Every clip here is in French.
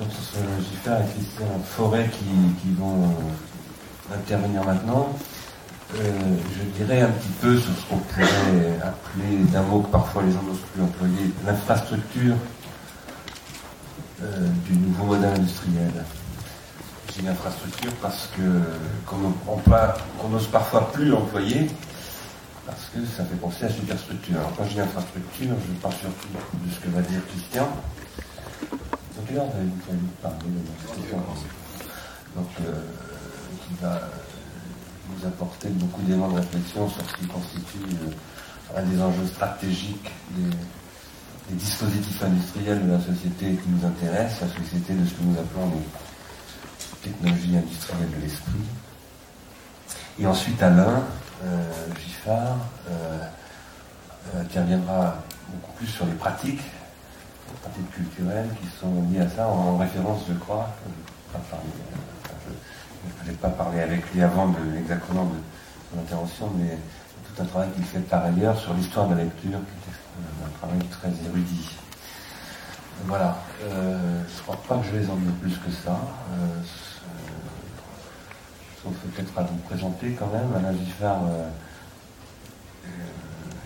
Giffard et Christian Forêt qui, vont intervenir maintenant. Euh, je dirais un petit peu sur ce qu'on pourrait appeler, d'un mot que parfois les gens n'osent plus employer, l'infrastructure euh, du nouveau modèle industriel. J'ai une infrastructure parce que qu'on n'ose parfois plus l'employer, parce que ça fait penser à superstructure. Alors quand dis infrastructure, je parle surtout de ce que va dire Christian. Donc là, on va parler de Donc, euh, qui va nous apporter beaucoup d'éléments de réflexion sur ce qui constitue euh, un des enjeux stratégiques des, dispositifs industriels de la société qui nous intéresse, la société de ce que nous appelons les technologies industrielles de l'esprit. Et ensuite Alain euh, Giffard euh, interviendra beaucoup plus sur les pratiques, pratiques culturelles qui sont liées à ça, en, référence, je crois, je n'ai pas parlé avec lui avant de, exactement de son intervention, mais tout un travail qu'il fait par ailleurs sur l'histoire de la lecture, qui est un travail très érudit. Voilà. Euh, je ne crois pas que je vais en dire plus que ça. Euh, sauf peut-être à vous présenter quand même. Alain Giffard euh,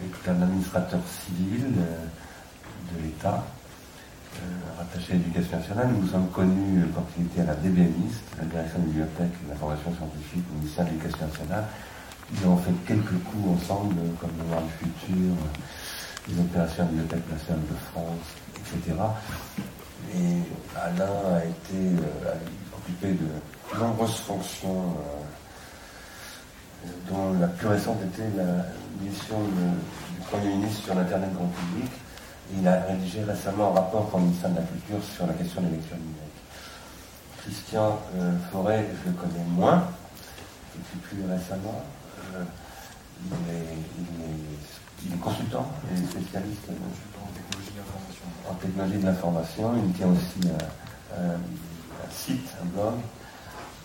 est un administrateur civil de l'État. Euh, rattaché à l'éducation nationale. Nous nous sommes connus quand il était à la DBMIS, la direction de bibliothèque et de l'information scientifique au ministère de l'Éducation nationale. Ils ont fait quelques coups ensemble, comme le Voir du futur, les opérations de la Bibliothèque nationale de France, etc. Et Alain a été euh, occupé de nombreuses fonctions, euh, dont la plus récente était la mission du Premier ministre sur l'Internet grand public il a rédigé récemment un rapport pour le ministère de la Culture sur la question des lectures numériques. Christian euh, Forêt, je le connais moins, et puis plus récemment. Euh, il, est, consultant et spécialiste en technologie de l'information. En technologie de l'information. Il tient aussi un, site, un blog,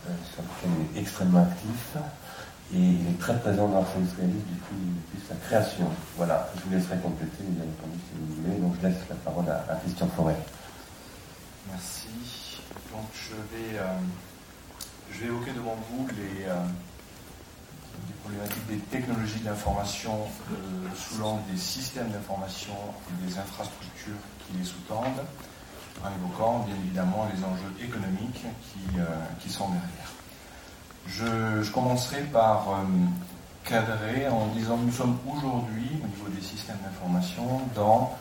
euh, sur lequel il est extrêmement actif. Et il est très présent dans l'art industrialiste depuis, sa création. Voilà, je vous laisserai compléter, bien entendu, si vous voulez. Donc je laisse la parole à, Christian Forêt. Merci. Donc je vais, euh, évoquer devant vous les, euh, problématiques des technologies d'information euh, sous l'angle des systèmes d'information et des infrastructures qui les sous-tendent, en évoquant bien évidemment les enjeux économiques qui sont derrière. Je, commencerai par euh, cadrer en disant que nous sommes aujourd'hui, au niveau des systèmes d'information, dans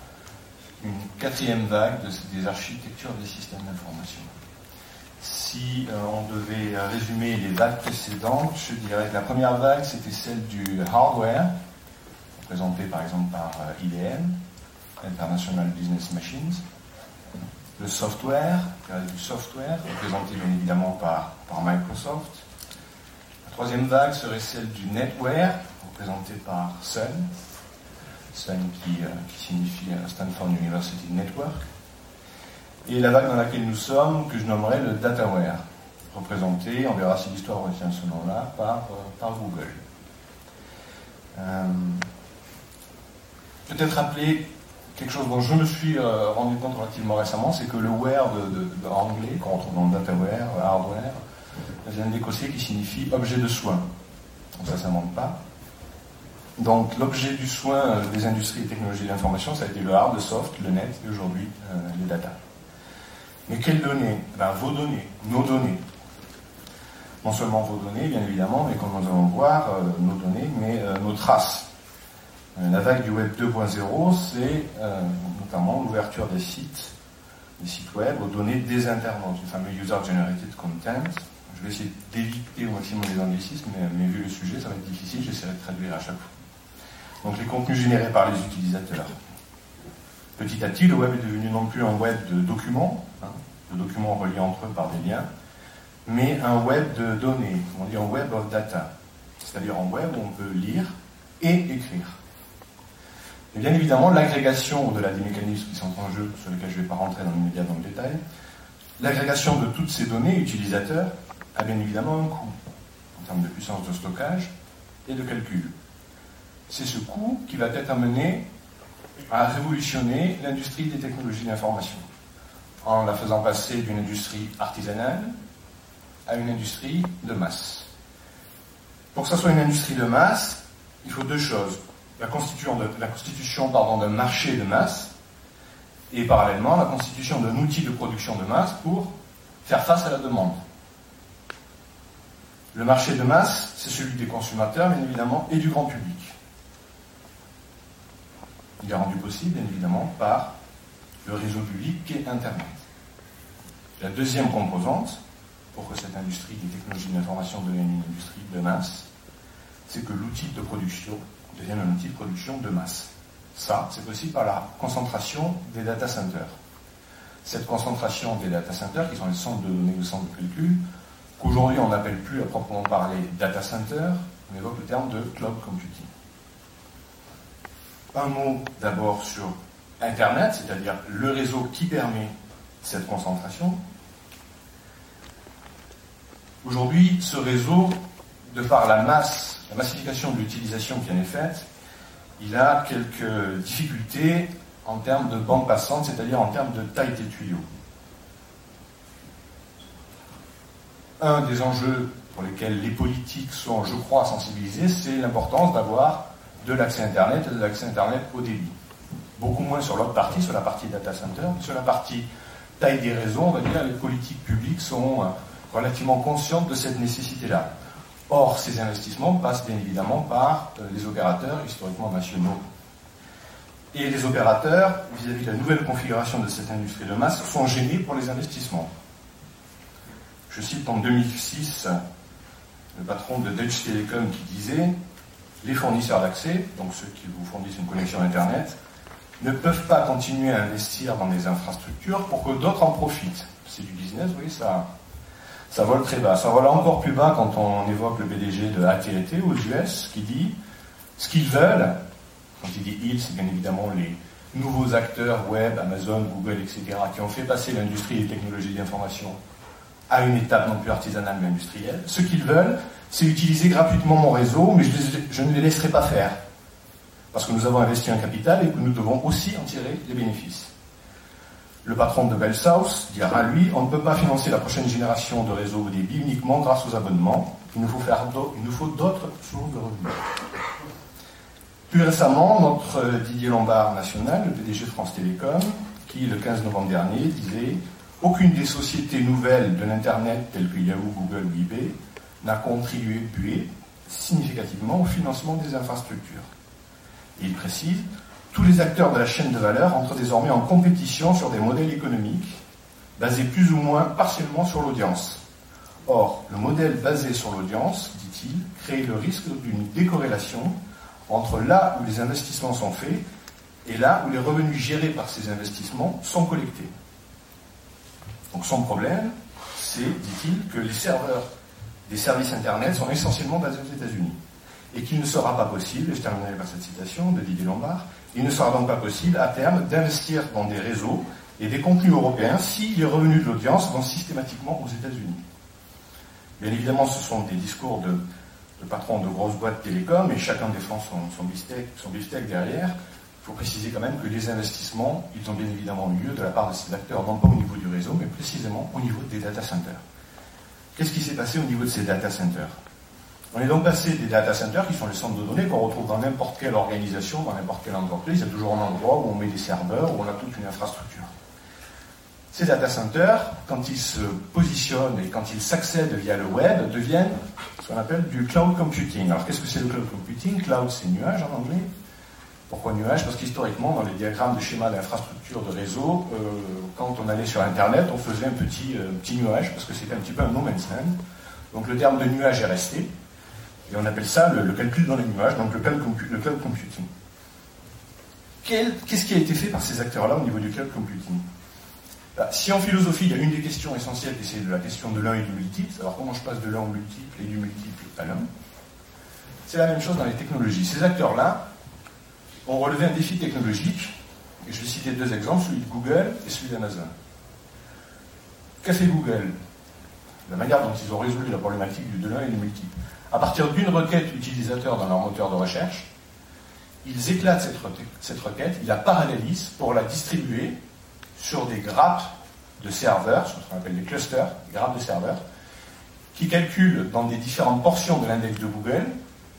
une quatrième vague des architectures des systèmes d'information. Si euh, on devait résumer les vagues précédentes, je dirais que la première vague, c'était celle du hardware, représentée par exemple par euh, IBM, International Business Machines. Le software, du software, représenté bien évidemment par, par Microsoft, troisième vague serait celle du netware, représentée par Sun. Sun qui, euh, signifie euh, Stanford University Network. Et la vague dans laquelle nous sommes, que je nommerais le dataware, représenté, on verra si l'histoire retient ce nom-là, par, euh, Google. Peut-être rappeler quelque chose dont je me suis rendu compte relativement récemment, c'est que le ware de, anglais, qu'on retrouve dans le dataware, hardware, vient d'écossais qui signifie objet de soin. Donc ça, ça ne manque pas. Donc l'objet du soin euh, des industries et technologies de l'information, ça a été le hard, le soft, le net et aujourd'hui euh, les data. Mais quelles données? Ben, Vos données, nos données. Non seulement vos données, bien évidemment, mais comme nous allons voir, euh, nos données, mais nos traces. la vague du web 2.0, c'est notamment l'ouverture des sites, des sites web aux données des internautes, le fameux user-generated content, je vais essayer d'éviter au maximum les anglicismes, mais, vu le sujet, ça va être difficile, j'essaierai de traduire à chaque fois. Donc les contenus générés par les utilisateurs. Petit à petit, le web est devenu non plus un web de documents, hein, de documents reliés entre eux par des liens, mais un web de données, on dit un web of data, c'est-à-dire un web où on peut lire et écrire. Et bien évidemment, l'agrégation au-delà des mécanismes qui sont en jeu, sur lesquels je ne vais pas rentrer dans dans le détail, l'agrégation de toutes ces données utilisateurs a bien évidemment un coût en termes de puissance de stockage et de calcul. C'est ce coût qui va être amené à révolutionner l'industrie des technologies d'information. en la faisant passer d'une industrie artisanale à une industrie de masse. Pour que ce soit une industrie de masse, il faut deux choses. La constitution, la constitution d'un marché de masse et parallèlement la constitution d'un outil de production de masse pour faire face à la demande. Le marché de masse, c'est celui des consommateurs, bien évidemment, et du grand public. Il est rendu possible, bien évidemment, par le réseau public qui est Internet. La deuxième composante, pour que cette industrie des technologies de l'information devienne une industrie de masse, c'est que l'outil de production devienne un outil de production de masse. Ça, c'est possible par la concentration des data centers. Cette concentration des data centers, qui sont les centres de données, les centres de calcul, qu'aujourd'hui on n'appelle plus à proprement parler data center, on évoque le terme de cloud computing. Un mot d'abord sur Internet, c'est-à-dire le réseau qui permet cette concentration. Aujourd'hui, ce réseau, de par la masse, la massification de l'utilisation qui en est faite, il a quelques difficultés en termes de bande passante, c'est-à-dire en termes de taille des tuyaux. Un des enjeux pour lesquels les politiques sont, je crois, sensibilisés, c'est l'importance d'avoir de l'accès Internet et de l'accès Internet au débit. Beaucoup moins sur l'autre partie, sur la partie data center, mais sur la partie taille des réseaux, on va dire, les politiques publiques sont euh, relativement conscientes de cette nécessité-là. Or, ces investissements passent bien évidemment par euh, les opérateurs historiquement nationaux. Et les opérateurs, vis-à-vis de la nouvelle configuration de cette industrie de masse, sont gênés pour les investissements. Je cite en 2006 le patron de Deutsche Telekom qui disait les fournisseurs d'accès, donc ceux qui vous fournissent une connexion Internet, ne peuvent pas continuer à investir dans des infrastructures pour que d'autres en profitent. C'est du business, oui, ça, ça vole très bas. Ça vole encore plus bas quand on évoque le PDG de AT&T aux US qui dit ce qu'ils veulent, quand il dit ils, c'est bien évidemment les nouveaux acteurs web, Amazon, Google, etc., qui ont fait passer l'industrie des technologies d'information à une étape non plus artisanale mais industrielle. Ce qu'ils veulent, c'est utiliser gratuitement mon réseau, mais je, ne les laisserai pas faire. Parce que nous avons investi un capital et que nous devons aussi en tirer les bénéfices. Le patron de Bell South dira, lui, on ne peut pas financer la prochaine génération de réseaux au débit uniquement grâce aux abonnements. Il nous faut, faire il nous faut d'autres sources de revenus. Plus récemment, notre Didier Lombard national, le PDG France Télécom, qui, le 15 novembre dernier, disait Aucune des sociétés nouvelles de l'Internet, telles que Yahoo, Google ou eBay, n'a contribué significativement au financement des infrastructures. Il précise tous les acteurs de la chaîne de valeur entrent désormais en compétition sur des modèles économiques basés plus ou moins partiellement sur l'audience. Or, le modèle basé sur l'audience, dit-il, crée le risque d'une décorrélation entre là où les investissements sont faits et là où les revenus gérés par ces investissements sont collectés. Donc son problème, c'est, dit-il, que les serveurs des services Internet sont essentiellement basés aux États-Unis. Et qu'il ne sera pas possible, et je terminerai par cette citation de Didier Lombard, il ne sera donc pas possible à terme d'investir dans des réseaux et des contenus européens si les revenus de l'audience vont systématiquement aux États-Unis. Bien évidemment, ce sont des discours de, patrons de grosses boîtes télécom et chacun défend son, son, bistec, derrière. Il faut préciser quand même que les investissements, ils ont bien évidemment lieu de la part de ces acteurs, non pas au niveau du réseau, mais précisément au niveau des data centers. Qu'est-ce qui s'est passé au niveau de ces data centers? On est donc passé des data centers qui sont les centres de données qu'on retrouve dans n'importe quelle organisation, dans n'importe quelle entreprise. Il y a toujours un endroit où on met des serveurs, où on a toute une infrastructure. Ces data centers, quand ils se positionnent et quand ils s'accèdent via le web, deviennent ce qu'on appelle du cloud computing. Alors qu'est-ce que c'est le cloud computing? Cloud, c'est nuage en anglais. Pourquoi nuage? Parce qu'historiquement, dans les diagrammes de schéma d'infrastructure de réseau, euh, quand on allait sur Internet, on faisait un petit, euh, petit nuage, parce que c'était un petit peu un no man's land. Donc le terme de nuage est resté. Et on appelle ça le, calcul dans les nuages, donc le cloud, computing. Qu'est-ce qui a été fait par ces acteurs-là au niveau du cloud computing? Bah, Si en philosophie, il y a une des questions essentielles, c'est la question de l'un et du multiple, savoir comment je passe de l'un au multiple et du multiple à l'un, c'est la même chose dans les technologies. Ces acteurs-là ont relevé un défi technologique, et je vais citer deux exemples, celui de Google et celui d'Amazon. Qu'a fait Google? La manière dont ils ont résolu la problématique du de l'un et du multiple à partir d'une requête utilisateur dans leur moteur de recherche, ils éclatent cette requête, ils la parallélisent pour la distribuer sur des grappes de serveurs, ce qu'on appelle des clusters, des grappes de serveurs, qui calculent dans des différentes portions de l'index de Google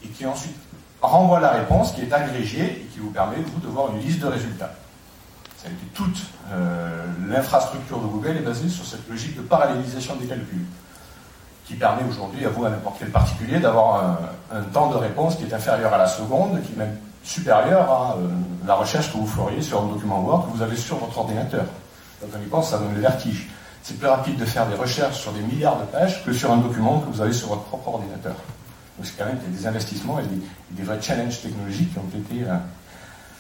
et qui ensuite renvoient la réponse qui est agrégée et qui vous permet, vous, de voir une liste de résultats. Ça a été toute euh, l'infrastructure de Google est basée sur cette logique de parallélisation des calculs, qui permet aujourd'hui à vous, à n'importe quel particulier, d'avoir un, un, temps de réponse qui est inférieur à la seconde, qui est même supérieur à euh, la recherche que vous feriez sur un document Word que vous avez sur votre ordinateur. Quand on y pense, ça donne le vertige. C'est plus rapide de faire des recherches sur des milliards de pages que sur un document que vous avez sur votre propre ordinateur. Donc c'est quand même des investissements et des, vrais challenges technologiques qui ont été euh,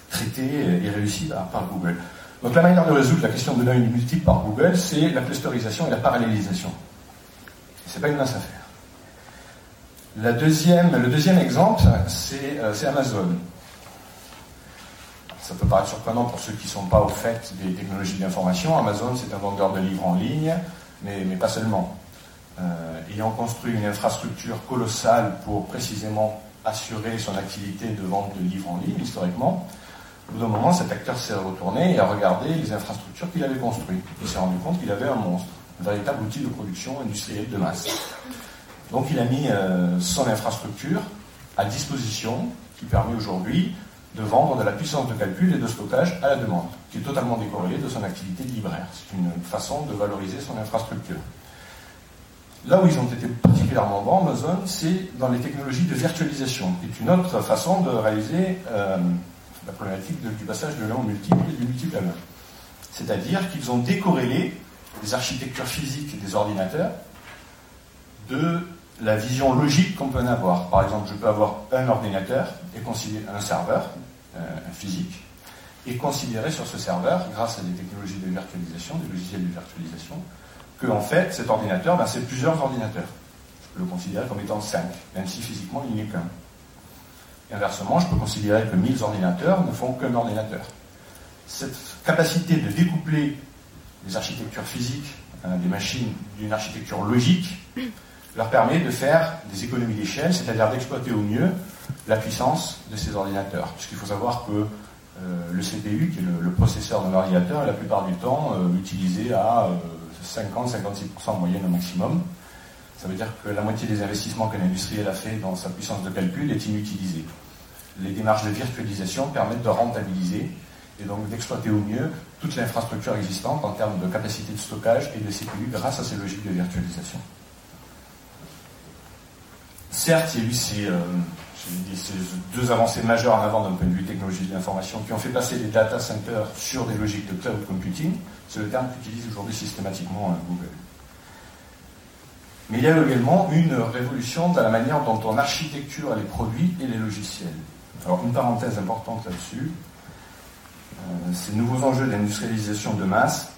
traités et réussis par, Google. Donc la manière de résoudre la question de l'œil multiple par Google, c'est la clusterisation et la parallélisation. C'est pas une mince affaire. Le deuxième exemple, c'est euh, Amazon. Ça peut paraître surprenant pour ceux qui ne sont pas au fait des technologies d'information. Amazon, c'est un vendeur de livres en ligne, mais pas seulement. Euh, ayant construit une infrastructure colossale pour précisément assurer son activité de vente de livres en ligne, historiquement, au bout d'un moment, cet acteur s'est retourné et a regardé les infrastructures qu'il avait construites. Il s'est rendu compte qu'il avait un monstre, un véritable outil de production industrielle de masse. Donc il a mis euh, son infrastructure à disposition, qui permet aujourd'hui de vendre de la puissance de calcul et de stockage à la demande, qui est totalement décorrélée de son activité de libraire. C'est une façon de valoriser son infrastructure. Là où ils ont été particulièrement bons, Amazon, c'est dans les technologies de virtualisation, qui est une autre façon de réaliser euh, la problématique du passage de l'un multiple et du multiple à. C'est-à-dire qu'ils ont décorrélé les architectures physiques des ordinateurs de la vision logique qu'on peut en avoir. Par exemple, je peux avoir un ordinateur et considérer un serveur euh, physique et considérer sur ce serveur, grâce à des technologies de virtualisation, des logiciels de virtualisation, que en fait cet ordinateur, ben, c'est plusieurs ordinateurs. Je peux le considérer comme étant 5, même si physiquement il n'est qu'un. Et inversement, je peux considérer que 1000 ordinateurs ne font qu'un ordinateur. Cette capacité de découpler les architectures physiques hein, des machines d'une architecture logique leur permet de faire des économies d'échelle, c'est-à-dire d'exploiter au mieux la puissance de ces ordinateurs. Puisqu'il faut savoir que euh, le CPU, qui est le, processeur d'un ordinateur, est la plupart du temps euh, utilisé à 50-56% euh, en moyenne au maximum. Ça veut dire que la moitié des investissements qu'un industriel a fait dans sa puissance de calcul est inutilisée. Les démarches de virtualisation permettent de rentabiliser et donc d'exploiter au mieux toute l'infrastructure existante en termes de capacité de stockage et de CPU grâce à ces logiques de virtualisation. Certes, il y a eu ces, euh, ces, deux avancées majeures en avant d'un point de vue technologie de l'information qui ont fait passer les data centers sur des logiques de cloud computing. C'est le terme qu'utilise aujourd'hui systématiquement euh, Google. Mais il y a également une révolution dans la manière dont on architecture les produits et les logiciels. Alors, une parenthèse importante là-dessus. Euh, ces nouveaux enjeux d'industrialisation de masse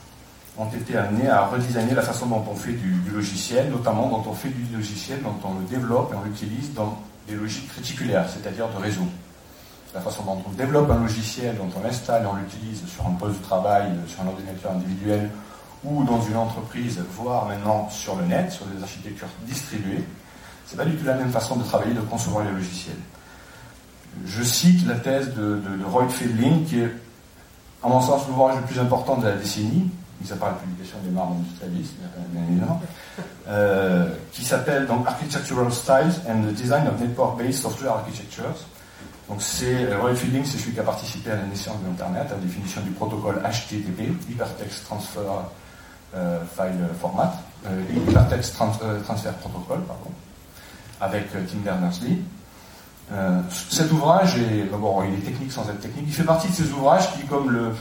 ont été amenés à redesigner la façon dont on fait du, logiciel, notamment dont on fait du logiciel, dont on le développe et on l'utilise dans des logiques réticulaires, c'est-à-dire de réseau. La façon dont on développe un logiciel, dont on l'installe et on l'utilise sur un poste de travail, sur un ordinateur individuel ou dans une entreprise, voire maintenant sur le net, sur des architectures distribuées, c'est pas du tout la même façon de travailler, de concevoir les logiciels. Je cite la thèse de, Roy Fielding, qui est, à mon sens, l'ouvrage le plus important de la décennie, mis à part la publication des marques industrialistes, bien évidemment, euh, qui s'appelle donc Architectural Styles and the Design of Network-Based Software Architectures. Donc c'est Roy Fielding, c'est celui qui a participé à la naissance de l'Internet, à la définition du protocole HTTP, Hypertext Transfer euh, File Format, euh, Hypertext Trans Transfer Protocol, pardon, avec Tim Berners-Lee. cet ouvrage est, bon, il est technique sans être technique. Il fait partie de ces ouvrages qui, comme le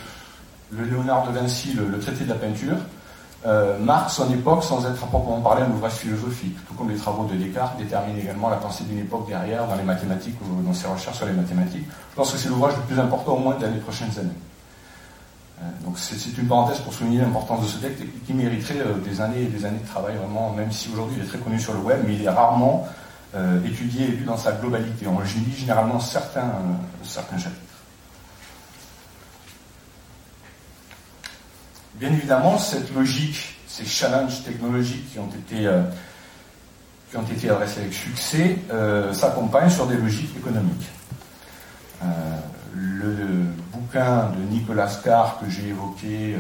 Léonard de Vinci, le, traité de la peinture, euh, marque son époque sans être à proprement parler un ouvrage philosophique, tout comme les travaux de Descartes déterminent également la pensée d'une époque derrière dans les mathématiques ou dans ses recherches sur les mathématiques. Je pense que c'est l'ouvrage le plus important au moins des prochaines années. Euh, donc c'est une parenthèse pour souligner l'importance de ce texte qui mériterait euh, des années et des années de travail vraiment, même si aujourd'hui il est très connu sur le web, mais il est rarement euh, étudié et lu dans sa globalité. On lit généralement certains, certains chapitres. Bien évidemment, cette logique, ces challenges technologiques qui ont été, euh, adressés avec succès euh, s'accompagnent sur des logiques économiques. Euh, le bouquin de Nicolas Carr que j'ai évoqué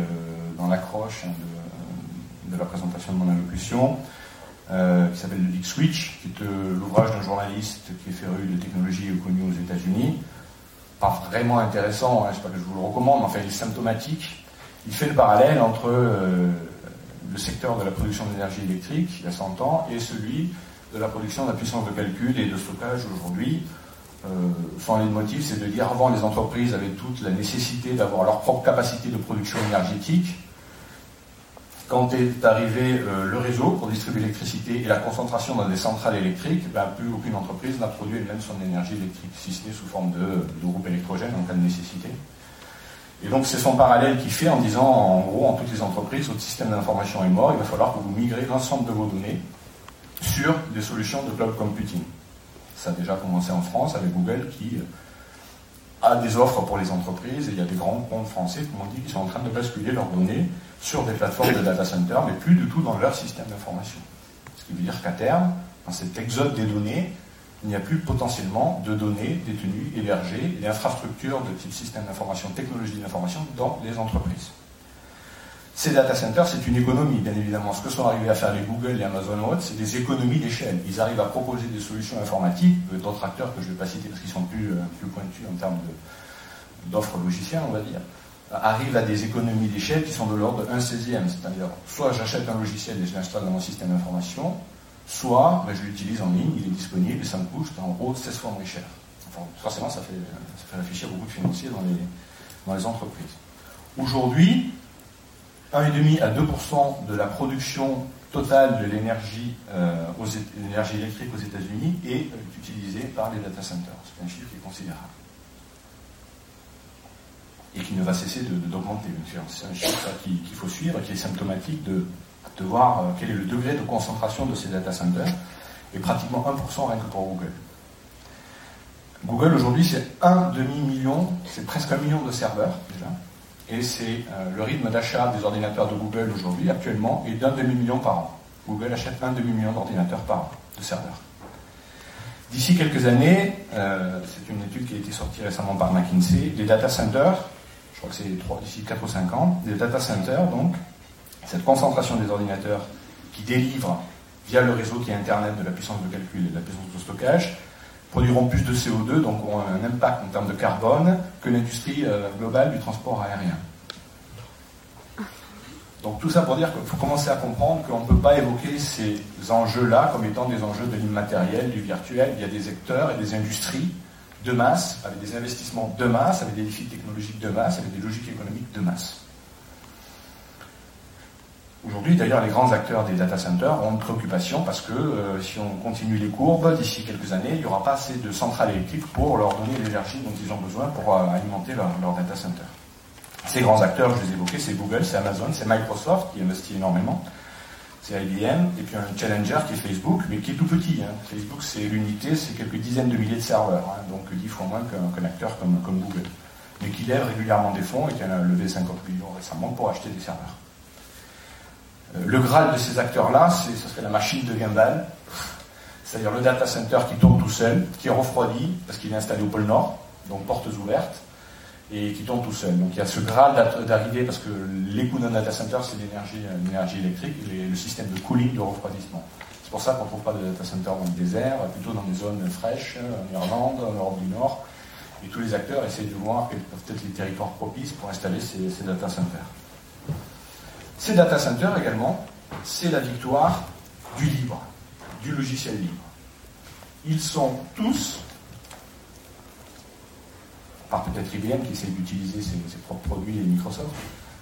dans l'accroche hein, de la présentation de mon allocution, qui s'appelle The Big Switch, qui est l'ouvrage d'un journaliste qui est féru de technologie et connu aux États-Unis. Pas vraiment intéressant, hein, sais pas que je vous le recommande, mais enfin il est symptomatique. Il fait le parallèle entre euh, le secteur de la production d'énergie électrique, il y a 100 ans, et celui de la production de la puissance de calcul et de stockage aujourd'hui. Euh, sans les motifs, c'est de dire avant les entreprises avaient toute la nécessité d'avoir leur propre capacité de production énergétique. Quand est arrivé euh, le réseau pour distribuer l'électricité et la concentration dans des centrales électriques, ben, plus aucune entreprise n'a produit elle-même son énergie électrique, si ce n'est sous forme de, de groupe électrogène en cas de nécessité. Et donc c'est son parallèle qu'il fait en disant, en gros, en toutes les entreprises, votre système d'information est mort, il va falloir que vous migrez l'ensemble de vos données sur des solutions de cloud computing. Ça a déjà commencé en France avec Google qui euh, a des offres pour les entreprises et il y a des grands comptes français, comme on dit, qui sont en train de basculer leurs données sur des plateformes de data center, mais plus du tout dans leur système d'information. Ce qui veut dire qu'à terme, dans cet exode des données, il n'y a plus potentiellement de données détenues, hébergées, et d'infrastructures de type système d'information, technologie d'information dans les entreprises. Ces data centers, c'est une économie, bien évidemment. Ce que sont arrivés à faire les Google, les Amazon autres, c'est des économies d'échelle. Ils arrivent à proposer des solutions informatiques, euh, d'autres acteurs que je ne vais pas citer parce qu'ils sont plus, euh, plus pointus en termes d'offres logicielles, on va dire, arrivent à des économies d'échelle qui sont de l'ordre de 1 16e. C'est-à-dire, soit j'achète un logiciel et je l'installe dans mon système d'information, soit ben, je l'utilise en ligne, il est disponible et ça me coûte en gros 16 fois moins cher. Forcément, ça fait, ça réfléchir beaucoup de financiers dans les, entreprises. Aujourd'hui, 1,5 à 2% de la production totale de l'énergie euh, électrique aux États-Unis est euh, utilisée par les data centers. C'est un chiffre qui est considérable. Et qui ne va cesser d'augmenter. C'est un chiffre qu'il faut suivre, qui est symptomatique de, de voir euh, quel est le degré de concentration de ces data centers. Et pratiquement 1% rien que pour Google. Google aujourd'hui, c'est un demi-million, c'est presque un million de serveurs déjà. Et c'est euh, le rythme d'achat des ordinateurs de Google aujourd'hui, actuellement, est d'un demi-million par an. Google achète un demi-million d'ordinateurs par an, de serveurs. D'ici quelques années, euh, c'est une étude qui a été sortie récemment par McKinsey, les data centers, je crois que c'est d'ici 4 ou 5 ans, les data centers, donc, cette concentration des ordinateurs qui délivrent via le réseau qui est Internet de la puissance de calcul et de la puissance de stockage, produiront plus de CO2, donc auront un impact en termes de carbone, que l'industrie euh, globale du transport aérien. Donc tout ça pour dire qu'il faut commencer à comprendre qu'on ne peut pas évoquer ces enjeux-là comme étant des enjeux de l'immatériel, du virtuel. Il y a des acteurs et des industries de masse, avec des investissements de masse, avec des défis technologiques de masse, avec des logiques économiques de masse. Aujourd'hui, d'ailleurs, les grands acteurs des data centers ont une préoccupation parce que euh, si on continue les courbes, d'ici quelques années, il n'y aura pas assez de centrales électriques pour leur donner l'énergie dont ils ont besoin pour euh, alimenter leur, data center. Ces grands acteurs, je les évoquais, c'est Google, c'est Amazon, c'est Microsoft qui investit énormément, c'est IBM, et puis un challenger qui est Facebook, mais qui est tout petit. Hein. Facebook, c'est l'unité, c'est quelques dizaines de milliers de serveurs, hein, donc dix fois moins qu'un acteur comme, comme Google, mais qui lève régulièrement des fonds et qui a levé 50 millions récemment pour acheter des serveurs. Euh, le Graal de ces acteurs-là, c'est, ce serait la machine de Gimbal, c'est-à-dire le data center qui tourne tout seul, qui est refroidi, parce qu'il est installé au pôle Nord, donc portes ouvertes, et qui tourne tout seul. Donc il y a ce Graal d'arrivée, parce que les coûts d'un data center, c'est l'énergie, électrique, et le système de cooling, de refroidissement. C'est pour ça qu'on ne trouve pas de data center dans le désert, plutôt dans des zones fraîches, en Irlande, en Europe du Nord, et tous les acteurs essaient de voir quels peuvent être les territoires propices pour installer ces data centers. Ces data centers également, c'est la victoire du libre, du logiciel libre. Ils sont tous, à part peut-être IBM qui essaie d'utiliser ses, propres produits et Microsoft,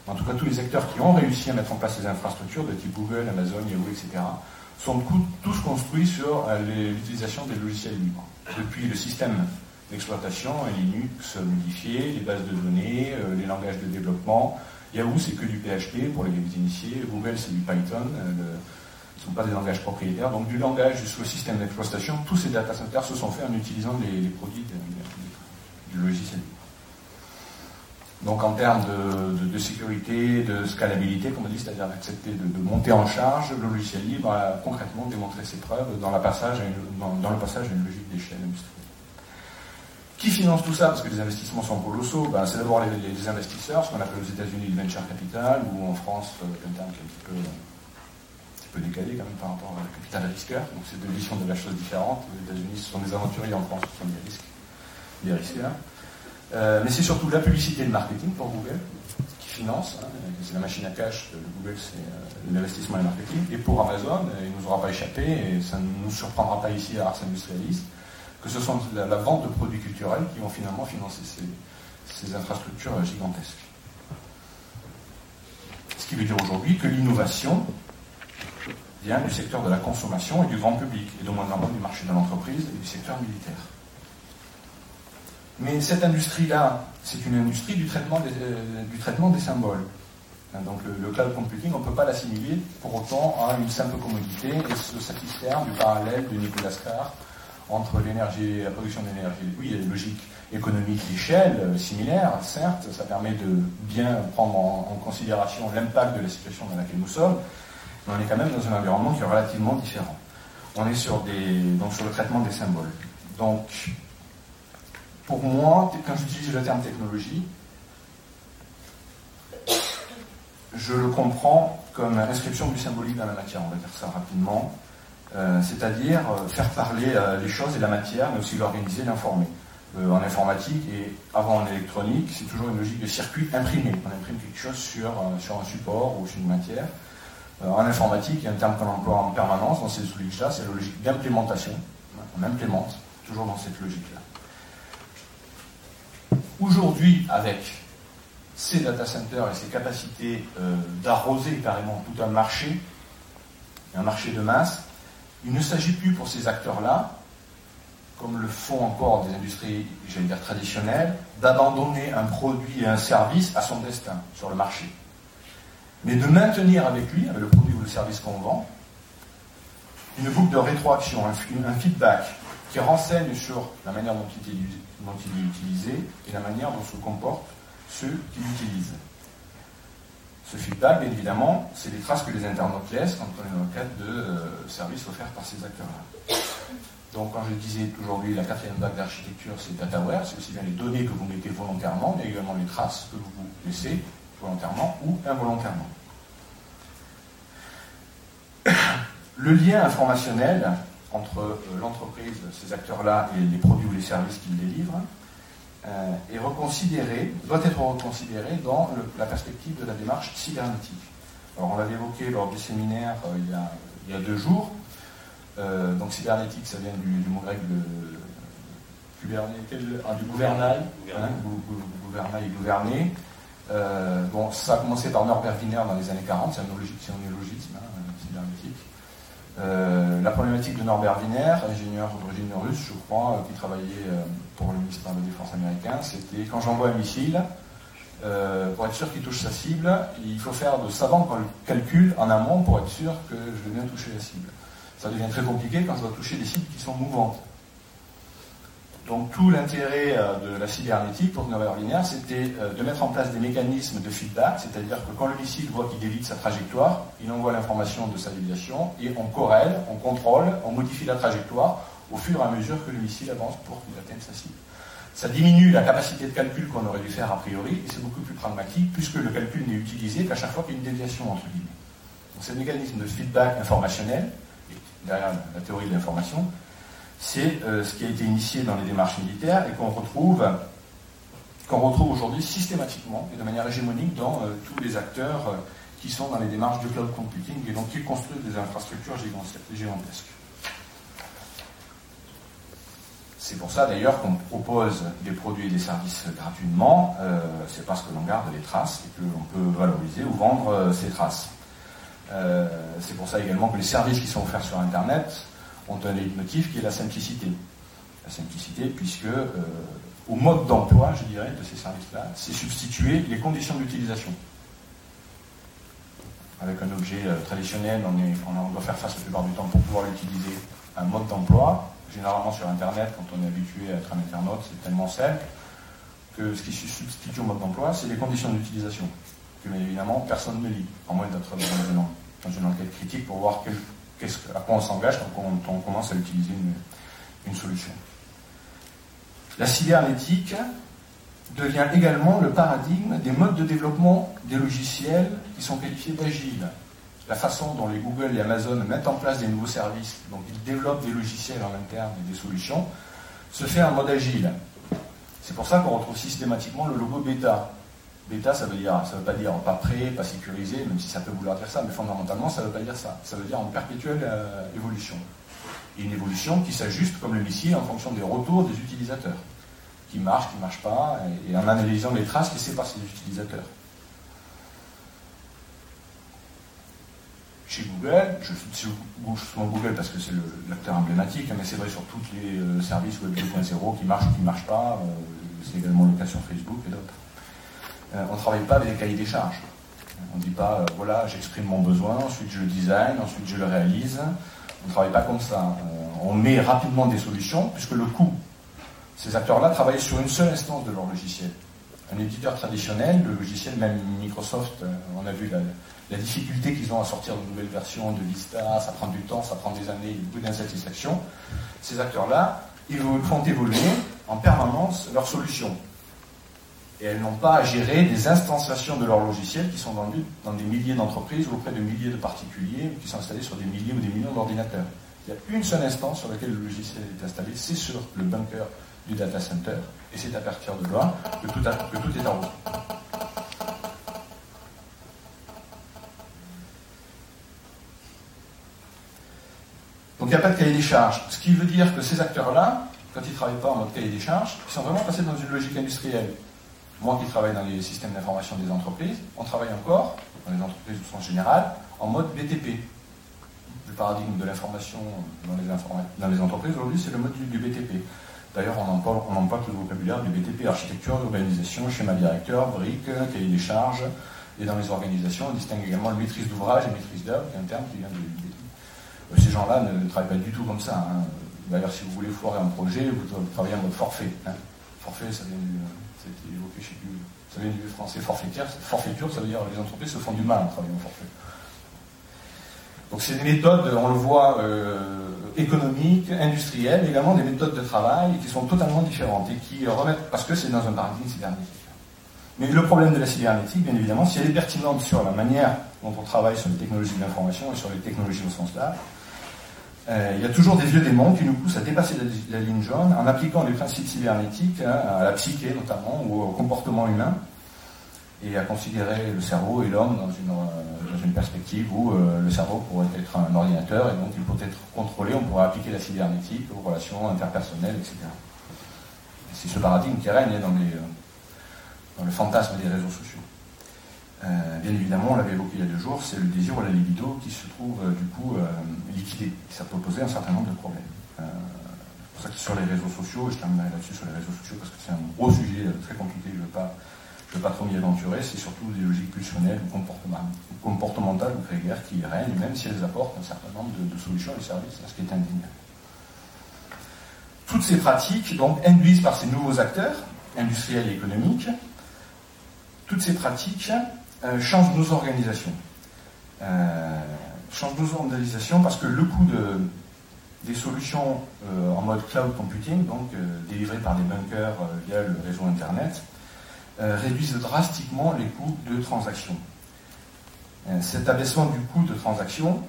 en tout cas tous les acteurs qui ont réussi à mettre en place ces infrastructures de type Google, Amazon, Yahoo, etc., sont tous construits sur euh, l'utilisation des logiciels libres. Depuis le système d'exploitation, Linux modifié, les bases de données, euh, les langages de développement, Yahoo, c'est que du PHP pour les initiés. Google, c'est du Python. Euh, ce ne sont pas des langages propriétaires. Donc, du langage jusqu'au système d'exploitation, tous ces data centers se sont faits en utilisant les, produits du logiciel. Donc, en termes de, sécurité, de scalabilité, comme on dit, c'est-à-dire d'accepter de, monter en charge, le logiciel libre a concrètement démontré ses preuves dans, le passage à une logique d'échelle industrielle. Qui finance tout ça? Parce que les investissements sont colossaux. Ben, c'est d'abord les, investisseurs, ce qu'on appelle aux États-Unis le venture capital, ou en France, euh, un terme qui est un petit peu décalé quand même par rapport à capital risqueur. Donc c'est deux visions de la chose différente. Aux États-Unis, ce sont des aventuriers, en France, ce sont des risques, des risqueurs. Euh, mais c'est surtout la publicité et le marketing pour Google qui finance. Hein. c'est la machine à cash de Google, c'est euh, l'investissement et le marketing. Et pour Amazon, il ne nous aura pas échappé, et ça ne nous surprendra pas ici à Ars Industrialis, que ce sont la, vente de produits culturels qui vont finalement financer ces infrastructures gigantesques. Ce qui veut dire aujourd'hui que l'innovation vient du secteur de la consommation et du grand public, et de moins en moins du marché de l'entreprise et du secteur militaire. Mais cette industrie-là, c'est une industrie du traitement des, euh, symboles. Hein, donc le, cloud computing, on ne peut pas l'assimiler pour autant à une simple commodité et se satisfaire du parallèle de Nicolas Carr entre l'énergie, la production d'énergie. Oui, il y a des logiques économiques d'échelle euh, similaires, certes, ça permet de bien prendre en, considération l'impact de la situation dans laquelle nous sommes, mais on est quand même dans un environnement qui est relativement différent. On est sur, des, donc sur le traitement des symboles. Donc, pour moi, quand j'utilise le terme technologie, je le comprends comme inscription du symbolique dans la matière, on va dire ça rapidement. Euh, c'est-à-dire euh, faire parler euh, les choses et la matière, mais aussi l'organiser, l'informer. en informatique et avant en électronique, c'est toujours une logique de circuit imprimé. On imprime quelque chose sur, un support ou sur une matière. en informatique, il y a un terme qu'on emploie en permanence dans ces logiques-là, c'est la logique d'implémentation. On implémente, toujours dans cette logique-là. Aujourd'hui, avec ces data centers et ces capacités d'arroser carrément tout un marché, un marché de masse, il ne s'agit plus pour ces acteurs-là, comme le font encore des industries, traditionnelles, d'abandonner un produit et un service à son destin sur le marché. Mais de maintenir avec lui, avec le produit ou le service qu'on vend, une boucle de rétroaction, un, feedback qui renseigne sur la manière dont il, est utilisé et la manière dont se comportent ceux qui l'utilisent. Ce feedback, bien évidemment, c'est les traces que les internautes laissent quand on est dans le cadre de euh, services offerts par ces acteurs-là. Donc, quand je disais aujourd'hui la quatrième vague d'architecture, c'est DataWare, c'est aussi bien les données que vous mettez volontairement, mais également les traces que vous laissez volontairement ou involontairement. Le lien informationnel entre euh, l'entreprise, ces acteurs-là, et les produits ou les services qu'ils délivrent, euh, est reconsidéré, doit être reconsidéré dans la perspective de la démarche cybernétique. Alors on l'avait évoqué lors du séminaire euh, il, y a, deux jours. Euh, donc cybernétique, ça vient du, mot grec de ah, du gouvernail, hein, gouvernail et gouverner. bon, ça a commencé par Norbert Wiener dans les années 40, c'est un, néologisme hein, cybernétique. Euh, la problématique de Norbert Wiener, ingénieur d'origine russe, je crois, euh, qui travaillait euh, pour le ministère de la Défense américain, c'était quand j'envoie un missile, pour être sûr qu'il touche sa cible, il faut faire de savants calculs en amont pour être sûr que je vais bien toucher la cible. Ça devient très compliqué quand je dois toucher des cibles qui sont mouvantes. Donc tout l'intérêt euh, de la cybernétique pour Norbert Wiener, c'était euh, de mettre en place des mécanismes de feedback, c'est-à-dire que quand le missile voit qu'il dévie sa trajectoire, il envoie l'information de sa déviation et on corrèle, on contrôle, on modifie la trajectoire au fur et à mesure que le missile avance pour qu'il atteigne sa cible. Ça diminue la capacité de calcul qu'on aurait dû faire a priori et c'est beaucoup plus pragmatique puisque le calcul n'est utilisé qu'à chaque fois qu'il y a une déviation entre guillemets. Donc le mécanisme de feedback informationnel, derrière la théorie de l'information, c'est euh, ce qui a été initié dans les démarches militaires et qu'on retrouve, qu'on retrouve aujourd'hui systématiquement et de manière hégémonique dans euh, tous les acteurs euh, qui sont dans les démarches du cloud computing et donc qui construisent des infrastructures gigantesques. C'est pour ça d'ailleurs qu'on propose des produits et des services gratuitement, c'est parce que l'on garde les traces et qu'on peut valoriser ou vendre ces traces. c'est pour ça également que les services qui sont offerts sur Internet ont un leitmotiv qui est la simplicité. La simplicité, puisque euh, au mode d'emploi, je dirais, de ces services-là, c'est substituer les conditions d'utilisation. Avec un objet euh, traditionnel, on, on, doit faire face la plupart du temps pour pouvoir l'utiliser un mode d'emploi. Généralement sur Internet, quand on est habitué à être un internaute, c'est tellement simple que ce qui se substitue au mode d'emploi, c'est les conditions d'utilisation. Que bien évidemment, personne ne lit, en moins d'être dans, une enquête critique pour voir à quoi on s'engage quand on, commence à utiliser une, solution. La cybernétique devient également le paradigme des modes de développement des logiciels qui sont qualifiés d'agiles. La façon dont les Google et Amazon mettent en place des nouveaux services, donc ils développent des logiciels en interne et des solutions, se fait en mode agile. C'est pour ça qu'on retrouve systématiquement le logo bêta. Bêta, ça veut dire, ça veut pas dire pas prêt, pas sécurisé, même si ça peut vouloir dire ça, mais fondamentalement, ça ne veut pas dire ça. Ça veut dire en perpétuelle euh, évolution. Et une évolution qui s'ajuste comme le missile en fonction des retours des utilisateurs, qui marchent, qui ne marchent pas, et, en analysant les traces laissées par ces utilisateurs. Chez Google, je cite souvent Google parce que c'est l'acteur emblématique, hein, mais c'est vrai sur tous les euh, services Web 2.0 qui marchent ou qui ne marchent pas, euh, c'est également le cas sur Facebook et d'autres. Euh, on ne travaille pas avec des cahiers des charges. On ne dit pas, voilà, j'exprime mon besoin, ensuite je le design, ensuite je le réalise, on ne travaille pas comme ça. On met rapidement des solutions, puisque le coût, ces acteurs-là travaillent sur une seule instance de leur logiciel. Un éditeur traditionnel, le logiciel, même Microsoft, on a vu la, difficulté qu'ils ont à sortir de nouvelles versions de Vista, ça prend du temps, ça prend des années, beaucoup d'insatisfaction. Ces acteurs-là, ils font évoluer en permanence leurs solutions et elles n'ont pas à gérer des instanciations de leur logiciel qui sont vendues dans des milliers d'entreprises ou auprès de milliers de particuliers qui sont installés sur des milliers ou des millions d'ordinateurs. Il y a une seule instance sur laquelle le logiciel est installé, c'est sur le bunker du data center, et c'est à partir de là que tout, est en route. N'y a pas de cahier des charges. Ce qui veut dire que ces acteurs-là, quand ils ne travaillent pas en mode cahier des charges, ils sont vraiment passés dans une logique industrielle moi qui travaille dans les systèmes d'information des entreprises, on travaille encore, dans les entreprises au sens général, en mode BTP. Le paradigme de l'information dans les, entreprises aujourd'hui, c'est le mode du, BTP. D'ailleurs, on emploie, emploie le vocabulaire du BTP, architecture, organisation, schéma directeur, briques, cahier des charges. Et dans les organisations, on distingue également le maîtrise d'ouvrage et maîtrise d'œuvre, qui est un terme qui vient du ces gens-là ne, travaillent pas du tout comme ça. Hein. D'ailleurs, si vous voulez foirer un projet, vous, travaillez en mode forfait. Hein. Forfait, ça vient du, évoqué chez ça vient du français forfaitaire. Forfaiture, ça veut dire les entreprises se font du mal en travaillant au forfait. Donc c'est des méthodes, on le voit, euh, économiques, industrielles, également des méthodes de travail qui sont totalement différentes et qui remettent, parce que c'est dans un paradigme cybernétique. Mais le problème de la cybernétique, bien évidemment, si elle est pertinente sur la manière dont on travaille sur les technologies de l'information et sur les technologies au sens large, euh, il y a toujours des vieux démons qui nous poussent à dépasser la, ligne jaune en appliquant les principes cybernétiques hein, à la psyché notamment ou au comportement humain et à considérer le cerveau et l'homme dans une, euh, dans une perspective où euh, le cerveau pourrait être un ordinateur et donc il peut être contrôlé, on pourrait appliquer la cybernétique aux relations interpersonnelles, etc. C'est ce paradigme qui règne dans, les, dans le fantasme des réseaux sociaux. Euh, bien évidemment, on l'avait évoqué il y a deux jours, c'est le désir ou la libido qui se trouve euh, du coup euh, liquidé. Ça peut poser un certain nombre de problèmes. c'est pour ça que sur les réseaux sociaux, et je terminerai là-dessus sur les réseaux sociaux parce que c'est un gros sujet très compliqué, je ne veux, pas, veux pas trop m'y aventurer, c'est surtout des logiques pulsionnelles ou comportementales ou grégaires qui règnent, même si elles apportent un certain nombre de, solutions et de services, à ce qui est indéniable. Toutes ces pratiques, donc, induisent par ces nouveaux acteurs, industriels et économiques, toutes ces pratiques euh, change nos organisations. Euh, change nos organisations parce que le coût de, des solutions euh, en mode cloud computing, donc délivrées par des bunkers via le réseau Internet, réduisent drastiquement les coûts de transaction. cet abaissement du coût de transaction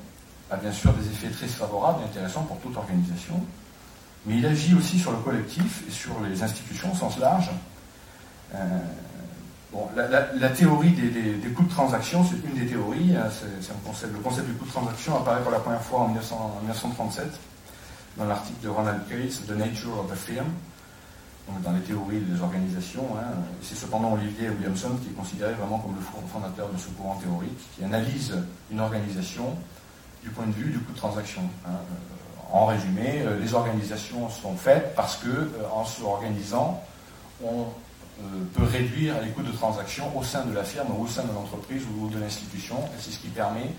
a bien sûr des effets très favorables et intéressants pour toute organisation, mais il agit aussi sur le collectif et sur les institutions au sens large. La, théorie des, coûts de transaction, c'est une des théories. Hein, le concept du coût de transaction apparaît pour la première fois en, 1937 dans l'article de Ronald Case, The Nature of the Firm, dans les théories des organisations. Hein. c'est cependant Olivier Williamson qui est considéré vraiment comme le fondateur de ce courant théorique, qui analyse une organisation du point de vue du coût de transaction. Hein. En résumé, euh, les organisations sont faites parce que, euh, en s'organisant, on euh, peut réduire les coûts de transaction au sein de la firme, ou au sein de l'entreprise ou de l'institution. C'est ce qui permet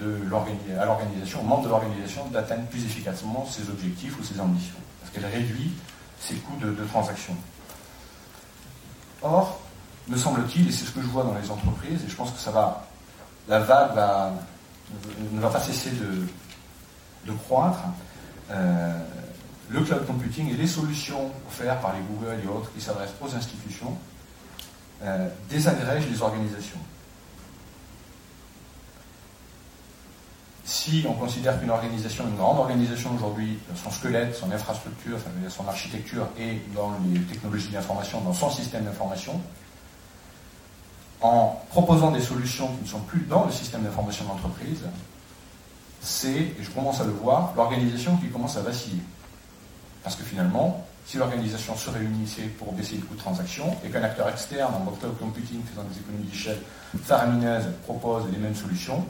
à l'organisation, aux membres de l'organisation, d'atteindre plus efficacement ses objectifs ou ses ambitions. Parce qu'elle réduit ses coûts de, transaction. Or, me semble-t-il, et c'est ce que je vois dans les entreprises, et je pense que ça va, la vague ne va pas cesser de, croître, euh, le cloud computing et les solutions offertes par les Google et autres qui s'adressent aux institutions euh, désagrègent les organisations. si on considère qu'une organisation, une grande organisation aujourd'hui, son squelette, son infrastructure, son architecture est dans les technologies d'information, dans son système d'information, en proposant des solutions qui ne sont plus dans le système d'information d'entreprise, c'est, et je commence à le voir, l'organisation qui commence à vaciller. Parce que finalement, si l'organisation se réunissait pour baisser le coût de transaction et qu'un acteur externe en cloud computing faisant des économies d'échelle faramineuses propose les mêmes solutions,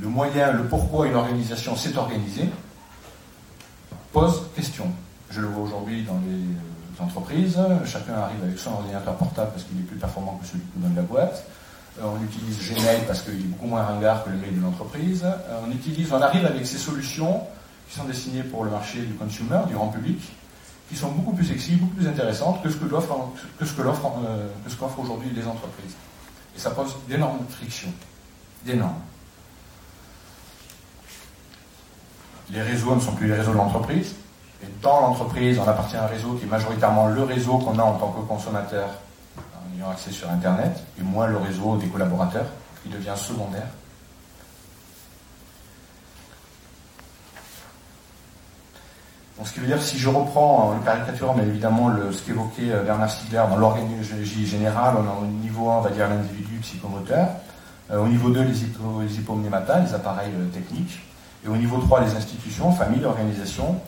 le moyen, le pourquoi une organisation s'est organisée pose question. Je le vois aujourd'hui dans les euh, entreprises, chacun arrive avec son ordinateur portable parce qu'il est plus performant que celui nous donne la boîte. Euh, on utilise Gmail parce qu'il est beaucoup moins ringard que le mail de l'entreprise. Euh, on utilise, on arrive avec ces solutions qui sont destinées pour le marché du consumer, du grand public, qui sont beaucoup plus sexy, beaucoup plus intéressantes que ce que aujourd'hui les entreprises. Et ça pose d'énormes frictions, d'énormes. les réseaux ne sont plus les réseaux de l'entreprise. Et dans l'entreprise, on appartient à un réseau qui est majoritairement le réseau qu'on a en tant que consommateur en ayant accès sur Internet, et moins le réseau des collaborateurs, qui devient secondaire. Ce qui veut dire, si je reprends en caricaturant, mais évidemment, le, ce qu'évoquait euh, Bernard Stiegler dans l'organisation générale, on a au niveau 1, on va dire l'individu psychomoteur, euh, au niveau 2, les, hypo, les les appareils euh, techniques, et au niveau 3, les institutions, familles, organisations,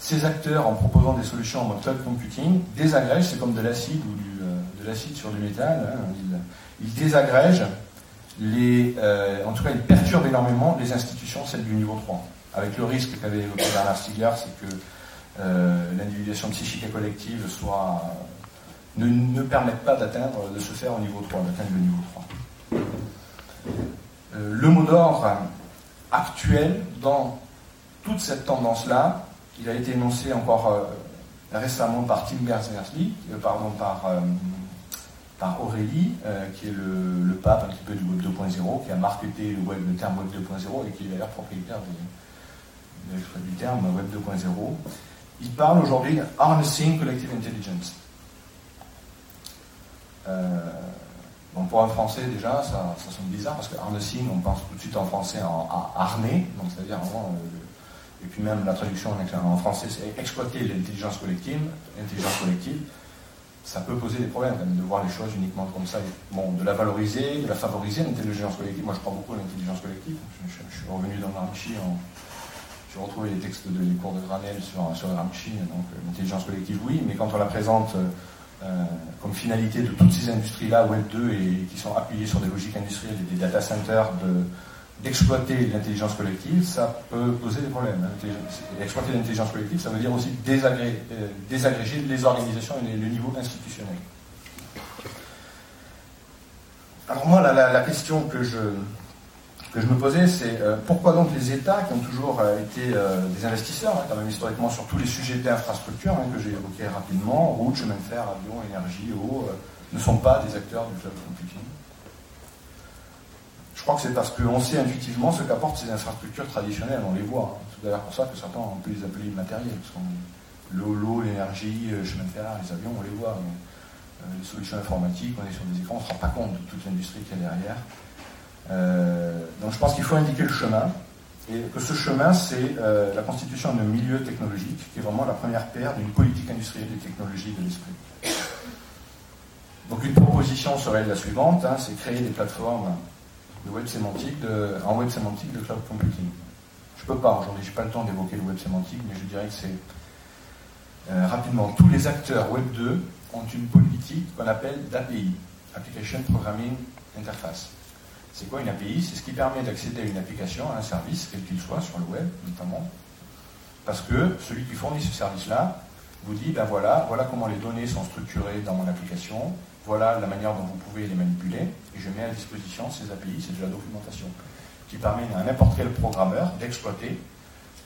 ces acteurs, en proposant des solutions en mode cloud computing, désagrègent, c'est comme de l'acide ou euh, de l'acide sur du métal, hein, ils, désagrègent, les, euh, en tout cas ils perturbent énormément les institutions, celles du niveau 3. Avec le risque qu'avait évoqué Bernard Stiegler, c'est que euh, l'individuation psychique et collective soit, ne, permette pas d'atteindre, de se faire au niveau 3, d'atteindre le niveau 3. le mot d'ordre, actuel dans toute cette tendance-là. Il a été énoncé encore euh, récemment par Tim Berners-Lee, euh, pardon, par, euh, par Aurélie, qui est le, pape un petit peu du Web 2.0, qui a marketé le, web, le terme Web 2.0 et qui est d'ailleurs propriétaire du terme Web 2.0. Il parle aujourd'hui Harnessing Collective Intelligence. Bon, pour un français, déjà, ça, ça sonne bizarre parce que harnessing, on pense tout de suite en français en, à harnais, donc c'est-à-dire euh, et puis même la traduction en, français, c'est exploiter l'intelligence collective, l'intelligence collective. Ça peut poser des problèmes même de voir les choses uniquement comme ça. Bon, de la valoriser, de la favoriser, l'intelligence collective. Moi, je crois beaucoup à l'intelligence collective. Je, suis revenu dans Gramsci, j'ai retrouvé les textes de, des cours de Granel sur, sur Gramsci, donc euh, l'intelligence collective, oui, mais quand on la présente. Euh, euh, comme finalité de toutes ces industries-là, Web 2, et qui sont appuyées sur des logiques industrielles et des data centers, d'exploiter l'intelligence collective, ça peut poser des problèmes. Hein. Exploiter l'intelligence collective, ça veut dire aussi désagréger les organisations et le niveau institutionnel. Alors moi, la question que je, que je me posais, c'est euh, pourquoi donc les États, qui ont toujours euh, été euh, des investisseurs, hein, quand même historiquement, sur tous les sujets d'infrastructure hein, que j'ai évoqués rapidement, route, chemin de fer, avion, énergie, eau, ne sont pas des acteurs du cloud computing Je crois que c'est parce qu'on sait intuitivement ce qu'apportent ces infrastructures traditionnelles, on les voit. Hein. C'est d'ailleurs pour ça que certains ont pu les appeler immatériels. L'eau, l'eau, l'énergie, le chemin de fer, les avions, on les voit. les solutions informatiques, on est sur des écrans, on ne se rend pas compte de toute l'industrie qu'il y a derrière. Euh, donc je pense qu'il faut indiquer le chemin, et que ce chemin, c'est euh, la constitution d'un milieu technologique, qui est vraiment la première paire d'une politique industrielle des technologies de l'esprit. Donc une proposition serait la suivante, hein, c'est créer des plateformes de web sémantique de, en web sémantique de cloud computing. Je peux pas aujourd'hui, je n'ai pas le temps d'évoquer le web sémantique, mais je dirais que c'est euh, rapidement, tous les acteurs Web 2 ont une politique qu'on appelle d'API, Application Programming Interface. C'est quoi une API C'est ce qui permet d'accéder à une application, à un service, quel qu'il soit, sur le web notamment. Parce que celui qui fournit ce service-là vous dit, ben voilà, voilà comment les données sont structurées dans mon application, voilà la manière dont vous pouvez les manipuler, et je mets à disposition ces API, c'est de la documentation, qui permet à n'importe quel programmeur d'exploiter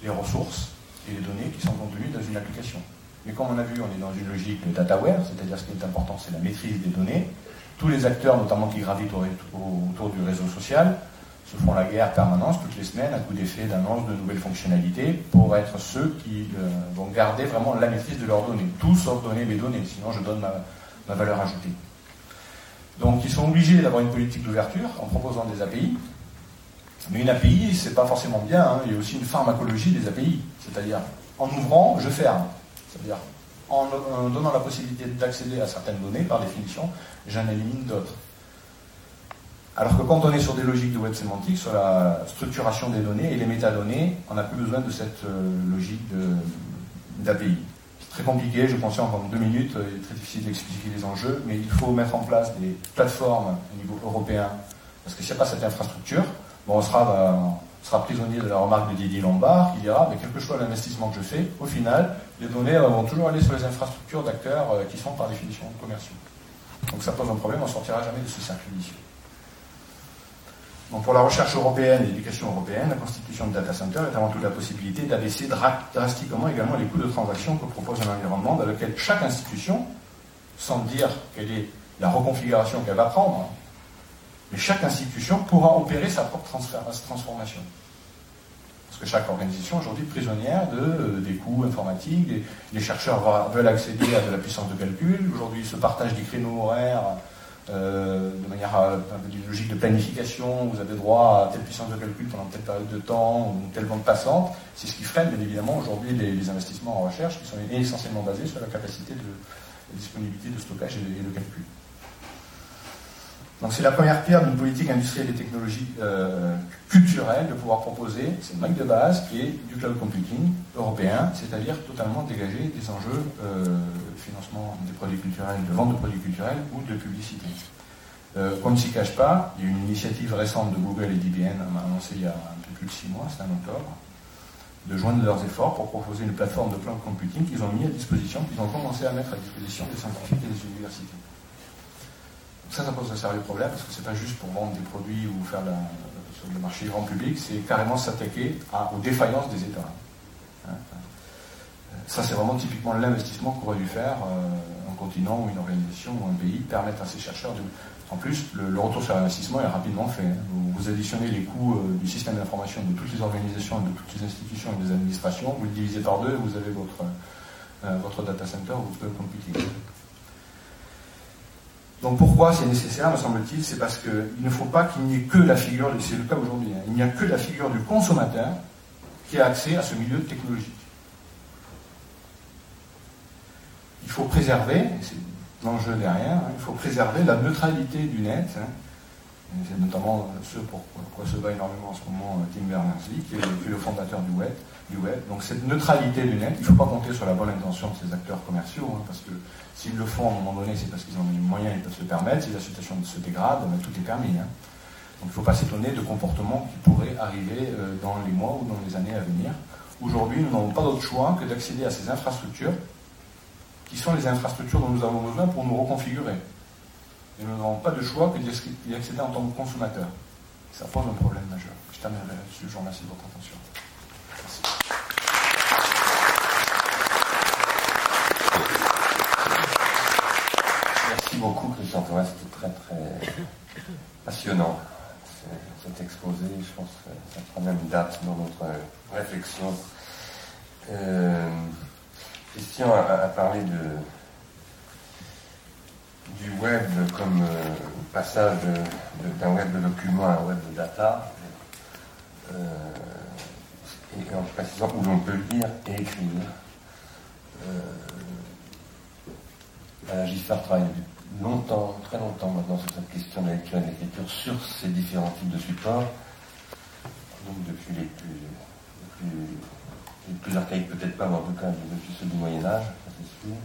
les ressources et les données qui sont contenues dans une application. Mais comme on a vu, on est dans une logique de dataware, c'est-à-dire ce qui est important, c'est la maîtrise des données, tous les acteurs, notamment qui gravitent autour du réseau social, se font la guerre permanente toutes les semaines à coup d'effet d'annonce de nouvelles fonctionnalités pour être ceux qui euh, vont garder vraiment la maîtrise de leurs données. Tout sauf donner mes données, sinon je donne ma, valeur ajoutée. Donc ils sont obligés d'avoir une politique d'ouverture en proposant des API. Mais une API, c'est pas forcément bien. Hein. Il y a aussi une pharmacologie des API. C'est-à-dire, en ouvrant, je ferme. C'est-à-dire, en, donnant la possibilité d'accéder à certaines données, par définition, j'en élimine d'autres. Alors que quand on est sur des logiques de web sémantique, sur la structuration des données et les métadonnées, on n'a plus besoin de cette euh, logique d'API. C'est très compliqué, je pense en deux minutes, il est très difficile d'expliquer les enjeux, mais il faut mettre en place des plateformes au niveau européen, parce que s'il n'y a pas cette infrastructure, bon, on sera, bah, sera prisonnier de la remarque de Didier Lombard qui dira, mais quel que soit l'investissement que je fais, au final, les données vont toujours aller sur les infrastructures d'acteurs euh, qui sont par définition commerciaux. Donc ça pose un problème, on ne sortira jamais de ce cercle vicieux. Donc pour la recherche européenne et l'éducation européenne, la constitution de data center est avant tout la possibilité d'abaisser drastiquement également les coûts de transaction que propose un environnement dans lequel chaque institution, sans dire quelle est la reconfiguration qu'elle va prendre, mais chaque institution pourra opérer sa propre transformation. Parce que chaque organisation aujourd'hui est prisonnière de, euh, des coûts informatiques, les chercheurs veulent accéder à de la puissance de calcul, aujourd'hui ils se partagent des créneaux horaires euh, de manière à, une logique de planification, vous avez droit à telle puissance de calcul pendant telle période de temps ou telle bande passante, c'est ce qui freine bien évidemment aujourd'hui les, investissements en recherche qui sont essentiellement basés sur la capacité de disponibilité de stockage et de calcul. Donc c'est la première pierre d'une politique industrielle et technologique euh, culturelle de pouvoir proposer cette brique de base qui est du cloud computing européen, c'est-à-dire totalement dégager des enjeux euh, financement des produits culturels, de vente de produits culturels ou de publicité. Euh, ne s'y cache pas, il y a une initiative récente de Google et d'IBM, annoncée il y a un peu plus de six mois, c'est en octobre, de joindre leurs efforts pour proposer une plateforme de cloud computing qu'ils ont mis à disposition, qu'ils ont commencé à mettre à disposition des scientifiques et des universités. Ça, ça pose un sérieux problème parce que c'est pas juste pour vendre des produits ou faire sur le marché grand public, c'est carrément s'attaquer aux défaillances des États. Hein, ça, c'est vraiment typiquement l'investissement qu'aurait dû faire euh, un continent ou une organisation ou un pays, permettre à ces chercheurs de. En plus, le, retour sur l'investissement est rapidement fait. Hein. Vous, additionnez les coûts euh, du système d'information de toutes les organisations, de toutes les institutions et des administrations, vous le divisez par deux, vous avez votre, euh, data center, votre cloud computing. Donc pourquoi c'est nécessaire, me semble-t-il C'est parce qu'il ne faut pas qu'il n'y ait que la figure, c'est le cas aujourd'hui, hein, il n'y a que la figure du consommateur qui a accès à ce milieu technologique. Il faut préserver, c'est l'enjeu derrière, hein, il faut préserver la neutralité du net. Hein. c'est notamment ce pour quoi se bat énormément en ce moment euh, Tim Berners-Lee, qui, est le fondateur du web, du web. Donc cette neutralité du net, il ne faut pas compter sur la bonne intention de ces acteurs commerciaux, parce que S'ils le font à un moment donné, c'est parce qu'ils ont les moyens, ils peuvent se permettre. Si la situation se dégrade, ben, tout est permis. Hein. Donc il ne faut pas s'étonner de comportements qui pourraient arriver euh, dans les mois ou dans les années à venir. Aujourd'hui, nous n'avons pas d'autre choix que d'accéder à ces infrastructures, qui sont les infrastructures dont nous avons besoin pour nous reconfigurer. Et nous n'avons pas de choix que d'y accéder en tant que consommateur. Ça pose un problème majeur. Je terminerai là-dessus. Je vous remercie de votre attention. Beaucoup, Christian Thomas. C'était très, très passionnant, cet exposé. Je pense que ça prend même date dans notre réflexion. Euh, Christian a, parlé de, du web comme euh, passage d'un web de document à un web de data. Euh, et en précisant où l'on peut lire et écrire. Euh, Giscard travaille longtemps, très longtemps maintenant sur cette question de la lecture et de l'écriture sur ces différents types de supports. Donc depuis les plus, les plus, archaïques peut-être pas, mais en tout cas depuis ceux du Moyen Âge, c'est sûr,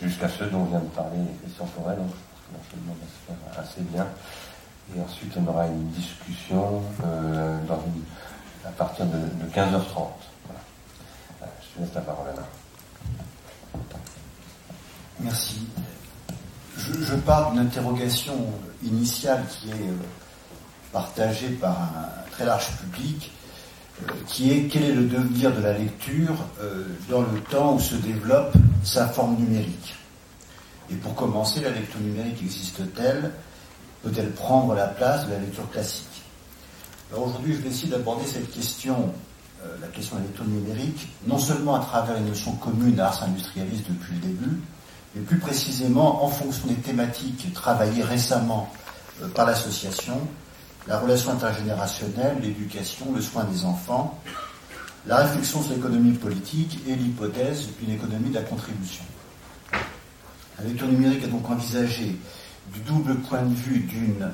jusqu'à ceux dont vient de parler Christian Forel, donc l'enchaînement va se faire assez bien. Et ensuite on aura une discussion euh, à partir de, 15h30. Voilà. Je te laisse la parole là. Merci. Je, pars d'une interrogation initiale qui est euh, partagée par un très large public, euh, qui est quel est le devenir de la lecture euh, dans le temps où se développe sa forme numérique? Et pour commencer, la lecture numérique existe-t-elle? Peut-elle prendre la place de la lecture classique? Alors aujourd'hui, je vais essayer d'aborder cette question, la question de la lecture numérique, non seulement à travers les notions communes d'art industrialiste depuis le début, et plus précisément en fonction des thématiques travaillées récemment euh, par l'association la relation intergénérationnelle, l'éducation, le soin des enfants, la réflexion sur l'économie politique et l'hypothèse d'une économie de la contribution. La numérique est donc envisagée du double point de vue d'une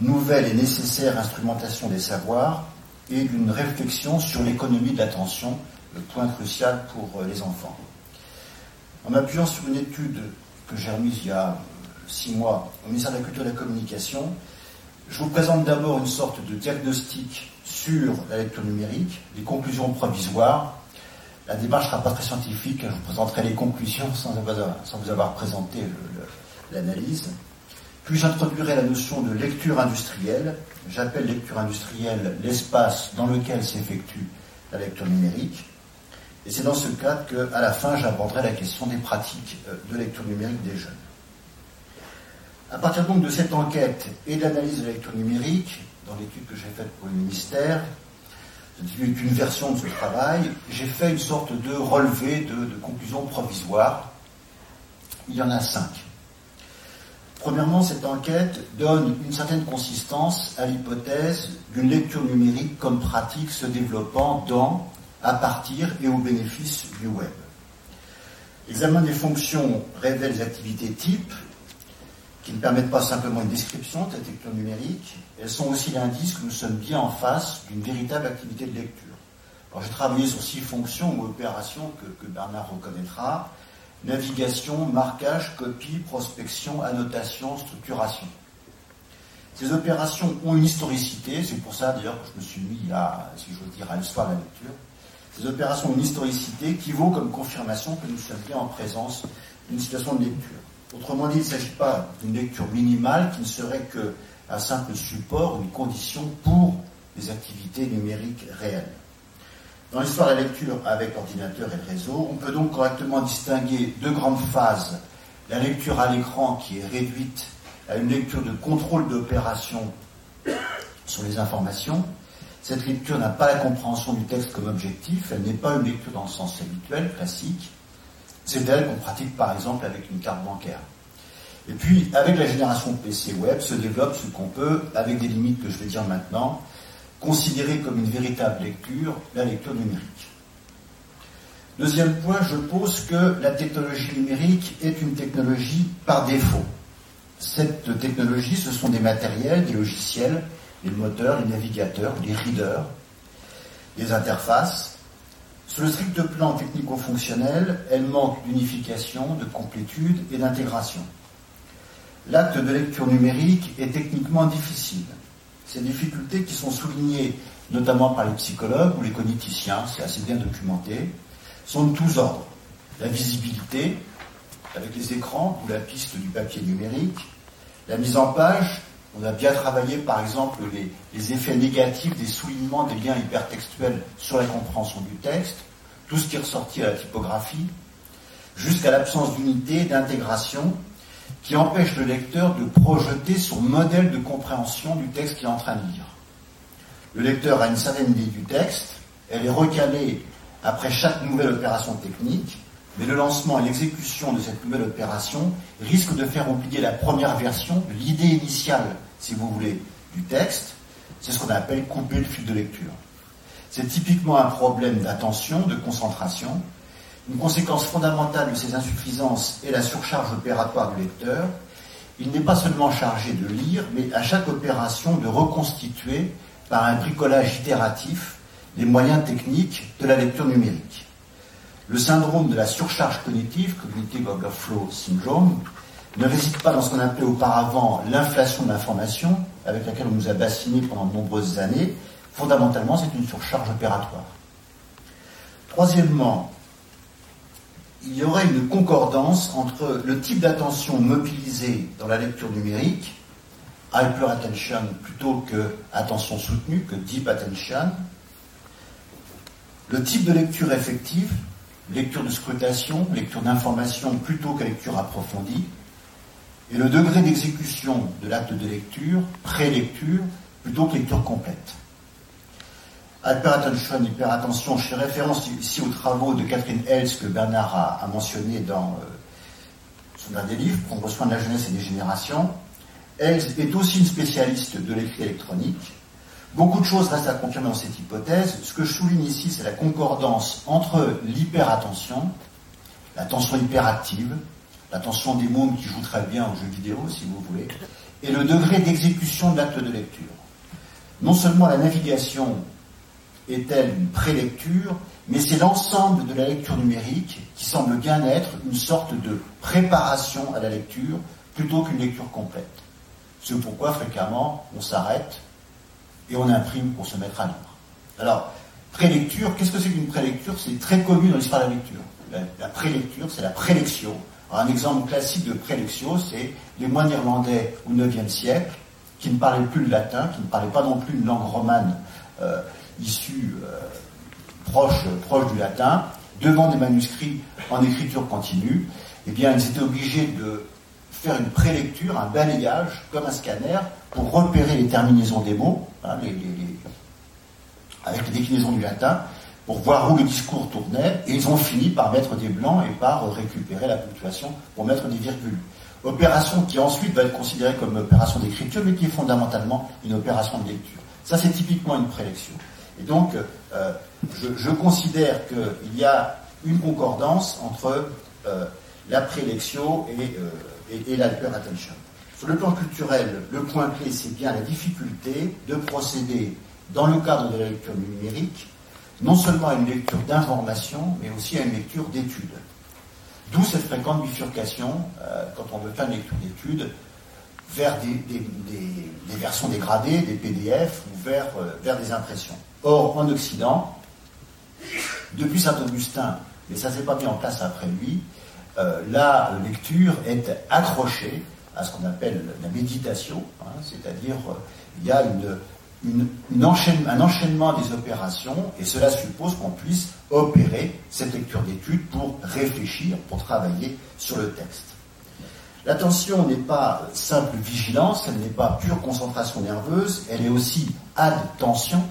nouvelle et nécessaire instrumentation des savoirs et d'une réflexion sur l'économie de l'attention, le point crucial pour euh, les enfants. En m'appuyant sur une étude que j'ai remise il y a euh, six mois au ministère de la Culture et de la Communication, je vous présente d'abord une sorte de diagnostic sur la lecture numérique, les conclusions provisoires. La démarche sera pas très scientifique, je vous présenterai les conclusions sans, vous avoir présenté l'analyse. Puis j'introduirai la notion de lecture industrielle. J'appelle lecture industrielle l'espace dans lequel s'effectue la lecture numérique. Et c'est dans ce cadre qu'à la fin, j'aborderai la question des pratiques euh, de lecture numérique des jeunes. À partir donc de cette enquête et de l'analyse de la lecture numérique, dans l'étude que j'ai faite pour le ministère, c'est une version de ce travail, j'ai fait une sorte de relevé de, de conclusions provisoires. Il y en a cinq. Premièrement, cette enquête donne une certaine consistance à l'hypothèse d'une lecture numérique comme pratique se développant dans, à partir et au bénéfice du web. L'examen des fonctions révèle les activités types qui ne permettent pas simplement une description de cette lecture numérique, elles sont aussi l'indice que nous sommes bien en face d'une véritable activité de lecture. Alors j'ai travaillé sur six fonctions ou opérations que Bernard reconnaîtra, navigation, marquage, copie, prospection, annotation, structuration. Ces opérations ont une historicité, c'est pour ça d'ailleurs que je me suis mis à, si j'ose dire, à l'histoire de la lecture. Ces opérations ont une historicité qui vaut comme confirmation que nous sommes bien en présence d'une situation de lecture. Autrement dit, il ne s'agit pas d'une lecture minimale qui ne serait qu'un simple support, une condition pour les activités numériques réelles. Dans l'histoire de la lecture avec l'ordinateur et réseau, on peut donc correctement distinguer deux grandes phases. La lecture à l'écran qui est réduite à une lecture de contrôle d'opération sur les informations. Cette lecture n'a pas la compréhension du texte comme objectif, elle n'est pas une lecture dans le sens habituel, classique. C'est elle qu'on pratique par exemple avec une carte bancaire. Et puis, avec la génération PC web, se développe ce qu'on peut, avec des limites que je vais dire maintenant, considérer comme une véritable lecture la lecture numérique. Deuxième point, je pose que la technologie numérique est une technologie par défaut. Cette technologie, ce sont des matériels, des logiciels, les moteurs, les navigateurs, les readers, les interfaces. Sur le strict plan technico-fonctionnel, elle manque d'unification, de complétude et d'intégration. L'acte de lecture numérique est techniquement difficile. Ces difficultés qui sont soulignées notamment par les psychologues ou les cogniticiens, c'est assez bien documenté, sont de tous ordres. La visibilité, avec les écrans ou la piste du papier numérique, la mise en page, on a bien travaillé par exemple les, effets négatifs des soulignements des liens hypertextuels sur la compréhension du texte, tout ce qui est ressorti à la typographie, jusqu'à l'absence d'unité, d'intégration qui empêche le lecteur de projeter son modèle de compréhension du texte qu'il est en train de lire. Le lecteur a une certaine idée du texte, elle est recalée après chaque nouvelle opération technique, mais le lancement et l'exécution de cette nouvelle opération risquent de faire oublier la première version, l'idée initiale, si vous voulez, du texte. C'est ce qu'on appelle couper le fil de lecture. C'est typiquement un problème d'attention, de concentration, une conséquence fondamentale de ces insuffisances est la surcharge opératoire du lecteur. Il n'est pas seulement chargé de lire, mais à chaque opération de reconstituer par un bricolage itératif les moyens techniques de la lecture numérique. Le syndrome de la surcharge cognitive, Cognitive Overflow Syndrome, ne réside pas dans ce qu'on appelait auparavant l'inflation de l'information, avec laquelle on nous a bassiné pendant de nombreuses années. Fondamentalement, c'est une surcharge opératoire. Troisièmement, il y aurait une concordance entre le type d'attention mobilisée dans la lecture numérique, hyper attention plutôt que attention soutenue, que deep attention, le type de lecture effective, lecture de scrutation, lecture d'information plutôt que lecture approfondie, et le degré d'exécution de l'acte de lecture, pré-lecture, plutôt que lecture complète. Hyperattention, hyperattention, je fais référence ici aux travaux de Catherine Hels que Bernard a, mentionné dans euh, son dernier livre, Prendre soin de la jeunesse et des générations. Elle est aussi une spécialiste de l'écrit électronique. Beaucoup de choses restent à confirmer dans cette hypothèse. Ce que je souligne ici, c'est la concordance entre l'hyperattention, l'attention hyperactive, l'attention des mômes qui jouent très bien aux jeux vidéo, si vous voulez, et le degré d'exécution de l'acte de lecture. Non seulement la navigation est-elle une prélecture, mais c'est l'ensemble de la lecture numérique qui semble bien être une sorte de préparation à la lecture plutôt qu'une lecture complète. C'est pourquoi fréquemment on s'arrête et on imprime pour se mettre à lire. Alors, prélecture, qu'est-ce que c'est qu'une prélecture? C'est très connu dans l'histoire de la lecture. La, prélecture, c'est la prélection. un exemple classique de prélection, c'est les moines irlandais au IXe siècle, qui ne parlaient plus le latin, qui ne parlaient pas non plus une langue romane euh, issue euh, proche, proche du latin, devant des manuscrits en écriture continue, eh bien, ils étaient obligés de faire une prélecture, un balayage, comme un scanner, pour repérer les terminaisons des mots, hein, avec les déclinaisons du latin, pour voir où le discours tournait, et ils ont fini par mettre des blancs et par récupérer la ponctuation pour mettre des virgules. Opération qui ensuite va être considérée comme opération d'écriture, mais qui est fondamentalement une opération de lecture. Ça, c'est typiquement une prélection. Et donc, euh, je, considère qu'il y a une concordance entre euh, la prélection et, euh, et, et attention. Sur le plan culturel, le point clé, c'est bien la difficulté de procéder, dans le cadre de la lecture numérique, non seulement à une lecture d'information, mais aussi à une lecture d'études. D'où cette fréquente bifurcation, euh, quand on veut faire une lecture d'études, vers des, versions dégradées, des PDF, ou vers, vers des impressions. Or, en Occident, depuis Saint-Augustin, mais ça ne s'est pas mis en place après lui, euh, la lecture est accrochée à ce qu'on appelle la méditation, hein, c'est-à-dire euh, il y a un enchaînement des opérations et cela suppose qu'on puisse opérer cette lecture d'étude pour réfléchir, pour travailler sur le texte. L'attention n'est pas simple vigilance, elle n'est pas pure concentration nerveuse, elle est aussi attention,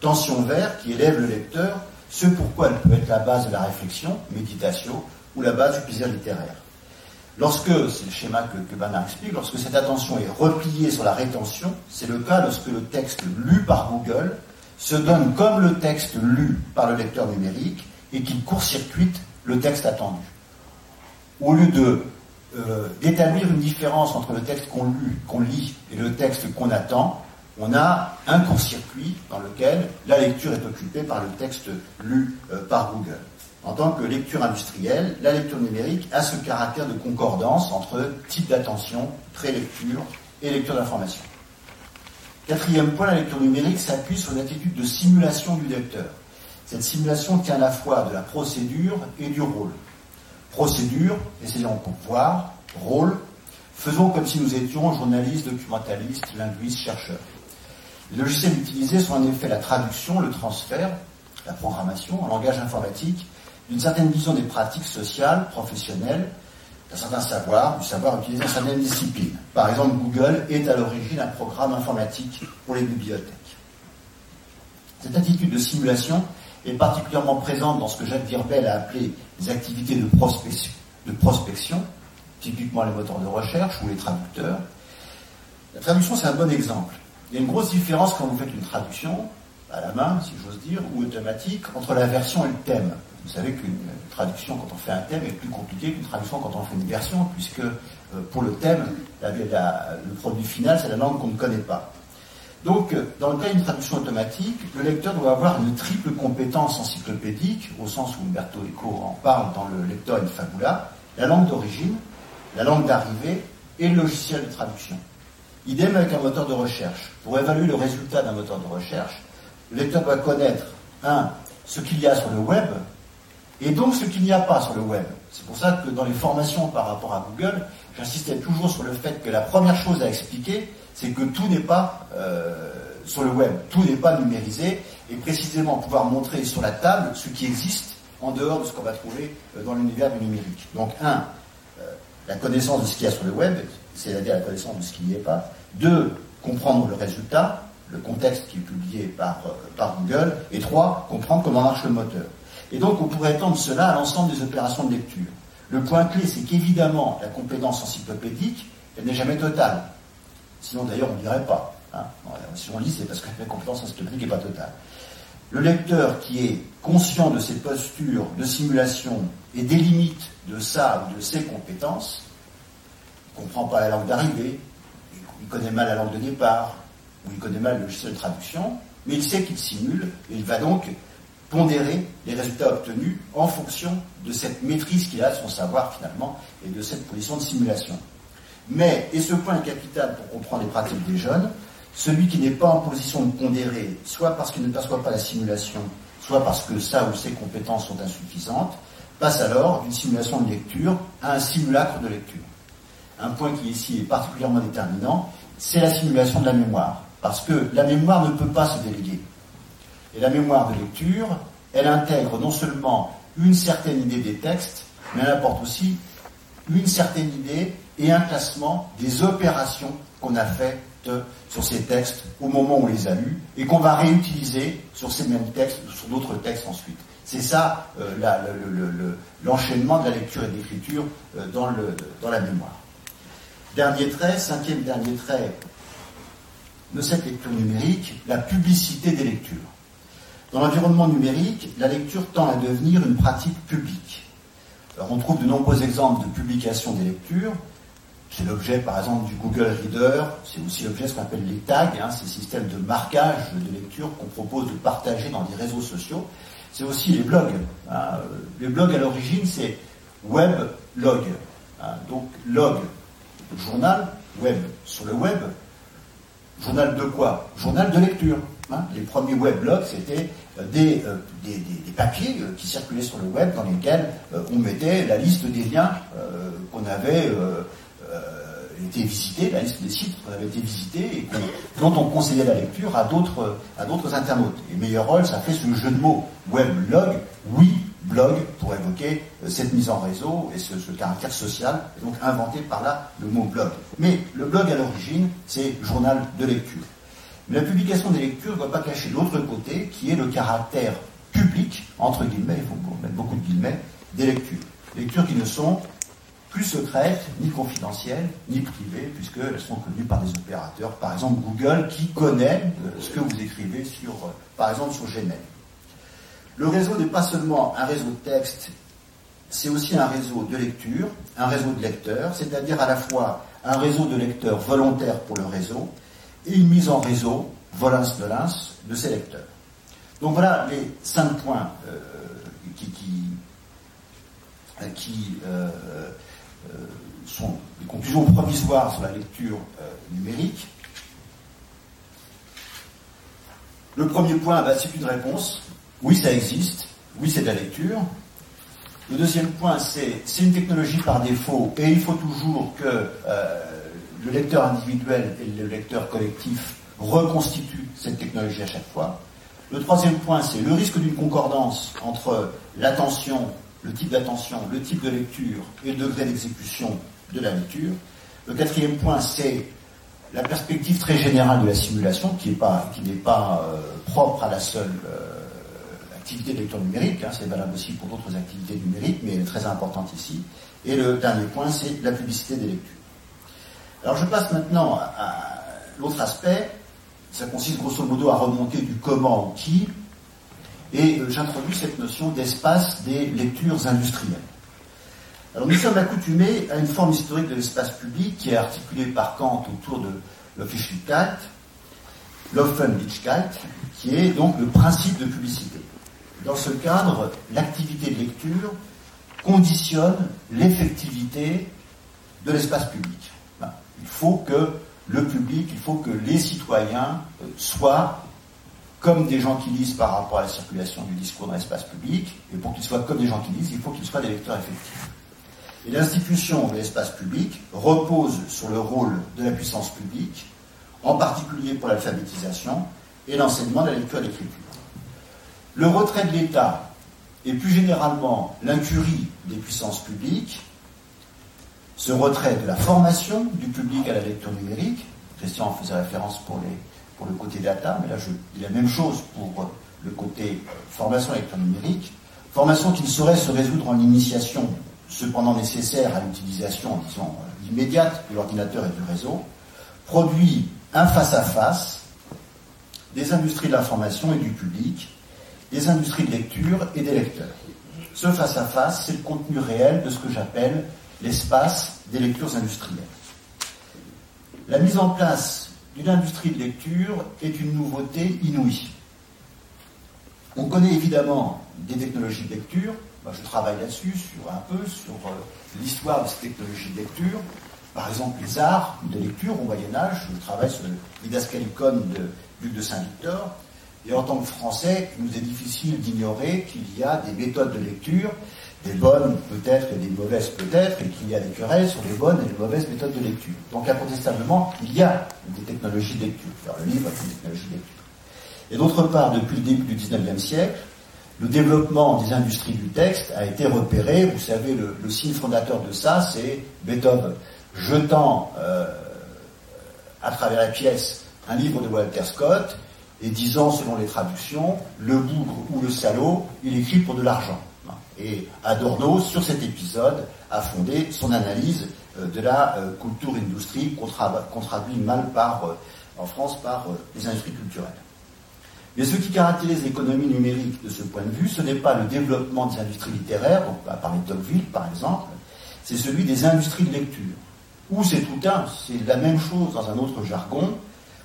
tension vert qui élève le lecteur, ce pourquoi elle peut être la base de la réflexion, méditation, ou la base du plaisir littéraire. Lorsque, c'est le schéma que, que explique, lorsque cette attention est repliée sur la rétention, c'est le cas lorsque le texte lu par Google se donne comme le texte lu par le lecteur numérique et qu'il court-circuite le texte attendu. Au lieu euh, d'établir une différence entre le texte qu'on qu'on lit et le texte qu'on attend, on a un court-circuit dans lequel la lecture est occupée par le texte lu euh, par Google. En tant que lecture industrielle, la lecture numérique a ce caractère de concordance entre type d'attention, prélecture et lecture d'information. Quatrième point, la lecture numérique s'appuie sur une attitude de simulation du lecteur. Cette simulation tient à la fois de la procédure et du rôle. Procédure, essayons pour voir, rôle, faisons comme si nous étions journalistes, documentalistes, linguistes, chercheurs. Les logiciels utilisés sont en effet la traduction, le transfert, la programmation en langage informatique d'une certaine vision des pratiques sociales, professionnelles, d'un certain savoir, du savoir utilisé dans certaines disciplines. Par exemple, Google est à l'origine un programme informatique pour les bibliothèques. Cette attitude de simulation est particulièrement présente dans ce que Jacques Virbel a appelé les activités de prospection, de prospection, typiquement les moteurs de recherche ou les traducteurs. La traduction, c'est un bon exemple. Il y a une grosse différence quand vous faites une traduction à la main, si j'ose dire, ou automatique, entre la version et le thème. Vous savez qu'une traduction quand on fait un thème est plus compliquée qu'une traduction quand on fait une version, puisque euh, pour le thème, le produit final, c'est la langue qu'on ne connaît pas. Donc, euh, dans le cas d'une traduction automatique, le lecteur doit avoir une triple compétence encyclopédique, au sens où Umberto Eco en parle dans le lecteur in fabula, la langue d'origine, la langue d'arrivée et le logiciel de traduction. Idem avec un moteur de recherche. Pour évaluer le résultat d'un moteur de recherche, le lecteur doit connaître, un, ce qu'il y a sur le web, et donc ce qu'il n'y a pas sur le web. C'est pour ça que dans les formations par rapport à Google, j'insistais toujours sur le fait que la première chose à expliquer, c'est que tout n'est pas euh, sur le web, tout n'est pas numérisé, et précisément pouvoir montrer sur la table ce qui existe en dehors de ce qu'on va trouver euh, dans l'univers du numérique. Donc, un, euh, la connaissance de ce qu'il y a sur le web, c'est-à-dire la connaissance de ce qu'il n'y est pas. Deux, comprendre le résultat, le contexte qui est publié par, par Google. Et trois, comprendre comment marche le moteur. Et donc on pourrait étendre cela à l'ensemble des opérations de lecture. Le point clé, c'est qu'évidemment, la compétence encyclopédique, elle n'est jamais totale. Sinon, d'ailleurs, on ne dirait pas. Hein. Si on lit, c'est parce que la compétence encyclopédique n'est pas totale. Le lecteur qui est conscient de ses postures de simulation et des limites de sa ou de ses compétences, ne comprend pas la langue d'arrivée, il connaît mal la langue de départ, ou il connaît mal le logiciel de traduction, mais il sait qu'il simule, et il va donc pondérer les résultats obtenus en fonction de cette maîtrise qu'il a de son savoir finalement, et de cette position de simulation. Mais, et ce point est capital pour comprendre les pratiques des jeunes, celui qui n'est pas en position de pondérer, soit parce qu'il ne perçoit pas la simulation, soit parce que sa ou ses compétences sont insuffisantes, passe alors d'une simulation de lecture à un simulacre de lecture. Un point qui ici est particulièrement déterminant, c'est la simulation de la mémoire. Parce que la mémoire ne peut pas se déléguer. Et la mémoire de lecture, elle intègre non seulement une certaine idée des textes, mais elle apporte aussi une certaine idée et un classement des opérations qu'on a faites sur ces textes au moment où on les a lus et qu'on va réutiliser sur ces mêmes textes ou sur d'autres textes ensuite. C'est ça euh, l'enchaînement de la lecture et de l'écriture euh, dans, dans la mémoire. Dernier trait, cinquième dernier trait de cette lecture numérique, la publicité des lectures. Dans l'environnement numérique, la lecture tend à devenir une pratique publique. on trouve de nombreux exemples de publication des lectures. C'est l'objet, par exemple, du Google Reader. C'est aussi l'objet de ce qu'on appelle les tags, hein, ces systèmes de marquage de lecture qu'on propose de partager dans des réseaux sociaux. C'est aussi les blogs. Hein. Les blogs, à l'origine, c'est weblog. Hein. Donc, log, journal, web. Sur le web, journal de quoi? Journal de lecture. Les premiers weblogs, c'était euh, euh, des, des, papiers euh, qui circulaient sur le web dans lesquels on mettait la liste des liens qu'on avait été visités, la liste des sites qu'on avait été visités et dont on conseillait la lecture à d'autres à d'autres internautes. Et Rôle, ça fait ce jeu de mots weblog, oui blog pour évoquer cette mise en réseau et ce, ce, caractère social, donc inventé par là le mot blog. Mais le blog à l'origine, c'est journal de lecture. Mais la publication des lectures ne doit pas cacher l'autre côté, qui est le caractère public, entre guillemets, il faut mettre beaucoup de guillemets, des lectures. Lectures qui ne sont plus secrètes, ni confidentielles, ni privées, puisqu'elles sont connues par des opérateurs, par exemple Google, qui connaît euh, ce que vous écrivez sur, euh, par exemple, sur Gmail. Le réseau n'est pas seulement un réseau de texte, c'est aussi un réseau de lecture, un réseau de lecteurs, c'est-à-dire à la fois un réseau de lecteurs volontaires pour le réseau, et une mise en réseau, volens volins, de ces lecteurs. Donc voilà les cinq points euh, qui, qui, euh, euh, sont les conclusions provisoires sur la lecture numérique. Le premier point, bah, c'est une réponse. Oui, ça existe. Oui, c'est de la lecture. Le deuxième point, c'est c'est une technologie par défaut et il faut toujours que le lecteur individuel et le lecteur collectif reconstituent cette technologie à chaque fois. Le troisième point, c'est le risque d'une concordance entre l'attention, le type d'attention, le type de lecture et le degré d'exécution de la lecture. Le quatrième point, c'est la perspective très générale de la simulation, qui n'est pas, euh, propre à la seule euh, activité de lecture numérique, hein, c'est valable aussi pour d'autres activités numériques, mais elle est très importante ici. Et le dernier point, c'est la publicité des lectures. Alors je passe maintenant à, l'autre aspect. Ça consiste grosso modo à remonter du comment au qui. Et euh, j'introduis cette notion d'espace des lectures industrielles. Alors nous sommes accoutumés à une forme historique de l'espace public qui est articulée par Kant autour de l'Öffentlichkeit, l'Offenlichkeit, qui est donc le principe de publicité. Dans ce cadre, l'activité de lecture conditionne l'effectivité de l'espace public. Il faut que le public, il faut que les citoyens euh, soient comme des gens qui lisent par rapport à la circulation du discours dans l'espace public, et pour qu'ils soient comme des gens qui lisent, il faut qu'ils soient des lecteurs effectifs. Et l'institution de l'espace public repose sur le rôle de la puissance publique, en particulier pour l'alphabétisation et l'enseignement de la lecture et de l'écriture. Le retrait de l'État et plus généralement l'incurie des puissances publiques ce retrait de la formation du public à la lecture numérique, Christian en faisait référence pour, les, pour le côté data, mais là je dis la même chose pour le côté formation à la lecture numérique, formation qui ne saurait se résoudre en initiation, cependant nécessaire à l'utilisation, disons, immédiate de l'ordinateur et du réseau, produit un face-à-face des industries de l'information et du public, des industries de lecture et des lecteurs. Ce face-à-face, c'est le contenu réel de ce que j'appelle l'espace des lectures industrielles. La mise en place d'une industrie de lecture est une nouveauté inouïe. On connaît évidemment des technologies de lecture. Moi, je travaille là-dessus, sur un peu sur euh, l'histoire de ces technologies de lecture. Par exemple, les arts de lecture au Moyen Âge. Je travaille sur le Didascalicon de Luc de Saint-Victor. Et en tant que Français, il nous est difficile d'ignorer qu'il y a des méthodes de lecture, des bonnes peut-être et des mauvaises peut-être, et qu'il y a des querelles sur les bonnes et les mauvaises méthodes de lecture. Donc incontestablement, il y a des technologies de lecture. Faire le livre est une technologie de lecture. Et d'autre part, depuis le début du XIXe siècle, le développement des industries du texte a été repéré. Vous savez, le, signe fondateur de ça, c'est Beethoven jetant euh, à travers la pièce un livre de Walter Scott et disant, selon les traductions, le bougre ou le salaud, il écrit pour de l'argent. Et Adorno, sur cet épisode, a fondé son analyse euh, de la euh, culture industrie qu'on mal par, en France par les industries culturelles. Mais ce qui caractérise l'économie numérique de ce point de vue, ce n'est pas le développement des industries littéraires, donc à parler de Tocqueville par exemple, c'est celui des industries de lecture. Ou c'est tout un, c'est la même chose dans un autre jargon,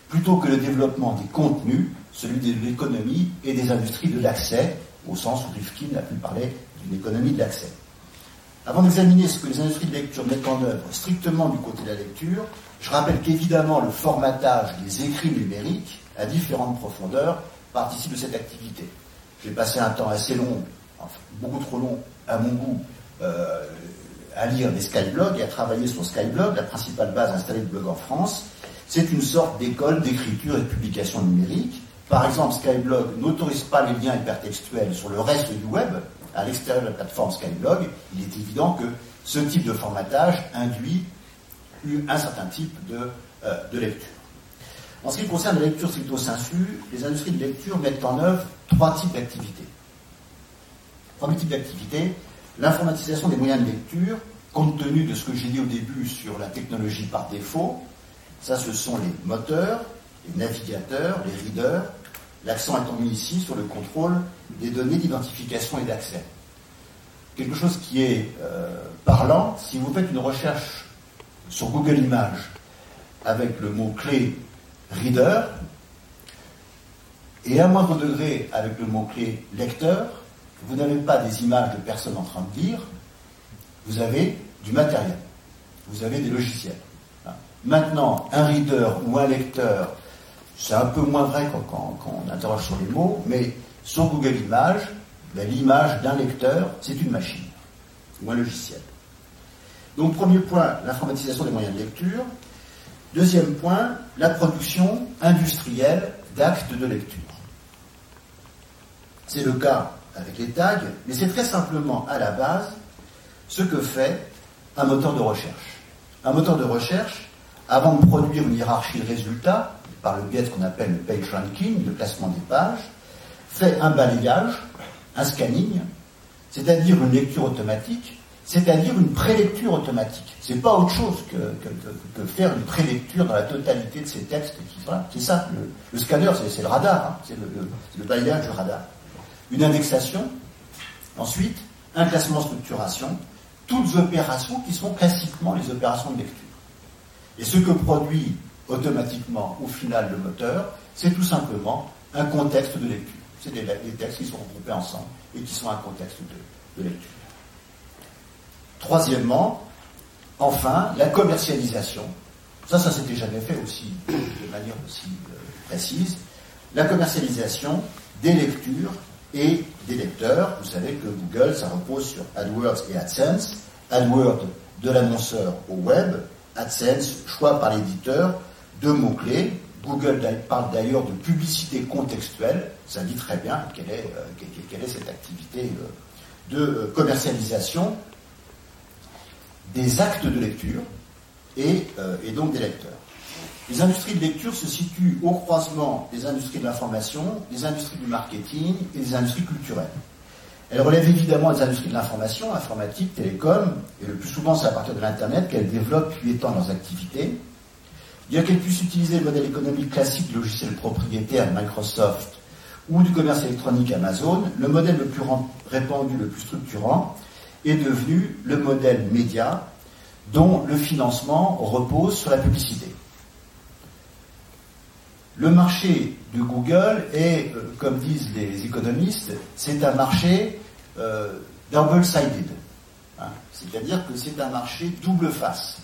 plutôt que le développement des contenus, celui de l'économie et des industries de l'accès, au sens où Rifkin a pu parler d'une économie de l'accès. Avant d'examiner ce que les industries de lecture mettent en œuvre strictement du côté de la lecture, je rappelle qu'évidemment le formatage des écrits numériques à différentes profondeurs participe de cette activité. J'ai passé un temps assez long, beaucoup trop long à mon goût, euh, à lire des Skyblogs et à travailler sur Skyblog, la principale base installée de blog en France. C'est une sorte d'école d'écriture et de publication numérique. Par exemple, Skyblog n'autorise pas les liens hypertextuels sur le reste du web, à l'extérieur de la plateforme Skyblog. Il est évident que ce type de formatage induit un certain type de, euh, de lecture. En ce qui concerne la lecture stricto sensu, les industries de lecture mettent en œuvre trois types d'activités. Premier type d'activité, l'informatisation des moyens de lecture, compte tenu de ce que j'ai dit au début sur la technologie par défaut. Ça, ce sont les moteurs, les navigateurs, les readers. L'accent étant mis ici sur le contrôle des données d'identification et d'accès. Quelque chose qui est euh, parlant, si vous faites une recherche sur Google Images avec le mot-clé reader, et à moindre degré avec le mot-clé lecteur, vous n'avez pas des images de personnes en train de lire, vous avez du matériel, vous avez des logiciels. Maintenant, un reader ou un lecteur, c'est un peu moins vrai quand, on interroge sur les mots, mais sur Google Images, ben, l'image d'un lecteur, c'est une machine ou un logiciel. Donc, premier point, l'informatisation des moyens de lecture. Deuxième point, la production industrielle d'actes de lecture. C'est le cas avec les tags, mais c'est très simplement à la base ce que fait un moteur de recherche. Un moteur de recherche, avant de produire une hiérarchie de résultats, par le biais de ce qu'on appelle le page ranking, le classement des pages, fait un balayage, un scanning, c'est-à-dire une lecture automatique c'est-à-dire une prélecture automatique. C'est pas autre chose que, faire une prélecture dans la totalité de ces textes. C'est ça, le, scanner, c'est le radar, hein. c'est le, le, balayage du radar. Une indexation, ensuite, un classement structuration, toutes opérations qui sont classiquement les opérations de lecture. Et ce que produit automatiquement au final le moteur, c'est tout simplement un contexte de lecture. C'est des, textes qui sont regroupés ensemble et qui sont un contexte de lecture. Troisièmement, enfin, la commercialisation. Ça, ça s'était jamais fait aussi de manière aussi euh, précise. La commercialisation des lectures et des lecteurs. Vous savez que Google, ça repose sur AdWords et AdSense. AdWords de l'annonceur au web, AdSense, choix par l'éditeur de mots-clés. Google parle d'ailleurs de publicité contextuelle. Ça dit très bien quelle est, euh, cette activité euh, de commercialisation des actes de lecture euh, et, donc des lecteurs. Les industries de lecture se situent au croisement des industries de l'information, des industries du marketing et des industries culturelles. Elles relèvent évidemment des industries de l'information, informatique, télécom, et le plus souvent c'est à partir de l'Internet qu'elles développent puis étendent leurs activités. Bien qu'elle puisse utiliser le modèle économique classique du logiciel propriétaire Microsoft ou du commerce électronique Amazon, le modèle le plus répandu, le plus structurant, est devenu le modèle média dont le financement repose sur la publicité. Le marché de Google est, euh, comme disent les économistes, c'est un marché euh, double-sided. Hein. C'est-à-dire que c'est un marché double face.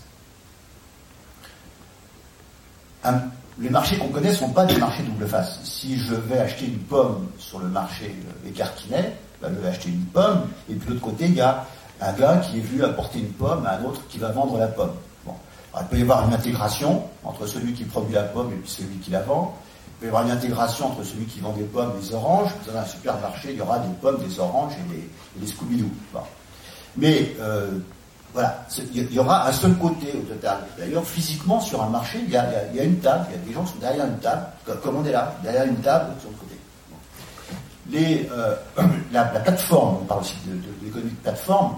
Les marchés qu'on connaît ne sont pas des marchés double face. Si je vais acheter une pomme sur le marché des Carquinets, ben, je vais acheter une pomme, et puis de l'autre côté, il y a un gars qui est vu apporter une pomme à un autre qui va vendre la pomme. Bon. il peut y avoir une intégration entre celui qui produit la pomme et celui qui la vend. Il peut y avoir une intégration entre celui qui vend des pommes et des oranges. Dans un supermarché, il y aura des pommes, des oranges et des, Scooby-Doo. Mais euh, voilà, il y aura un seul côté au total. D'ailleurs, physiquement, sur un marché, il y, a, une table, il y a des gens qui sont derrière une table, comme on est là, derrière une table sur le côté. Euh, la, plateforme, on parle aussi de, l'économie de plateforme,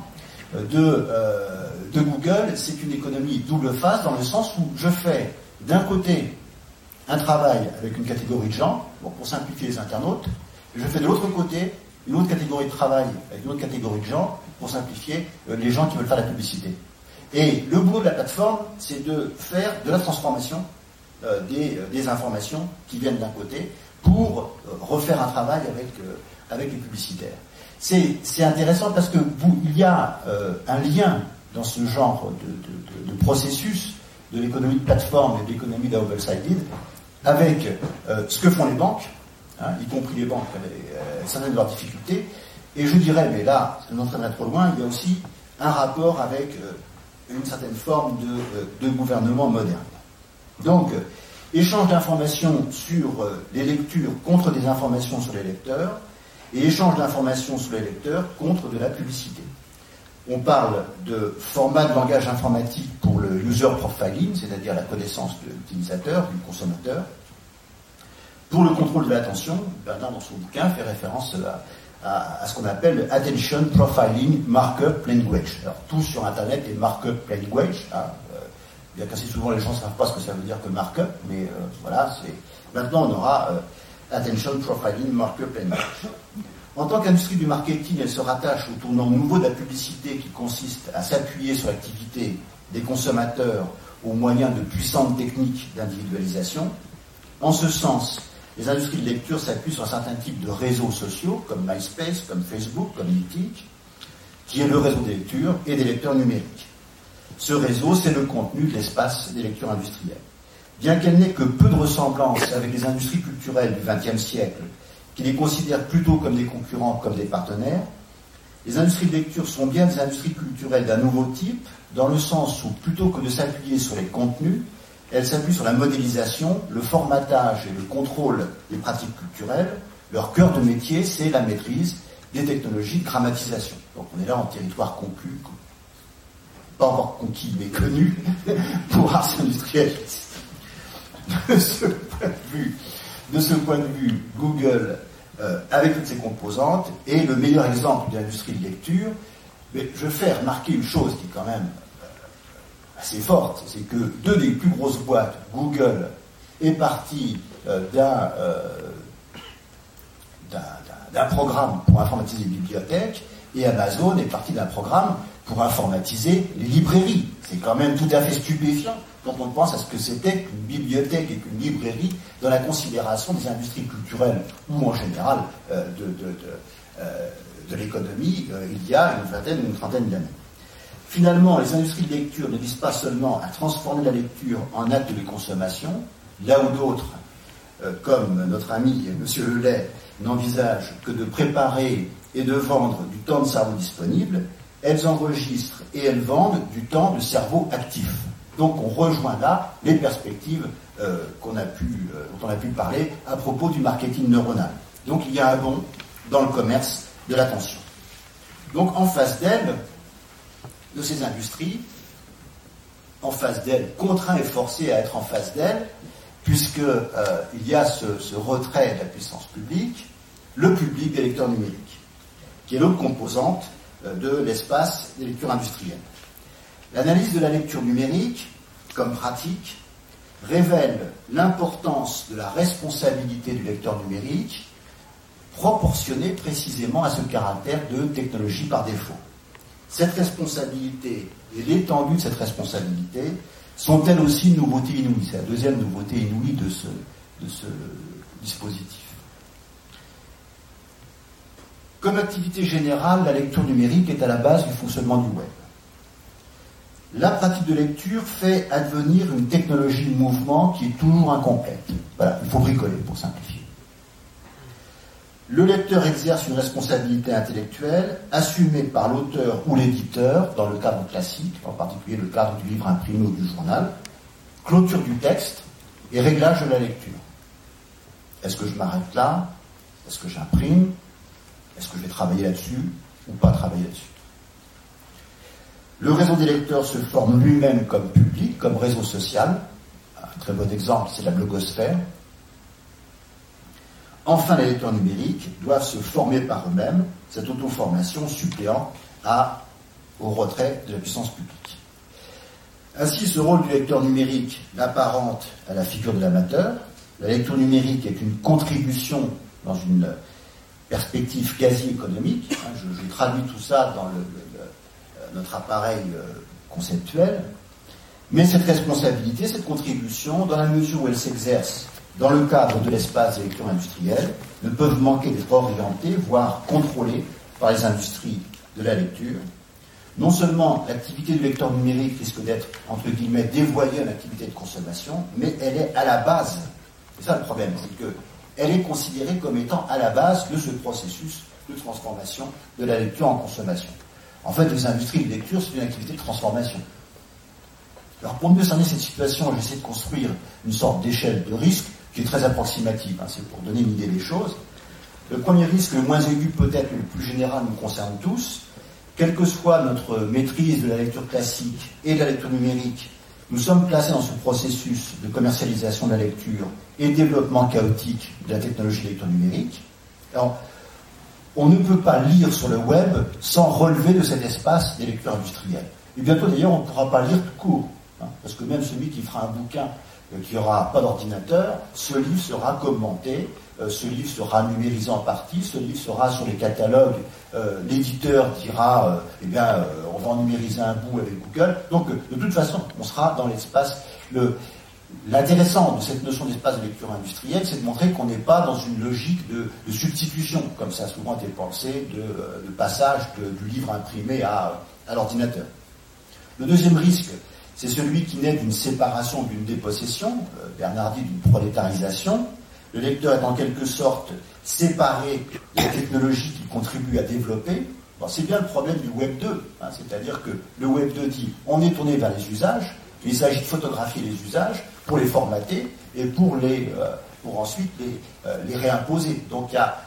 euh, de, euh, de Google, c'est une économie double face dans le sens où je fais d'un côté un travail avec une catégorie de gens, pour simplifier les internautes, et je fais de l'autre côté une autre catégorie de travail avec une autre catégorie de gens, pour simplifier, les gens qui veulent faire la publicité. Et le boulot de la plateforme, c'est de faire de la transformation des, des, informations qui viennent d'un côté pour refaire un travail avec, les publicitaires. C'est intéressant parce que vous, il y a euh, un lien dans ce genre de, processus de l'économie de plateforme et de l'économie double-sided avec euh, ce que font les banques, hein, y compris les banques euh, certaines de leurs difficultés. Et je dirais, mais là, ça nous trop loin, il y a aussi un rapport avec une certaine forme de, de gouvernement moderne. Donc, échange d'informations sur les lectures contre des informations sur les lecteurs, et échange d'informations sur les lecteurs contre de la publicité. On parle de format de langage informatique pour le user profiling, c'est-à-dire la connaissance de l'utilisateur, du consommateur. Pour le contrôle de l'attention, Bernard dans son bouquin fait référence à, ce qu'on appelle Attention Profiling Markup Language. Alors tout sur Internet est Markup Language. Hein, euh, bien qu'assez souvent les gens ne savent pas ce que ça veut dire que markup, mais euh, voilà, c'est maintenant on aura euh, Attention Profiling Markup Language. En tant qu'industrie du marketing, elle se rattache au tournant nouveau de la publicité qui consiste à s'appuyer sur l'activité des consommateurs au moyen de puissantes techniques d'individualisation. En ce sens, les industries de lecture s'appuient sur certains types de réseaux sociaux, comme MySpace, comme Facebook, comme Mythic, qui est le réseau des lectures et des lecteurs numériques. Ce réseau, c'est le contenu de l'espace des lectures industrielles. Bien qu'elle n'ait que peu de ressemblance avec les industries culturelles du XXe siècle, qui les considèrent plutôt comme des concurrents comme des partenaires, les industries de lecture sont bien des industries culturelles d'un nouveau type, dans le sens où, plutôt que de s'appuyer sur les contenus, elles s'appuient sur la modélisation, le formatage et le contrôle des pratiques culturelles. Leur cœur de métier, c'est la maîtrise des technologies de grammatisation. Donc on est là en territoire conclu, pas encore conquis, mais connu, pour Ars Industriel de ce point de vue, ce point de vue Google, euh, avec toutes ses composantes, est le meilleur exemple de l'industrie de lecture. Mais je fais remarquer une chose qui est quand même assez forte, c'est que deux des plus grosses boîtes, Google, est parti euh, d'un programme pour informatiser les bibliothèques, et Amazon est parti d'un programme pour informatiser les librairies. C'est quand même tout à fait stupéfiant quand on pense à ce que c'était qu'une bibliothèque et qu'une librairie dans la considération des industries culturelles ou en général euh, de, euh, de, l'économie euh, il y a une vingtaine ou une trentaine d'années. Finalement, les industries de lecture ne visent pas seulement à transformer la lecture en acte de consommation, là où d'autres, comme notre ami M. Lelay, n'envisagent que de préparer et de vendre du temps de cerveau disponible, elles enregistrent et elles vendent du temps de cerveau actif. Donc on rejoint là les perspectives euh, euh, dont on a pu parler à propos du marketing neuronal. Donc il y a un bond dans le commerce de l'attention. Donc en face d'elle, de ces industries, en face d'elle, contraint et forcé à être en face d'elle, puisqu'il euh, y a ce, ce, retrait de la puissance publique, le public des lecteurs numériques, qui est l'autre composante de l'espace des lectures industrielles. L'analyse de la lecture numérique comme pratique révèle l'importance de la responsabilité du lecteur numérique proportionnée précisément à ce caractère de technologie par défaut. Cette responsabilité et l'étendue de cette responsabilité sont elles aussi une nouveauté inouïe. C'est la deuxième nouveauté inouïe de ce, de ce dispositif. Comme activité générale, la lecture numérique est à la base du fonctionnement du web. La pratique de lecture fait advenir une technologie de mouvement qui est toujours incomplète. Voilà, il faut bricoler pour simplifier. Le lecteur exerce une responsabilité intellectuelle assumée par l'auteur ou l'éditeur dans le cadre classique, en particulier le cadre du livre imprimé ou du journal, clôture du texte et réglage de la lecture. Est-ce que je m'arrête là? Est-ce que j'imprime? Est-ce que je vais travailler là-dessus ou pas travailler là-dessus? Le réseau des lecteurs se forme lui-même comme public, comme réseau social. Un très bon exemple, c'est la blogosphère. Enfin, les lecteurs numériques doivent se former par eux-mêmes, cette auto-formation suppléant au retrait de la puissance publique. Ainsi, ce rôle du lecteur numérique l'apparente à la figure de l'amateur. La lecture numérique est une contribution dans une perspective quasi économique. Hein, je, traduis tout ça dans notre appareil euh, conceptuel. Mais cette responsabilité, cette contribution, dans la mesure où elle s'exerce dans le cadre de l'espace des lectures industrielles, ne peuvent manquer d'être orientés, voire contrôlés par les industries de la lecture. Non seulement l'activité du lecteur numérique risque d'être, entre guillemets, dévoyée à l'activité de consommation, mais elle est à la base. C'est ça le problème, c'est qu'elle est considérée comme étant à la base de ce processus de transformation de la lecture en consommation. En fait, les industries de lecture, c'est une activité de transformation. Alors pour mieux cerner cette situation, j'essaie de construire une sorte d'échelle de risque qui est très approximative, hein, c'est pour donner une idée des choses. Le premier risque, le moins aigu peut-être, le plus général, nous concerne tous. Quelle que soit notre maîtrise de la lecture classique et de la lecture numérique, nous sommes placés dans ce processus de commercialisation de la lecture et développement chaotique de la technologie de lecture numérique. Alors, on ne peut pas lire sur le web sans relever de cet espace des lecteurs industriels. Et bientôt d'ailleurs, on ne pourra pas lire tout court. Hein, parce que même celui qui fera un bouquin euh, qui n'aura pas d'ordinateur, ce livre sera commenté, euh, ce livre sera numérisé en partie, ce livre sera sur les catalogues, euh, l'éditeur dira, eh bien, on va en numériser un bout avec Google. Donc, de toute façon, on sera dans l'espace. L'intéressant de cette notion d'espace de lecture industrielle, c'est de montrer qu'on n'est pas dans une logique de, substitution, comme ça a souvent été pensé, de, passage du livre imprimé à l'ordinateur. Le deuxième risque, c'est celui qui naît d'une séparation, d'une dépossession, euh, Bernard dit d'une prolétarisation. Le lecteur est en quelque sorte séparé de la technologie qu'il contribue à développer. c'est bien le problème du Web 2, hein, c'est-à-dire que le Web 2 dit on est tourné vers les usages, il s'agit de photographier les usages pour les formater et pour, les, euh, pour ensuite les, euh, les, réimposer. Donc il y a,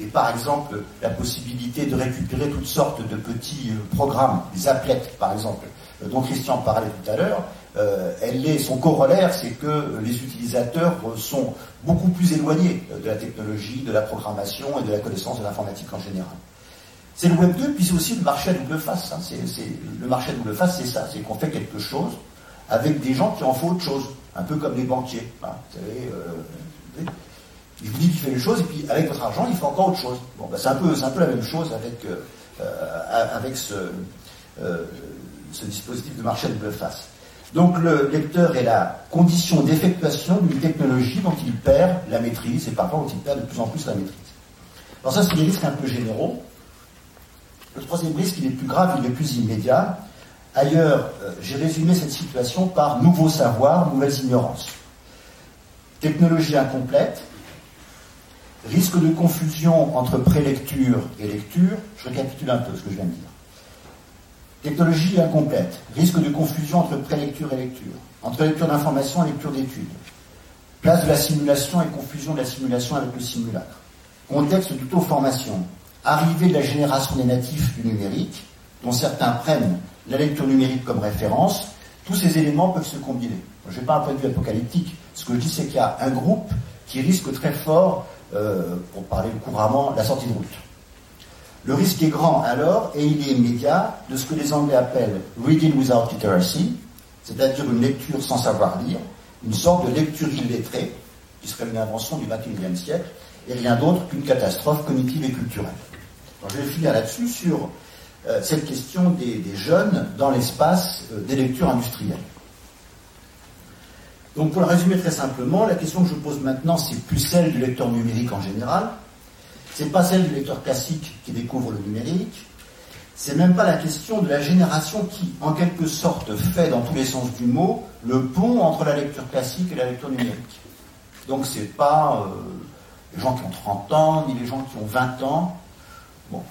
et par exemple, la possibilité de récupérer toutes sortes de petits programmes, des applets par exemple, dont Christian parlait tout à l'heure, euh, elle est, son corollaire, c'est que les utilisateurs sont beaucoup plus éloignés de la technologie, de la programmation et de la connaissance de l'informatique en général. C'est le Web 2, puis c'est aussi le marché à double face. Hein. le marché à double face, c'est ça, c'est qu'on fait quelque chose avec des gens qui en font autre chose, un peu comme les banquiers. Hein. Vous savez, euh, il vous dit qu'il fait une chose, et puis avec votre argent, il fait encore autre chose. Bon, bah, c'est un, peu, un peu la même chose avec, avec ce, ce dispositif de double face. Donc le lecteur est la condition d'effectuation d'une technologie dont il perd la maîtrise et parfois dont il perd de plus en plus la maîtrise. Alors ça, c'est des risques un peu généraux. Le troisième risque, il est plus grave, il est plus immédiat. Ailleurs, euh, j'ai résumé cette situation par nouveau savoir, nouvelles ignorances. Technologie incomplète, risque de confusion entre prélecture et lecture. Je récapitule un peu ce que je viens de dire. Technologie incomplète, risque de confusion entre prélecture et lecture, entre lecture d'information et lecture d'études, place de la simulation et confusion de la simulation avec le simulacre, contexte d'auto-formation, arrivée de la génération des natifs du numérique, dont certains prennent la lecture numérique comme référence, tous ces éléments peuvent se combiner. Je n'ai pas un point de vue apocalyptique, ce que je dis c'est qu'il y a un groupe qui risque très fort, euh, pour parler couramment, la sortie de route. Le risque est grand alors, et il est immédiat, de ce que les Anglais appellent reading without literacy, c'est-à-dire une lecture sans savoir lire, une sorte de lecture illettrée, qui serait une invention du XXIe siècle, et rien d'autre qu'une catastrophe cognitive et culturelle. je vais finir là-dessus sur euh, cette question des, jeunes dans l'espace euh, des lectures industrielles. Donc pour le résumer très simplement, la question que je pose maintenant, c'est plus celle du lecteur numérique en général, c'est pas celle du lecteur classique qui découvre le numérique, c'est même pas la question de la génération qui, en quelque sorte, fait dans tous les sens du mot le pont entre la lecture classique et la lecture numérique. Donc c'est pas euh, les gens qui ont 30 ans, ni les gens qui ont 20 ans. Bon.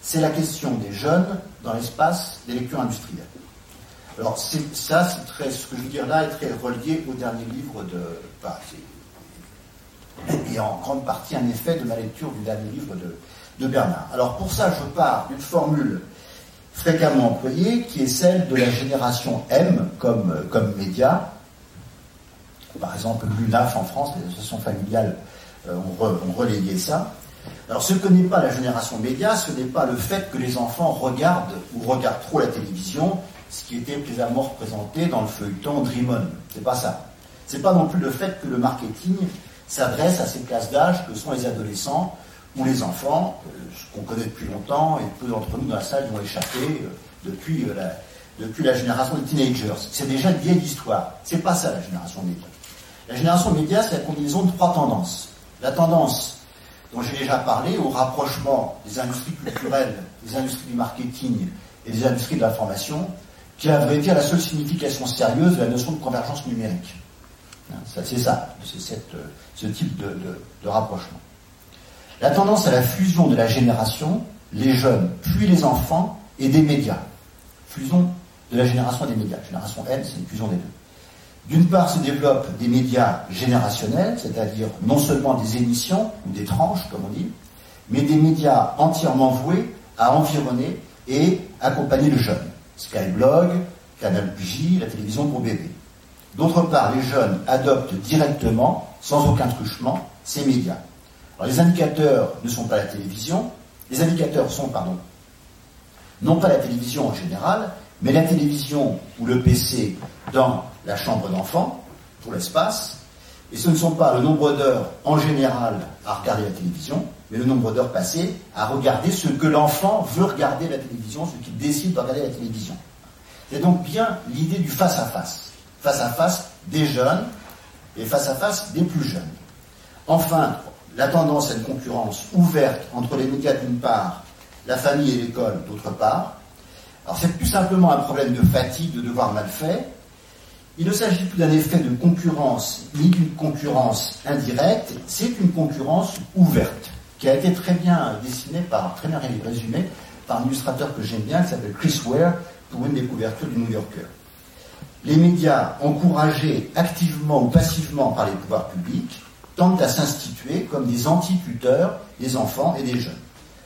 C'est la question des jeunes dans l'espace des lectures industrielles. Alors ça, c'est très, ce que je veux dire là est très relié au dernier livre de, enfin, et en grande partie un effet de ma lecture du dernier livre de, Bernard. Alors pour ça, je pars d'une formule fréquemment employée qui est celle de la génération M comme, comme média. Par exemple, l'UNAF en France, les associations familiales euh, ont, relayé ça. Alors ce que n'est pas la génération média, ce n'est pas le fait que les enfants regardent ou regardent trop la télévision, ce qui était plaisamment représenté dans le feuilleton Dream On. C'est pas ça. C'est pas non plus le fait que le marketing s'adresse à ces classes d'âge que sont les adolescents ou les enfants, euh, qu'on connaît depuis longtemps, et peu d'entre nous dans la salle y ont échappé euh, depuis, euh, la, depuis la génération des teenagers. C'est déjà une vieille histoire. C'est pas ça la génération média. La génération média, c'est la combinaison de trois tendances. La tendance dont j'ai déjà parlé, au rapprochement des industries culturelles, des industries du marketing et des industries de l'information, qui a, à vrai dire, la seule signification sérieuse de la notion de convergence numérique. Hein, c'est ça, c'est ce type de rapprochement. La tendance à la fusion de la génération, les jeunes, puis les enfants, et des médias. Fusion de la génération des médias. Génération N, c'est une fusion des deux. D'une part, se développent des médias générationnels, c'est-à-dire non seulement des émissions, ou des tranches, comme on dit, mais des médias entièrement voués à environner et accompagner le jeune. Skyblog, Canal J, la télévision pour bébés. D'autre part, les jeunes adoptent directement, sans aucun truchement, ces médias. Alors, les indicateurs ne sont pas la télévision, les indicateurs sont, pardon, non pas la télévision en général, mais la télévision ou le PC dans la chambre d'enfant, pour l'espace, et ce ne sont pas le nombre d'heures en général à regarder la télévision, mais le nombre d'heures passées à regarder ce que l'enfant veut regarder la télévision, ce qu'il décide de regarder la télévision. C'est donc bien l'idée du face-à-face. Face-à-face des jeunes et face-à-face des plus jeunes. Enfin, la tendance à une concurrence ouverte entre les médias d'une part, la famille et l'école d'autre part. Alors c'est plus simplement un problème de fatigue, de devoir mal fait. Il ne s'agit plus d'un effet de concurrence ni d'une concurrence indirecte, c'est une concurrence ouverte, qui a été très bien dessinée par, très bien résumée par un illustrateur que j'aime bien, qui s'appelle Chris Ware, pour une des couvertures du New Yorker. Les médias encouragés activement ou passivement par les pouvoirs publics tentent à s'instituer comme des anti-tuteurs des enfants et des jeunes.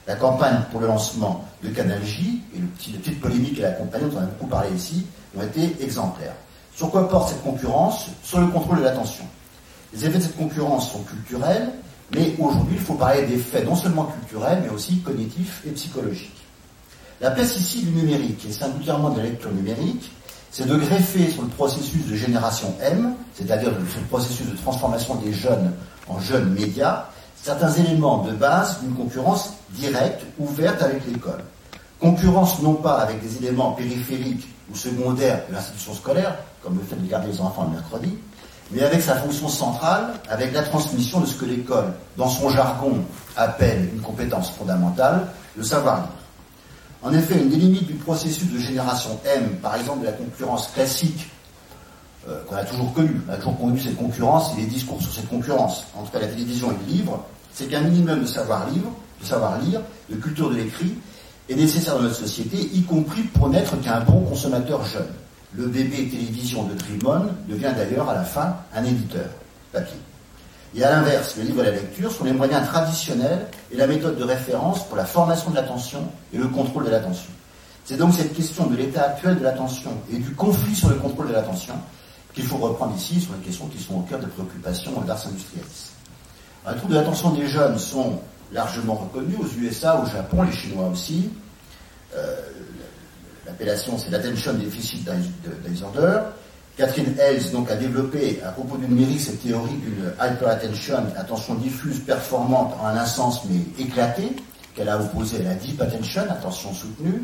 La campagne pour le lancement de Canal J et le petit, la petite polémique et la compagnie dont on a beaucoup parlé ici ont été exemplaires. Sur quoi porte cette concurrence? Sur le contrôle de l'attention. Les effets de cette concurrence sont culturels, mais aujourd'hui il faut parler d'effets non seulement culturels, mais aussi cognitifs et psychologiques. La place ici du numérique, et singulièrement de la lecture numérique, c'est de greffer sur le processus de génération M, c'est-à-dire sur le processus de transformation des jeunes en jeunes médias, certains éléments de base d'une concurrence directe, ouverte avec l'école. Concurrence non pas avec des éléments périphériques ou secondaires de l'institution scolaire, comme le fait de garder les enfants le mercredi, mais avec sa fonction centrale, avec la transmission de ce que l'école, dans son jargon, appelle une compétence fondamentale, le savoir-lire. En effet, une des limites du processus de génération M, par exemple de la concurrence classique, euh, qu'on a toujours connue, on a toujours connu cette concurrence et les discours sur cette concurrence entre la télévision et le livre, c'est qu'un minimum de savoir-lire, de savoir-lire, de culture de l'écrit, est nécessaire dans notre société, y compris pour n'être qu'un bon consommateur jeune. Le bébé télévision de Trimon devient d'ailleurs à la fin un éditeur papier. Et à l'inverse, le livre et la lecture sont les moyens traditionnels et la méthode de référence pour la formation de l'attention et le contrôle de l'attention. C'est donc cette question de l'état actuel de l'attention et du conflit sur le contrôle de l'attention qu'il faut reprendre ici sur les questions qui sont au cœur des préoccupations d'Ars Industrialis. Les troubles de l'attention des jeunes sont largement reconnus aux USA, au Japon, les Chinois aussi. Euh, l'appellation, c'est l'attention deficit disorder. Catherine Hales donc, a développé à propos du numérique cette théorie d'une hyperattention, attention diffuse, performante en un sens mais éclatée, qu'elle a opposée à la deep attention, attention soutenue.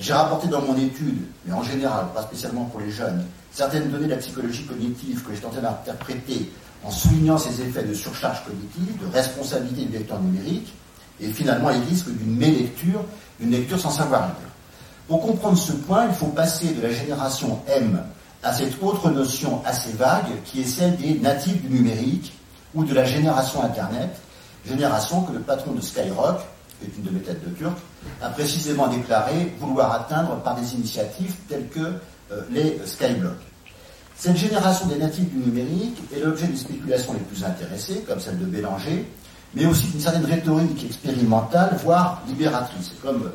J'ai rapporté dans mon étude, mais en général, pas spécialement pour les jeunes, certaines données de la psychologie cognitive que j'ai tenté d'interpréter en soulignant ces effets de surcharge cognitive, de responsabilité du lecteur numérique, et finalement les risques d'une mélecture, d'une lecture sans savoir lire. Pour comprendre ce point, il faut passer de la génération M à cette autre notion assez vague qui est celle des natifs du numérique ou de la génération Internet, génération que le patron de Skyrock, qui est une de mes têtes de turc, a précisément déclaré vouloir atteindre par des initiatives telles que euh, les Skyblocks. Cette génération des natifs du numérique est l'objet des spéculations les plus intéressées, comme celle de Bélanger, mais aussi d'une certaine rhétorique expérimentale, voire libératrice. Comme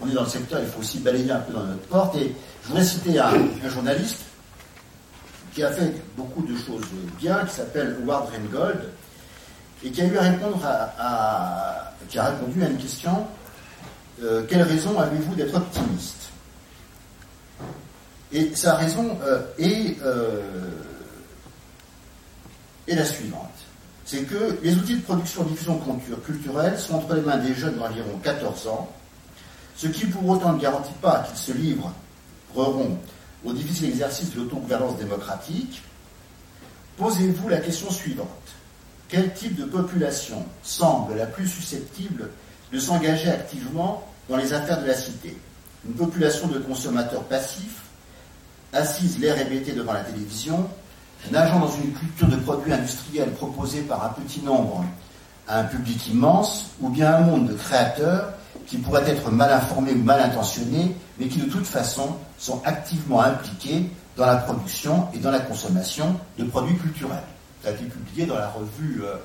on est dans le secteur, il faut aussi balayer un peu dans notre porte. Et voudrais citer un, journaliste qui a fait beaucoup de choses bien, qui s'appelle Howard Reingold, et qui a eu à répondre à, qui a répondu à une question euh, quelle raison avez-vous d'être optimiste? Et sa raison euh, est, euh, est la suivante. C'est que les outils de production, diffusion, culturelle sont entre les mains des jeunes d'environ 14 ans, ce qui pour autant ne garantit pas qu'ils se au difficile exercice de l'autogouvernance démocratique. Posez-vous la question suivante. Quel type de population semble la plus susceptible de s'engager activement dans les affaires de la cité? Une population de consommateurs passifs, assise l'air hébété devant la télévision, nageant dans une culture de produits industriels proposés par un petit nombre à un public immense, ou bien un monde de créateurs qui pourraient être mal informés ou mal intentionnés, mais qui de toute façon sont activement impliqués dans la production et dans la consommation de produits culturels. Ça a été publié dans la revue euh,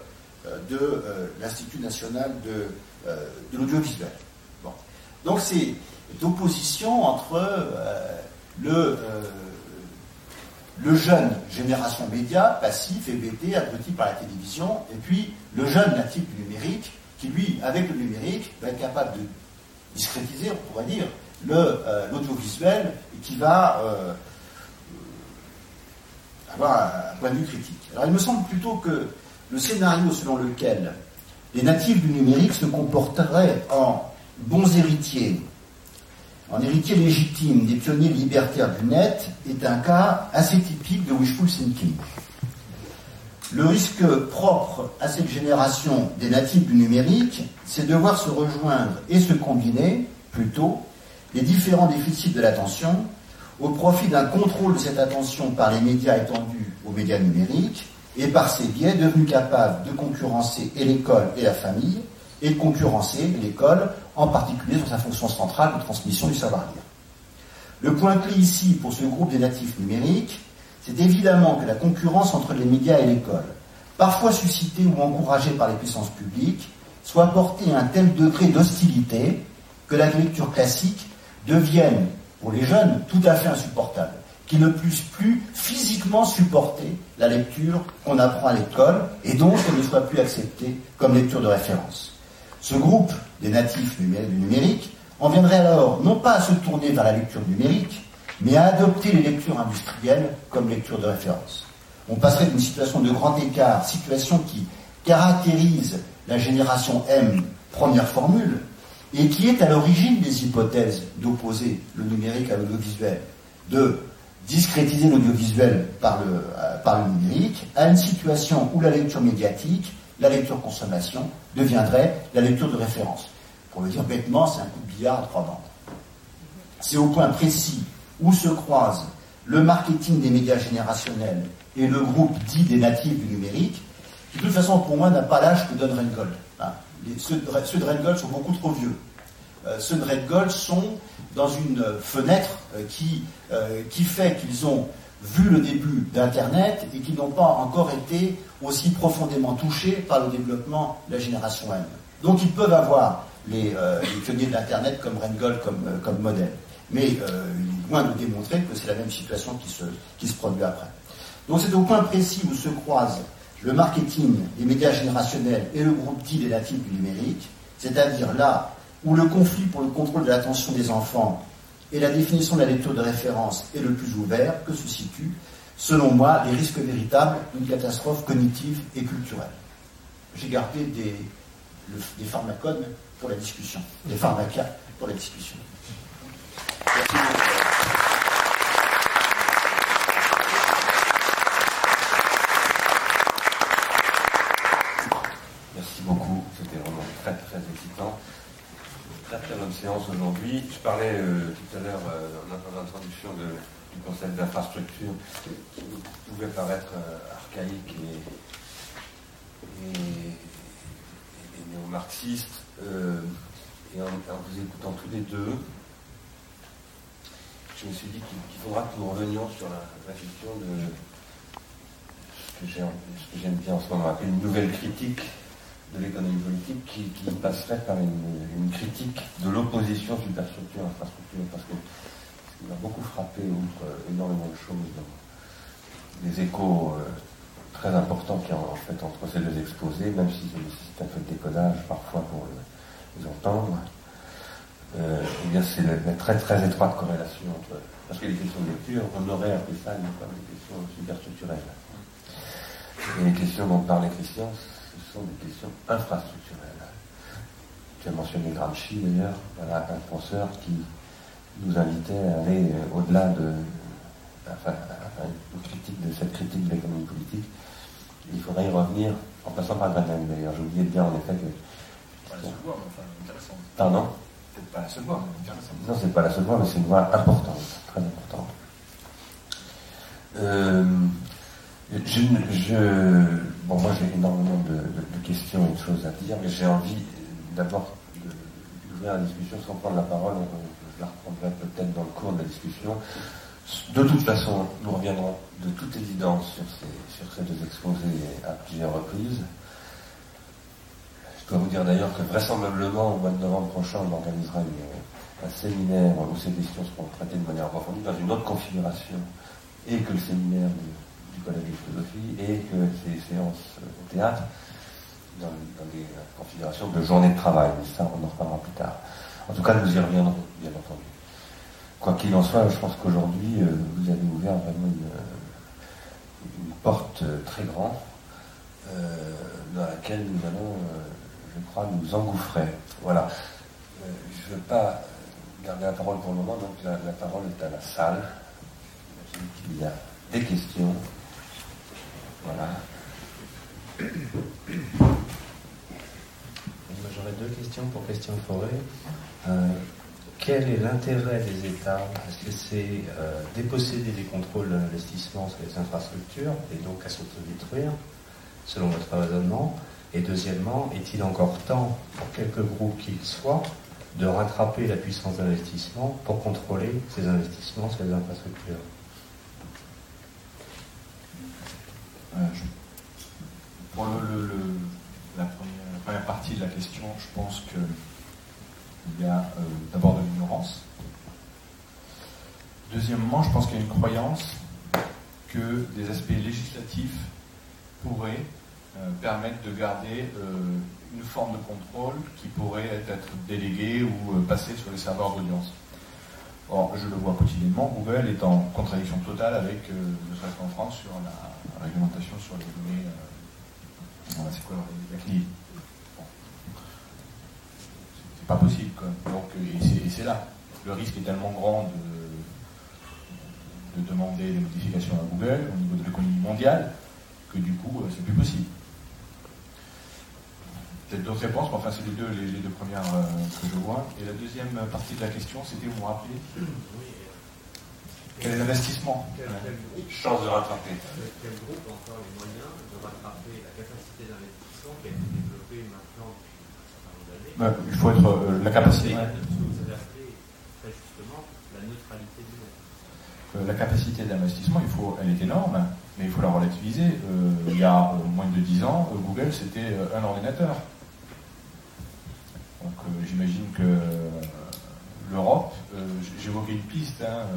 euh, de euh, l'Institut national de, l'audiovisuel. Donc c'est l'opposition entre le jeune génération média, passif, hébété, abruti par la télévision, et puis le jeune natif du numérique, qui lui, avec le numérique, va être capable de discrétiser, on pourrait dire, l'audiovisuel, et qui va euh, avoir un, point de vue critique. Alors il me semble plutôt que le scénario selon lequel les natifs du numérique se comporteraient en bons héritiers en héritier légitime des pionniers libertaires du net est un cas assez typique de wishful thinking. Le risque propre à cette génération des natifs du numérique, c'est de voir se rejoindre et se combiner, plutôt, les différents déficits de l'attention au profit d'un contrôle de cette attention par les médias étendus aux médias numériques et par ces biais devenus capables de concurrencer et l'école et la famille et de concurrencer l'école en particulier sur sa fonction centrale de transmission du savoir-lire. Le point clé ici pour ce groupe des natifs numériques, c'est évidemment que la concurrence entre les médias et l'école, parfois suscitée ou encouragée par les puissances publiques, soit portée à un tel degré d'hostilité que la lecture classique devienne, pour les jeunes, tout à fait insupportable, qu'ils ne puissent plus physiquement supporter la lecture qu'on apprend à l'école et donc qu'elle ne soit plus acceptée comme lecture de référence. Ce groupe des natifs du numérique en viendrait alors non pas à se tourner vers la lecture numérique, mais à adopter les lectures industrielles comme lecture de référence. On passerait d'une situation de grand écart, situation qui caractérise la génération M, première formule, et qui est à l'origine des hypothèses d'opposer le numérique à l'audiovisuel, de discrétiser l'audiovisuel par le, euh, par le numérique, à une situation où la lecture médiatique la lecture consommation deviendrait la lecture de référence. Pour le dire bêtement, c'est un coup de billard à trois bandes. C'est au point précis où se croisent le marketing des médias générationnels et le groupe dit des natifs du numérique, qui de toute façon pour moi n'a pas l'âge que donne Rengold. Hein, ceux, de Rengold sont beaucoup trop vieux. Ceux de Rengold sont dans une fenêtre euh, qui, euh, qui fait qu'ils ont vu le début d'Internet et qui n'ont pas encore été aussi profondément touchés par le développement de la génération M. Donc ils peuvent avoir les, euh, pionniers de l'Internet comme Rengold comme, euh, comme modèle. Mais il est loin de démontrer que c'est la même situation qui se, produit après. Donc c'est au point précis où se croisent le marketing des médias générationnels et le groupe dit des natifs du numérique, c'est-à-dire là où le conflit pour le contrôle de l'attention des enfants et la définition de la lecture de référence est le plus ouvert que se situent, selon moi, les risques véritables d'une catastrophe cognitive et culturelle. J'ai gardé des, des pharmacones pour la discussion, des pharmacas pour la discussion. Merci beaucoup, c'était vraiment très très excitant. Très très bonne aujourd'hui. Je parlais euh, tout à l'heure euh, dans l'introduction du concept d'infrastructure qui pouvait paraître euh, archaïque et, néo-marxiste. et en, vous écoutant tous les deux, je me suis dit qu'il faudra que nous revenions sur la, question de ce que j'aime bien en ce moment appeler une nouvelle critique de l'économie politique qui, passerait par une, critique de l'opposition superstructure-infrastructure, parce que ce qui m'a beaucoup frappé, outre énormément de choses, des échos euh, très importants qu'il y a en fait entre ces deux exposés, même si nécessite un peu de décodage parfois pour les entendre, euh, eh c'est la, très très étroite corrélation entre. Parce que les questions de lecture, on aurait appelé ça comme des questions superstructurelles. Et les questions dont parlait Christian, sont des questions infrastructurelles. Tu as mentionné Gramsci d'ailleurs, voilà, un penseur qui nous invitait à aller euh, au-delà de. Enfin, une critique de cette critique de l'économie politique. Il faudrait y revenir en passant par Grenelle d'ailleurs. J'ai oublié de dire en effet que. Pardon? C'est pas la seule voie, Non, c'est pas la seule voie, mais c'est une voie importante, très importante. Euh, je, bon, moi j'ai énormément de, questions et de choses à dire, mais j'ai envie d'abord d'ouvrir la discussion sans prendre la parole. Je la reprendrai peut-être dans le cours de la discussion. De toute façon, nous reviendrons de toute évidence sur ces, deux exposés à plusieurs reprises. Je dois vous dire d'ailleurs que vraisemblablement, au mois de novembre prochain, on organisera un séminaire où ces questions seront traitées de manière approfondie dans une autre configuration et que le séminaire du collège de philosophie et que ces séances au théâtre dans, des configurations de journée de travail. Mais ça, on en reparlera plus tard. En tout cas, nous y reviendrons, bien entendu. Quoi qu'il en soit, je pense qu'aujourd'hui, euh, vous avez ouvert vraiment une, porte très grande euh, dans laquelle nous allons, euh, je crois, nous engouffrer. Voilà. je ne veux pas garder la parole pour le moment, donc la, la parole est à la salle. Il y a des questions. Voilà. J'aurais deux questions pour Christian Forêt. Euh, quel est l'intérêt des États? Que c'est euh, déposséder des contrôles d'investissement sur les infrastructures et donc à s'autodétruire, selon votre raisonnement? Et deuxièmement, est-il encore temps, pour quelques groupes qu'ils soient, de rattraper la puissance d'investissement pour contrôler ces investissements sur les infrastructures? Euh, pour la, première, partie de la question, je pense qu'il y a euh, d'abord de l'ignorance. Deuxièmement, je pense qu'il y a une croyance que des aspects législatifs pourraient euh, permettre de garder une forme de contrôle qui pourrait être déléguée ou passer sur les serveurs d'audience. Or, je le vois quotidiennement, Google est en contradiction totale avec, ne serait-ce France, sur la réglementation sur les données. Euh, c'est quoi la CNIL C'est pas possible, quoi. Donc, et c'est là. Le risque est tellement grand de, de demander des modifications à Google au niveau de l'économie mondiale que du coup, euh, c'est plus possible. Peut-être d'autres réponses, mais enfin, c'est les deux, premières euh, que je vois. Et la deuxième partie de la question, c'était, vous me rappelez? Quel est l'investissement Chance de rattraper. Quel groupe a encore les moyens de rattraper la capacité d'investissement qui a été développée maintenant depuis un certain nombre d'années bah, Il faut être euh, la capacité. Très justement la neutralité du. Euh, la capacité d'investissement, il faut, elle est énorme, mais il faut la relativiser. Euh, il y a moins de 10 ans, Google c'était un ordinateur. Donc j'imagine que l'Europe, j'évoquais une piste, hein,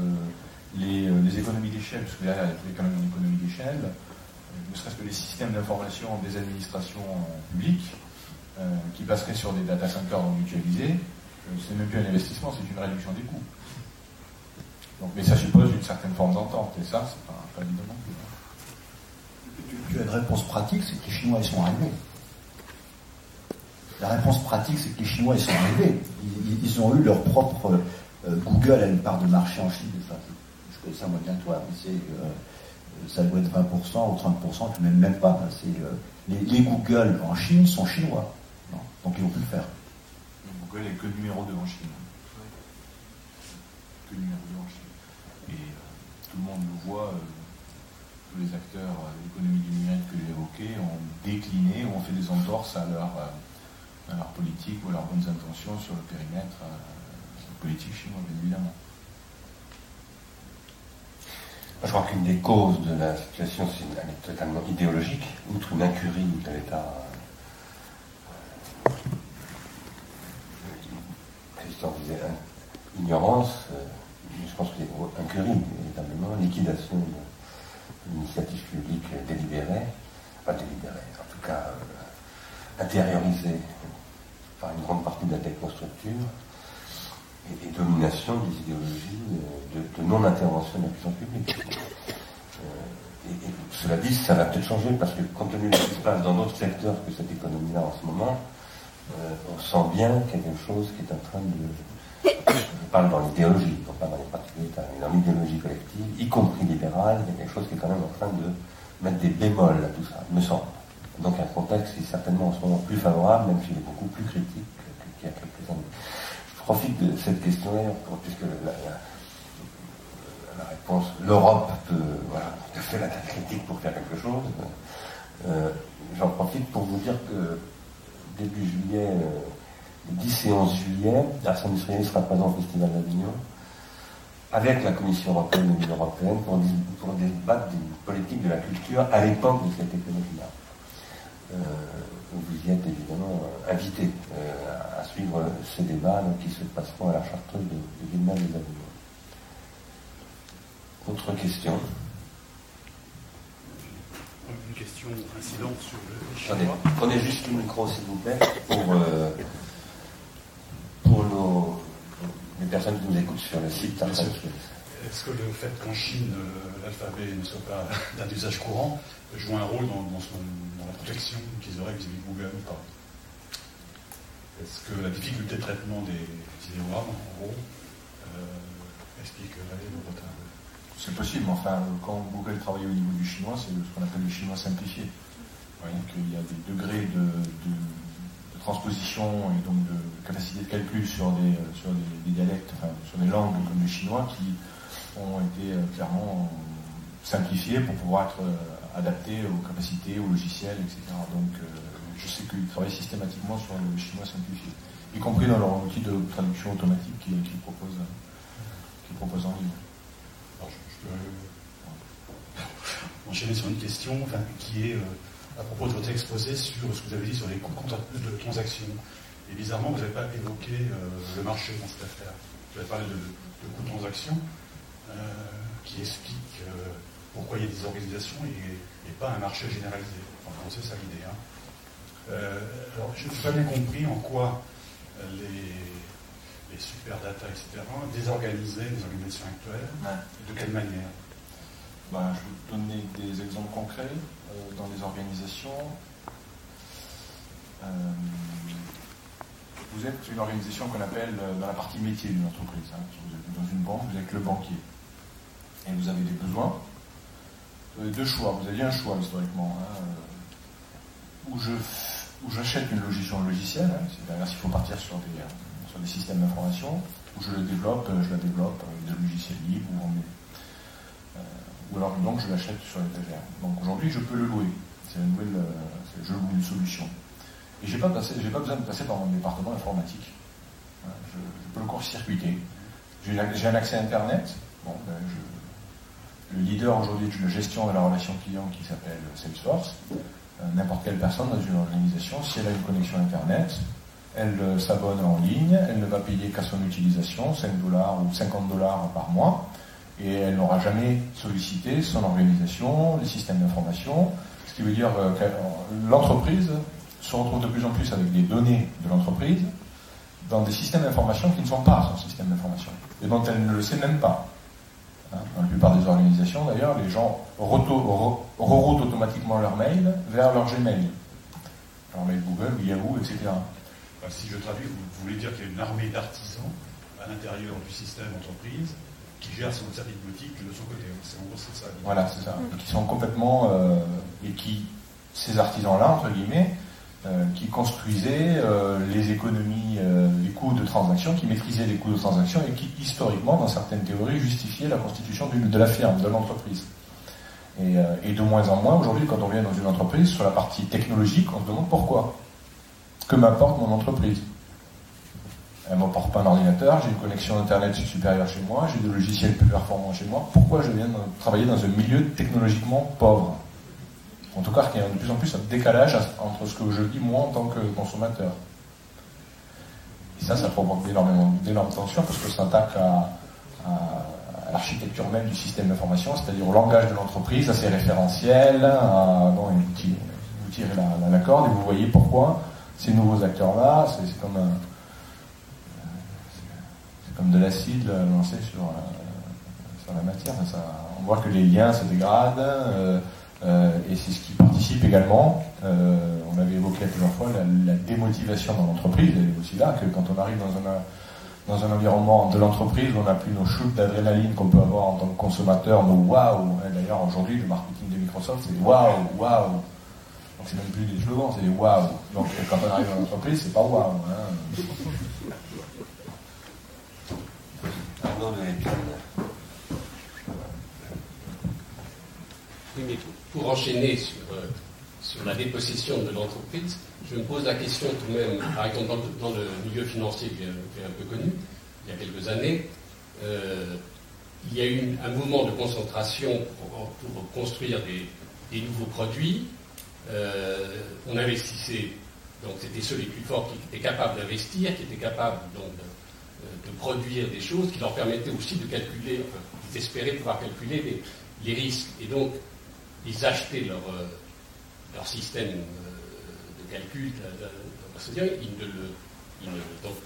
euh, les, économies d'échelle, parce que derrière il y quand même une économie d'échelle, euh, ne serait-ce que les systèmes d'information des administrations euh, publiques, qui passeraient sur des data centers mutualisés, c'est même plus un investissement, c'est une réduction des coûts. Donc, mais ça suppose une certaine forme d'entente, et ça, c'est pas, pas évident plus. Tu, as une réponse pratique, c'est que les Chinois, ils sont arrivés. La réponse pratique, c'est que les Chinois, ils sont arrivés. Ils, ont eu leur propre euh, Google a une part de marché en Chine. Enfin, je, je connais ça moins bien que toi, c'est ça doit être 20% ou 30%, tu même même pas. C'est euh, les, Google en Chine sont chinois, donc ils vont plus le faire. Google est que numéro 2 en Chine. Que numéro 2 en Chine. Et euh, tout le monde le voit, euh, tous les acteurs de l'économie du numérique que j'ai évoqués ont décliné ou ont fait des entorses à leur, à leur politique ou à leurs bonnes intentions sur le périmètre politique chinois, bien évidemment. Je crois qu'une des causes de la situation, c'est une, totalement idéologique, outre une incurie de l'État. Christian disait ignorance, euh, je pense que c'est incurie, évidemment, liquidation de l'initiative publique délibérée, pas délibérée, en tout cas euh, intériorisée par une grande partie de la technostructure et, domination des idéologies euh, de, non-intervention de la puissance publique. Euh, et, cela dit, ça va peut-être changer parce que compte tenu de ce qui se passe dans d'autres secteurs que cette économie-là en ce moment, euh, on sent bien quelque chose qui est en train de... Je parle dans l'idéologie, non pas dans les pratiques mais dans l'idéologie collective, y compris libérale, il y a quelque chose qui est quand même en train de mettre des bémols à tout ça, me semble. Donc un contexte qui est certainement en ce moment plus favorable, même s'il est beaucoup plus critique qu'il y a quelques années. Profite de cette question-là, puisque la, réponse, l'Europe peut, voilà, tout critique pour faire quelque chose. Euh, J'en profite pour vous dire que début juillet, euh, le 10 et 11 juillet, Ars Industrialis sera présent au Festival d'Avignon avec la Commission européenne et l'Union européenne pour, pour débattre d'une politique de la culture à l'époque de cette économie-là. Euh, vous y êtes évidemment euh, invité euh, à suivre ces débats donc, qui se passeront à la chartreuse de, de Villeneuve des Avignon. Autre question? Une question incidente sur le chinois. prenez juste le micro s'il vous plaît pour, euh, pour nos, les personnes qui nous écoutent sur le site. Est-ce que le fait qu'en Chine, l'alphabet ne soit pas d'un usage courant joue un rôle dans, dans son, dans la protection qu'ils auraient vis-à-vis de Google ou pas Est-ce que la difficulté de traitement des idéogrammes, en gros, euh, expliquerait le retard C'est possible, enfin, quand Google travaille au niveau du chinois, c'est ce qu'on appelle le chinois simplifié. Vous voyez qu'il y a des degrés de, de, de, transposition et donc de capacité de calcul sur des, sur des, des dialectes, enfin, sur des langues comme le chinois qui ont été euh, clairement simplifiés pour pouvoir être adaptés aux capacités, aux logiciels, etc. Donc euh, je sais qu'ils travaillent systématiquement sur le chinois simplifié, y compris dans leur outil de traduction automatique qu'ils qui proposent, en ligne. Alors, je, peux euh, enchaîner sur une question qui est euh, à propos de votre exposé sur ce que vous avez dit sur les coûts de transaction. Et bizarrement, vous n'avez pas évoqué le marché dans cette affaire. Vous avez parlé de, coûts de transaction qui explique pourquoi il y a des organisations et, et pas un marché généralisé. Enfin, c'est ça l'idée. Hein. Euh, alors, je n'ai pas bien compris en quoi les, les super data, etc., désorganisaient les organisations actuelles, Ouais. de quelle manière? Ben, je vais vous donner des exemples concrets euh, dans les organisations. Euh, vous êtes une organisation qu'on appelle euh, dans la partie métier d'une entreprise. hein. Vous êtes dans une banque, vous êtes le banquier. Et vous avez des besoins. Deux choix. Vous aviez un choix historiquement. hein, où j'achète une logiciel logicielle, hein, c'est-à-dire s'il faut partir sur des, euh, sur des systèmes d'information, où je le développe, euh, je la développe avec des logiciels libres, ou, euh, ou alors donc je l'achète sur l'étagère. Donc aujourd'hui je peux le louer. C'est la nouvelle, euh, je loue une solution. Et j'ai pas pas besoin de passer par mon département informatique. Hein, Je, je peux le court-circuiter. J'ai un accès à Internet. Bon, ben, je- le leader aujourd'hui de la gestion de la relation client qui s'appelle Salesforce. Euh, N'importe quelle personne dans une organisation, si elle a une connexion Internet, elle euh, s'abonne en ligne, elle ne va payer qu'à son utilisation, 5 dollars ou 50 dollars par mois, et elle n'aura jamais sollicité son organisation, les systèmes d'information, ce qui veut dire euh, que l'entreprise se retrouve de plus en plus avec des données de l'entreprise dans des systèmes d'information qui ne sont pas son système d'information, et dont elle ne le sait même pas. Hein, dans la plupart des organisations, d'ailleurs, les gens reroutent automatiquement leur mail vers leur Gmail. Leur mail Google, Yahoo, etc. si je traduis, vous voulez dire qu'il y a une armée d'artisans à l'intérieur du système entreprise qui gère son service boutique de son côté. C'est ça. Voilà, c'est ça. Et qui sont complètement. Euh, et qui, ces artisans-là, entre guillemets, euh, qui construisaient euh, les économies, les coûts de transaction, qui maîtrisaient les coûts de transaction et qui, historiquement, dans certaines théories, justifiaient la constitution de la firme, de l'entreprise. Et, et, de moins en moins, aujourd'hui, quand on vient dans une entreprise, sur la partie technologique, on se demande pourquoi. Que m'apporte mon entreprise? Elle m'apporte pas un ordinateur, j'ai une connexion Internet supérieure chez moi, j'ai des logiciels plus performants chez moi. Pourquoi je viens travailler dans un milieu technologiquement pauvre? En tout cas, il y a de plus en plus un décalage entre ce que je dis moi en tant que consommateur. Et ça, ça provoque d'énormes tensions parce que ça attaque à, l'architecture même du système d'information, c'est-à-dire au langage de l'entreprise, à ses référentiels, à, bon, vous tirez la, la, corde et vous voyez pourquoi ces nouveaux acteurs-là, c'est comme comme de l'acide lancé sur, euh, sur la matière. on voit que les liens se dégradent euh, et c'est ce qui participe également. on avait évoqué plusieurs fois la, démotivation dans l'entreprise. Et aussi là que quand on arrive dans un dans un environnement de l'entreprise où on n'a plus nos shoots d'adrénaline qu'on peut avoir en tant que consommateur, nos waouh. D'ailleurs, aujourd'hui, le marketing de Microsoft, c'est waouh, waouh. Donc, c'est même plus des slogans, c'est des waouh. Donc, quand on arrive dans l'entreprise, c'est pas waouh. Hein. Oui, mais pour, enchaîner sur, euh, sur la dépossession de l'entreprise, je me pose la question tout de même, par exemple dans, le milieu financier qui est, un peu connu, il y a quelques années, euh, il y a eu un mouvement de concentration pour, construire des, nouveaux produits. Euh, on investissait, donc c'était ceux les plus forts qui étaient capables d'investir, qui étaient capables donc de produire des choses qui leur permettaient aussi de calculer, enfin, ils espéraient pouvoir calculer les, risques. Et donc, ils achetaient leur, euh, leur système euh, de calcul, ils ne le, ils ne, donc,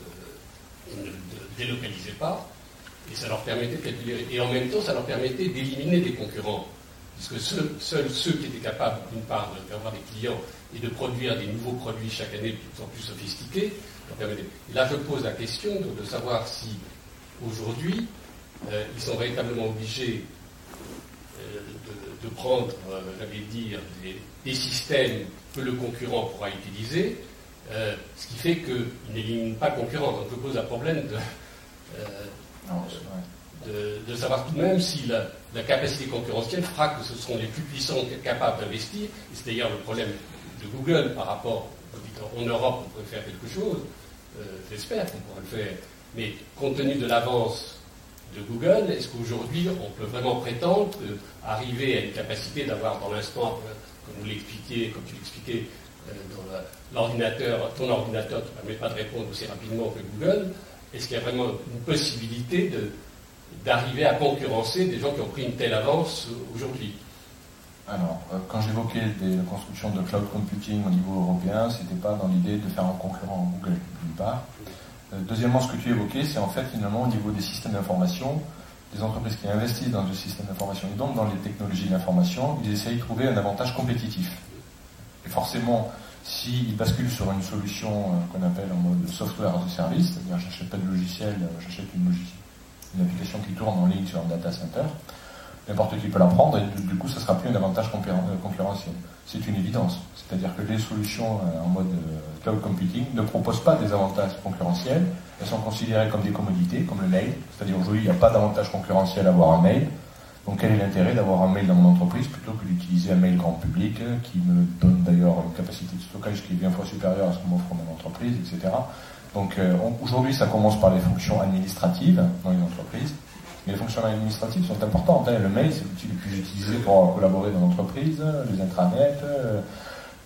euh, le délocalisaient pas, et ça leur permettait de calculer. Et en même temps, ça leur permettait d'éliminer des concurrents. Puisque seuls, ceux qui étaient capables, d'une part, d'avoir des clients et de produire des nouveaux produits chaque année de plus en plus sophistiqués, là, je pose la question de, savoir si aujourd'hui, ils sont véritablement obligés de, prendre, euh, j'allais dire, des, systèmes que le concurrent pourra utiliser, ce qui fait qu'ils n'éliminent pas concurrent. Donc pose un problème de, de, savoir tout de même si la, la, capacité concurrentielle fera que ce seront les plus puissants capables d'investir. C'est d'ailleurs le problème de Google par rapport, en Europe, on pourrait faire quelque chose. Euh, j'espère qu'on pourra le faire. Mais compte tenu de l'avance de Google, est-ce qu'aujourd'hui on peut vraiment prétendre arriver à une capacité d'avoir dans l'instant, comme vous l'expliquiez, comme tu l'expliquais, euh, dans l'ordinateur, ton ordinateur ne permet pas de répondre aussi rapidement que Google, est-ce qu'il y a vraiment une possibilité d'arriver à concurrencer des gens qui ont pris une telle avance aujourd'hui? Alors, euh, quand j'évoquais la construction de cloud computing au niveau européen, ce n'était pas dans l'idée de faire un concurrent Google, d'une part. Euh, deuxièmement, ce que tu évoquais, c'est en fait finalement au niveau des systèmes d'information, des entreprises qui investissent dans le système d'information et donc dans les technologies d'information, ils essayent de trouver un avantage compétitif. Et forcément, s'ils basculent sur une solution euh, qu'on appelle en mode software as a service, c'est-à-dire j'achète pas de logiciel, j'achète une, une application qui tourne en ligne sur un data center, n'importe qui peut la prendre et du coup, ça sera plus un avantage euh, concurrentiel. C'est une évidence. C'est-à-dire que les solutions euh, en mode euh, cloud computing ne proposent pas des avantages concurrentiels. Elles sont considérées comme des commodités, comme le mail. C'est-à-dire aujourd'hui, il n'y a pas d'avantage concurrentiel à avoir un mail. Donc quel est l'intérêt d'avoir un mail dans mon entreprise plutôt que d'utiliser un mail grand public qui me donne d'ailleurs une capacité de stockage qui est bien fois supérieure à ce que m'offre mon entreprise, etc. Donc aujourd'hui, ça commence par les fonctions administratives dans les entreprises. Mais les fonctions administratives sont importantes. Hein. Le mail, c'est l'outil le plus utilisé pour collaborer dans l'entreprise, les intranets, euh,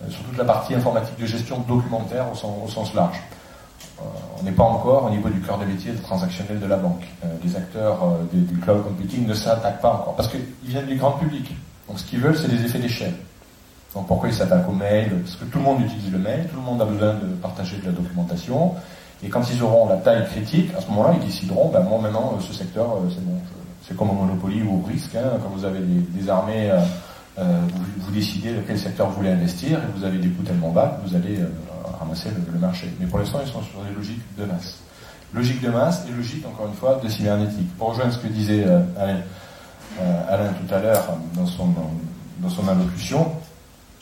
sur toute la partie informatique de gestion documentaire au sens, large. Euh, on n'est pas encore au niveau du cœur de métier transactionnel de la banque. Euh, les acteurs du cloud computing ne s'attaquent pas encore, parce qu'ils viennent du grand public. Donc ce qu'ils veulent, c'est des effets d'échelle. Donc pourquoi ils s'attaquent au mail? Parce que tout le monde utilise le mail, tout le monde a besoin de partager de la documentation, et quand ils auront la taille critique, à ce moment-là, ils décideront, ben moi maintenant, euh, ce secteur, euh, c'est bon, C'est comme au Monopoly ou au risque, hein, quand vous avez des, armées, vous, décidez de quel secteur vous voulez investir, et vous avez des coûts tellement bas que vous allez ramasser le, marché. Mais pour l'instant, ils sont sur des logiques de masse. Logique de masse et logique, encore une fois, de cybernétique. Pour rejoindre ce que disait Alain, Alain, tout à l'heure dans son, dans son allocution,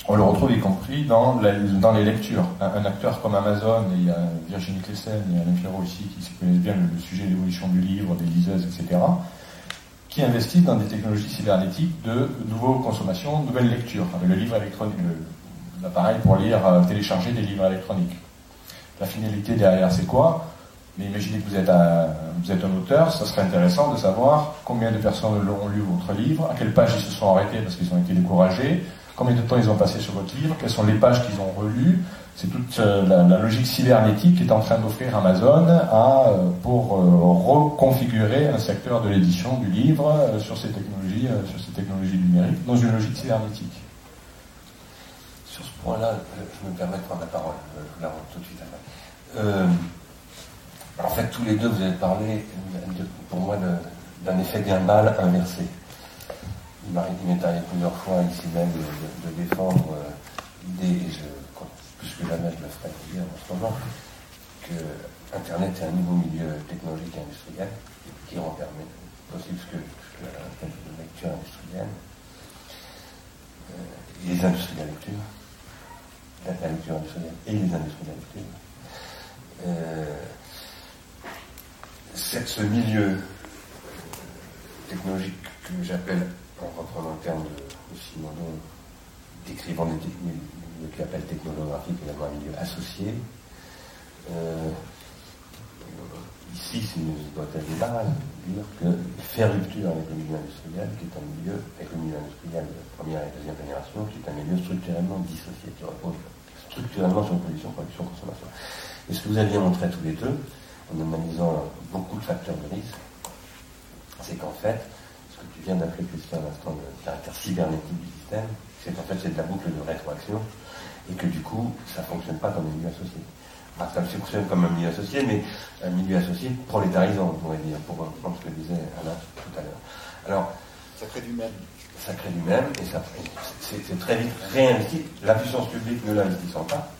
on le retrouve y compris dans, les lectures. Un, acteur comme Amazon, et il y a Virginie Clessen et Alain Fierro ici qui connaissent bien le, sujet de l'évolution du livre, des liseuses, etc., qui investissent dans des technologies cybernétiques de nouvelles consommations, de nouvelles lectures, avec le livre électronique, l'appareil pour lire, euh, télécharger des livres électroniques. La finalité derrière, c'est quoi? Mais imaginez que vous êtes, un, vous êtes un auteur, ça serait intéressant de savoir combien de personnes l'ont lu votre livre, à quelle page ils se sont arrêtés parce qu'ils ont été découragés, combien de temps ils ont passé sur votre livre, quelles sont les pages qu'ils ont relues? C'est toute euh, la, logique cybernétique qui est en train d'offrir Amazon euh, pour euh, reconfigurer un secteur de l'édition du livre sur ces technologies, sur ces technologies numériques, dans une logique cybernétique. Sur ce point-là, je me permets de prendre la parole. Je la tout de suite en fait, tous les deux, vous avez parlé, pour moi, d'un effet guimbal inversé il m'est arrivé plusieurs fois ici même de, défendre euh, l'idée, et je, plus que jamais je le ferai dire en ce moment, que Internet est un nouveau milieu technologique et industriel qui rend permet possible ce que, ce que de lecture industrielle euh, les industries de la lecture, la, lecture industrielle et les industries de la lecture. Euh, ce milieu technologique que j'appelle en reprenant le terme de, Simonon, décrivant des ce qu'il appelle technolographique, également un milieu associé. Euh, ici, c'est une hypothèse de base, dire que faire rupture avec le milieu industriel, qui est un milieu, avec le milieu industriel de première et deuxième génération, qui est un milieu structurellement dissocié, qui repose structurellement sur production, production, consommation. Et ce que vous aviez montré tous les deux, en analysant beaucoup de facteurs de risque, c'est qu'en fait, tu viens d'appeler Christian à l'instant le caractère cybernétique du système, c'est qu'en fait c'est de la boucle de rétroaction et que du coup ça ne fonctionne pas comme un milieu associé. ça fonctionne comme un milieu associé, mais un milieu associé prolétarisant, on pourrait dire, pour reprendre ce que disait Alain tout à l'heure. Alors, ça crée du même. Ça crée du même et ça, c'est, très vite réinvesti. La puissance publique ne l'investissant pas,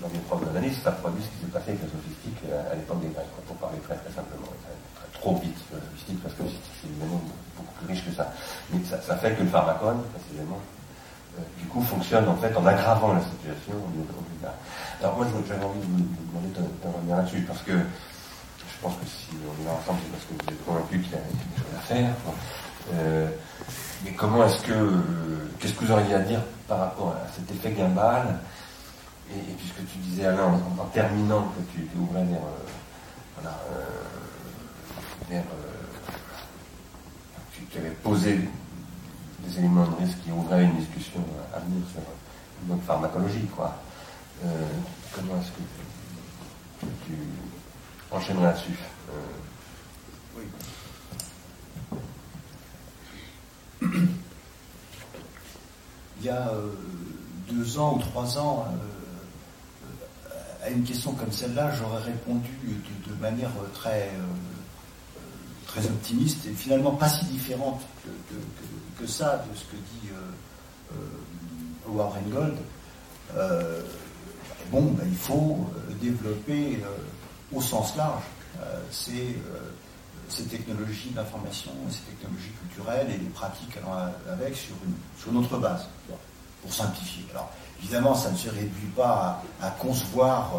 dans mes propres analyses, ça produit ce qui s'est passé avec la sophistique à l'époque des Grecs, pour parler très très simplement trop vite logistique parce que c'est évidemment beaucoup plus riche que ça. Mais ça, fait que le pharmacone, précisément, euh, du coup, fonctionne en fait en aggravant la situation Alors moi, j'avais envie de vous, demander de, revenir là-dessus parce que je pense que si on est là ensemble, c'est parce que vous êtes convaincu qu'il y, a quelque chose à faire. Euh, mais comment est-ce que, qu'est-ce que vous auriez à dire par rapport à cet effet gimbal et, puisque tu disais Alain en, terminant que tu, ouvrais vers euh, euh, tu, avais posé des éléments de risque qui ouvraient une discussion à venir sur notre pharmacologie, quoi. Euh, comment est-ce que tu, enchaînerais là-dessus euh, Oui. Il y a deux ans ou trois ans, à une question comme celle-là, j'aurais répondu de, manière très très optimiste et finalement pas si différente que, ça de ce que dit euh, euh, Howard. Euh, bon, ben, il faut développer au sens large ces, ces, technologies d'information, ces technologies culturelles et les pratiques avec sur, une, sur notre base, pour simplifier. Alors, évidemment, ça ne se réduit pas à, concevoir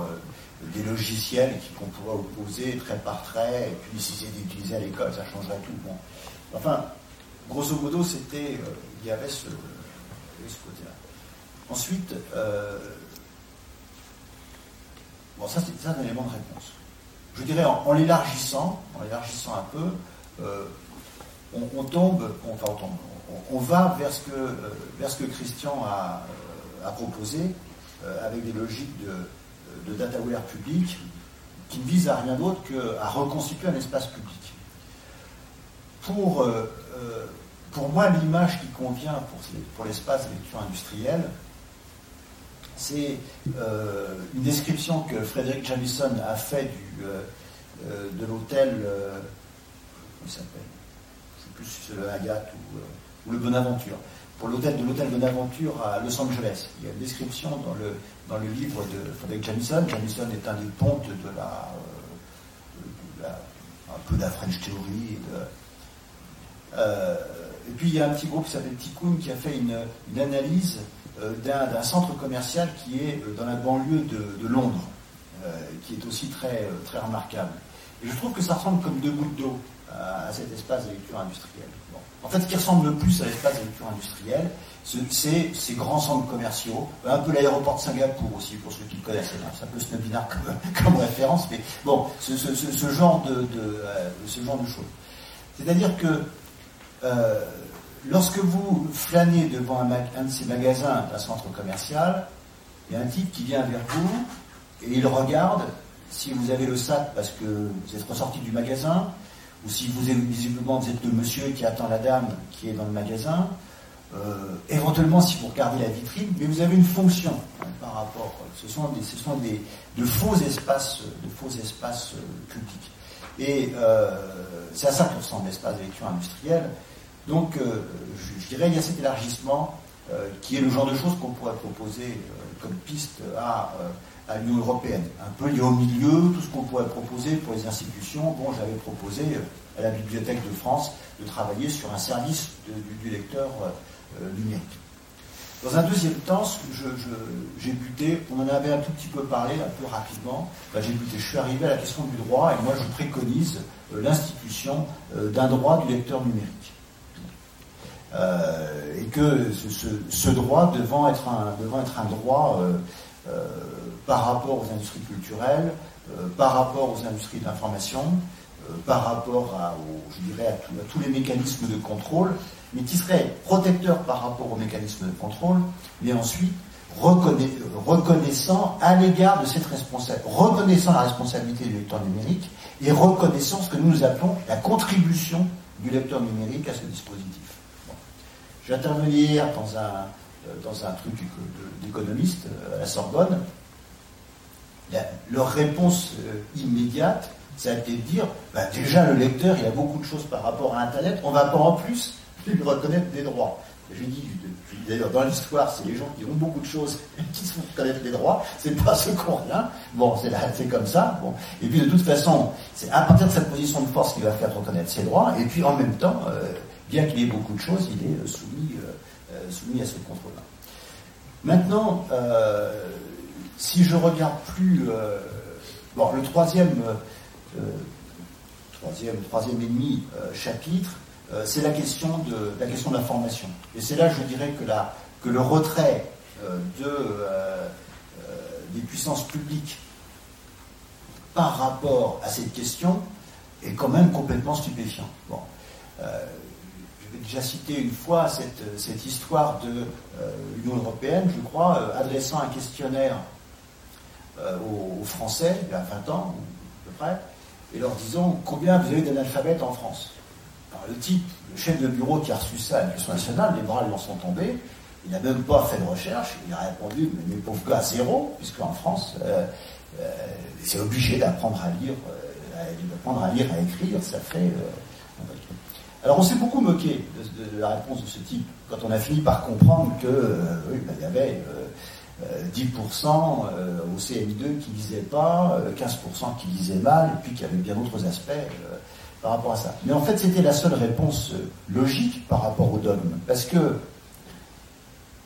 des logiciels qu'on pourrait opposer trait par trait, et puis si c'était utilisé à l'école, ça changerait tout. Bon. Enfin, grosso modo, c'était, euh, il y avait ce, côté-là. Ensuite, euh, bon, ça c'est un élément de réponse. Je dirais en, l'élargissant, en l'élargissant un peu, euh, on, tombe, enfin on on, va vers ce que, vers ce que Christian a, a proposé, avec des logiques de de dataware public qui ne vise à rien d'autre qu'à reconstituer un espace public. Pour, euh, euh, pour moi, l'image qui convient pour, pour l'espace de lecture industrielle, c'est euh, une description que Frédéric Jamison a fait du, de l'hôtel, comment il s'appelle? Je sais plus si c'est le Agathe ou, ou le Bonaventure. Pour l'hôtel de l'hôtel Bonaventure à Los Angeles, il y a une description dans le, dans le livre de Frédéric Jamison. Jamison est un des pontes de la, euh, de la un peu de la French Theory. Et, de, euh, et puis il y a un petit groupe qui s'appelle Tikkun qui a fait une, analyse euh, d'un centre commercial qui est dans la banlieue de, de Londres, qui est aussi très, très remarquable. Et je trouve que ça ressemble comme deux gouttes d'eau à, à cet espace de lecture industrielle. En fait, ce qui ressemble le plus à l'espace de lecture industrielle, ce- c'est ces grands centres commerciaux, un peu l'aéroport de Singapour aussi, pour ceux qui le connaissent. C'est un peu snobinard comme, référence, mais bon, ce, genre de, euh, ce genre de choses. C'est-à-dire que euh, lorsque vous flânez devant un, un de ces magasins d'un centre commercial, il y a un type qui vient vers vous et il regarde si vous avez le sac parce que vous êtes ressorti du magasin, ou si vous êtes visiblement vous êtes le monsieur qui attend la dame qui est dans le magasin, euh, éventuellement si vous regardez la vitrine, mais vous avez une fonction hein, par rapport. Ce sont des, de faux espaces, de faux espaces euh, publics. Et euh, c'est à ça que ressemble l'espace de lecture industrielle. Donc, je, je dirais, il y a cet élargissement qui est le genre de choses qu'on pourrait proposer comme piste à, à l'Union européenne. Un peu lié au milieu, tout ce qu'on pourrait proposer pour les institutions. Bon, j'avais proposé euh, à la Bibliothèque de France de travailler sur un service du, lecteur euh, euh, numérique. Dans un deuxième temps, j'ai buté, on en avait un tout petit peu parlé, un peu rapidement, Ben, j'ai buté, je suis arrivé à la question du droit, et moi je préconise l'institution d'un droit du lecteur numérique. Et que ce, droit devant être un, droit par rapport aux industries culturelles, euh, par rapport aux industries de l'information, euh, par rapport à, je dirais, à, tous les mécanismes de contrôle, mais qui serait protecteur par rapport aux mécanismes de contrôle, mais ensuite reconna- reconnaissant à l'égard de cette responsabilité, reconnaissant la responsabilité du lecteur numérique et reconnaissant ce que nous appelons la contribution du lecteur numérique à ce dispositif. Bon. Dans un, euh, dans un truc d'économiste euh, à la Sorbonne. Leur réponse euh, immédiate, ça a été de dire, bah, déjà le lecteur, il a beaucoup de choses par rapport à Internet, on va pas en plus lui reconnaître des droits. J'ai dit, d'ailleurs, dans l'histoire, c'est les gens qui ont beaucoup de choses qui se font reconnaître les droits, c'est pas qui ont rien. Bon, c'est comme ça. Bon. Et puis de toute façon, c'est à partir de cette position de force qu'il va faire reconnaître ses droits, et puis en même temps, euh, bien qu'il ait beaucoup de choses, il est euh, soumis, euh, euh, soumis à ce contrôle-là. Maintenant, euh, si je regarde plus, euh, bon, le troisième, euh, troisième, troisième et demi chapitre, c'est la question de la question de la formation. Et c'est là, je dirais que la, que le retrait de des puissances publiques par rapport à cette question est quand même complètement stupéfiant. Bon, déjà citer une fois cette, histoire de euh, l'Union européenne, je crois, euh, adressant un questionnaire euh, aux, Français, il y a 20 ans, à peu près, et leur disant combien vous avez d'analphabètes en France. Le type, le chef de bureau qui a reçu ça à l'éducation nationale, les bras lui en sont tombés, il n'a même pas fait de recherche, il a répondu, mais mes pauvres gars, zéro, puisque en France, euh, euh, c'est obligé d'apprendre à lire, euh, d'apprendre à lire, à écrire, ça fait... alors on s'est beaucoup moqué de, la réponse de ce type, quand on a fini par comprendre que euh, oui, ben, y avait euh, euh, 10% euh, au CM2 qui lisaient pas, euh, 15% qui lisaient mal, et puis qu'il y avait bien d'autres aspects par rapport à ça. Mais en fait, c'était la seule réponse logique par rapport au dogme, parce que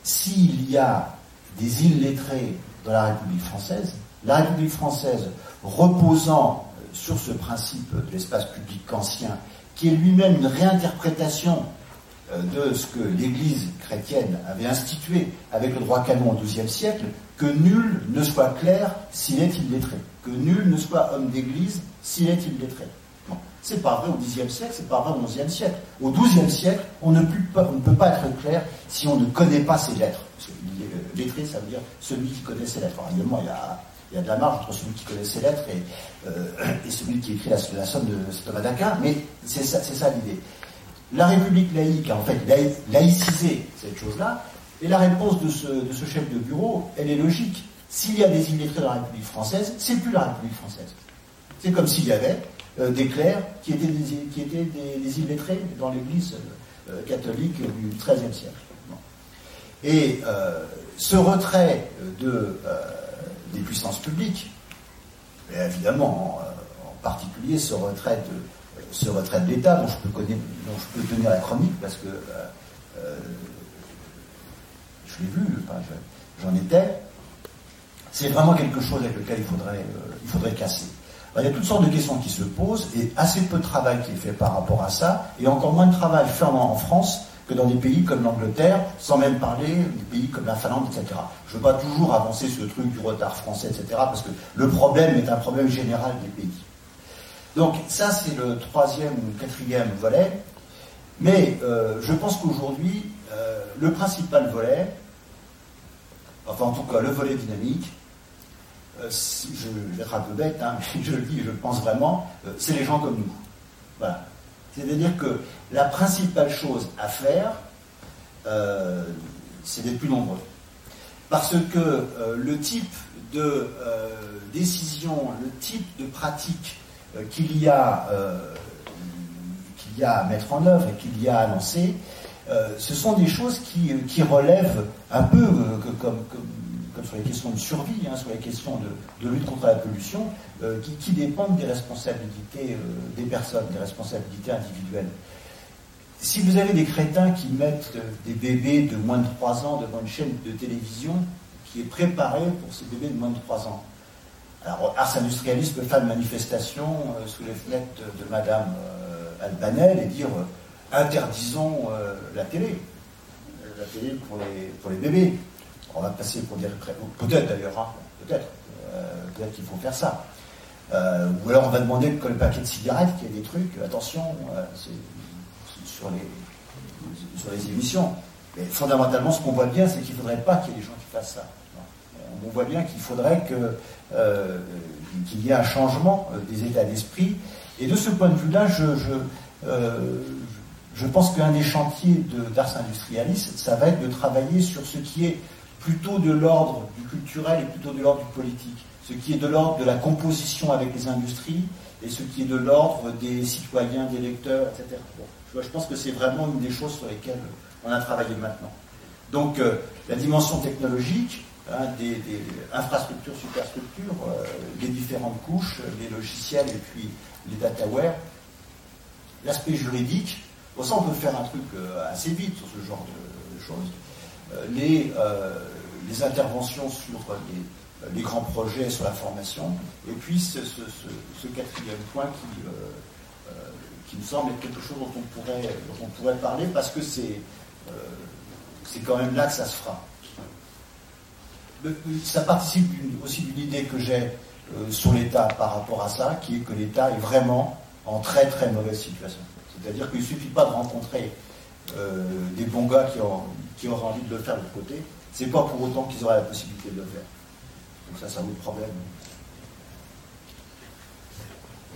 s'il y a des illettrés dans la République française, la République française reposant sur ce principe de l'espace public ancien, qui est lui-même une réinterprétation euh, de ce que l'Église chrétienne avait institué avec le droit canon au XIIe siècle, que nul ne soit clair s'il est illettré, que nul ne soit homme d'Église s'il est illettré. Bon. C'est pas vrai au Xe siècle, c'est pas vrai au XIe siècle. Au XIIe siècle, on ne, peut pas, être clair si on ne connaît pas ses lettres. Parce que euh, lettré, ça veut dire celui qui connaît ses lettres. Évidemment, il y a, il y a de la marge entre celui qui connaît ses lettres et, euh, celui qui écrit la, somme de Thomas d'Aquin, mais c'est ça, l'idée. La République laïque a en fait laï- laïcisé cette chose-là, et la réponse de ce, chef de bureau, elle est logique. S'il y a des illettrés dans la République française, c'est plus la République française. C'est comme s'il y avait euh, des clercs qui étaient des, qui illettrés dans l'église euh, catholique du XIIIe siècle. Et ce retrait de, des puissances publiques, et évidemment en, particulier ce retrait de, ce retrait de l'État, dont, je peux tenir la chronique parce que je l'ai vu, j'en étais, c'est vraiment quelque chose avec lequel il faudrait, il faudrait casser. Il y a toutes sortes de questions qui se posent et assez peu de travail qui est fait par rapport à ça, et encore moins de travail fait en, France que dans des pays comme l'Angleterre, sans même parler des pays comme la Finlande, etc. Je ne veux pas toujours avancer ce truc du retard français, etc., parce que le problème est un problème général des pays. Donc ça, c'est le troisième ou quatrième volet. Mais euh, je pense qu'aujourd'hui, euh, le principal volet, enfin en tout cas le volet dynamique, euh, je, vais être un peu bête, hein, mais je le dis, je le pense vraiment, c'est les gens comme nous. Voilà. C'est-à-dire que la principale chose à faire, euh, c'est d'être plus nombreux. Parce que le type de décision, le type de pratique qu'il y, y a à mettre en œuvre et qu'il y a à lancer, ce sont des choses qui, relèvent un peu comme, sur les questions de survie, hein, sur les questions de, lutte contre la pollution, euh, qui, dépendent des responsabilités euh, des personnes, des responsabilités individuelles. Si vous avez des crétins qui mettent des bébés de moins de 3 ans devant une chaîne de télévision qui est préparée pour ces bébés de moins de 3 ans, alors Ars Industrialiste peut faire une manifestation euh, sous les fenêtres de, Madame Albanel et dire interdisons la télé, la télé pour les bébés. On va passer pour dire peut-être d'ailleurs, hein, peut-être, euh, peut-être qu'il faut faire ça. Euh, ou alors on va demander que le paquet de cigarettes, qu'il y ait des trucs, attention, euh, sur, les, émissions. Mais fondamentalement, ce qu'on voit bien, c'est qu'il ne faudrait pas qu'il y ait des gens qui fassent ça. On voit bien qu'il faudrait qu'il y ait un changement des états d'esprit. Et de ce point de vue-là, je, je pense qu'un des chantiers d'Ars Industrialis, ça va être de travailler sur ce qui est plutôt de l'ordre du culturel et plutôt de l'ordre du politique. Ce qui est de l'ordre de la composition avec les industries et ce qui est de l'ordre des citoyens, des lecteurs, etc. je pense que c'est vraiment une des choses sur lesquelles on a travaillé maintenant. Donc euh, la dimension technologique, hein, des, infrastructures, superstructures, euh, les différentes couches, les logiciels et puis les dataware, l'aspect juridique, pour ça on peut faire un truc euh, assez vite sur ce genre de choses. Les, interventions sur les, grands projets sur la formation, et puis ce, quatrième point qui, euh, euh, qui, me semble être quelque chose dont on pourrait, dont on pourrait parler, parce que c'est euh, c'est quand même là que ça se fera. Ça participe aussi d'une idée que j'ai sur l'État par rapport à ça, qui est que l'État est vraiment en très très mauvaise situation. C'est-à-dire qu'il ne suffit pas de rencontrer des bons gars qui, ont, qui auraient envie de le faire de l'autre côté, c'est pas pour autant qu'ils auraient la possibilité de le faire. Donc ça, ça vaut le problème.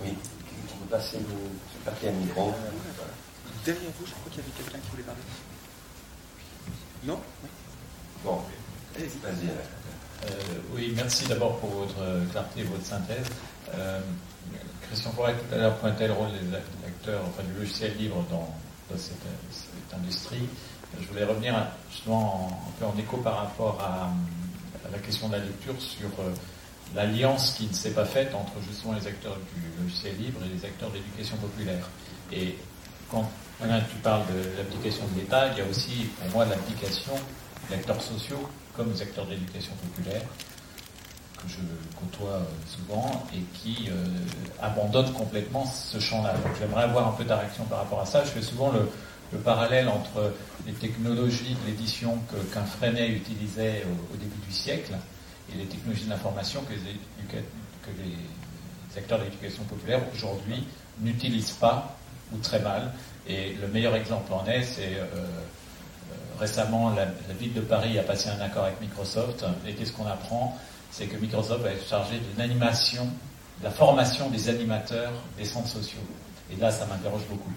Oui, on peut passer le à. Derrière vous, je crois qu'il y avait quelqu'un qui voulait parler. Non? Bon, vas-y. Euh, oui, merci d'abord pour votre clarté et votre synthèse. Euh, Christian Forêt tout à l'heure pointait le rôle des acteurs, enfin du logiciel libre dans, cette, industrie. Je voulais revenir justement un peu en écho par rapport à, la question de la lecture sur euh, l'alliance qui ne s'est pas faite entre justement les acteurs du logiciel libre et les acteurs de l'éducation populaire. Et quand tu parles de l'application de l'État, il y a aussi pour moi l'application d'acteurs sociaux comme les acteurs de l'éducation populaire que je côtoie euh, souvent et qui euh, abandonnent complètement ce champ-là. Donc j'aimerais avoir un peu ta réaction par rapport à ça. Je fais souvent le, le parallèle entre les technologies de l'édition qu'un Freinet utilisait au, début du siècle et les technologies de l'information que, les, acteurs de l'éducation populaire aujourd'hui n'utilisent pas ou très mal. Et le meilleur exemple en est, c'est euh, euh, récemment la, ville de Paris a passé un accord avec Microsoft et qu'est-ce qu'on apprend? C'est que Microsoft va être chargé d'une animation, de la formation des animateurs des centres sociaux. Et là, ça m'interroge beaucoup.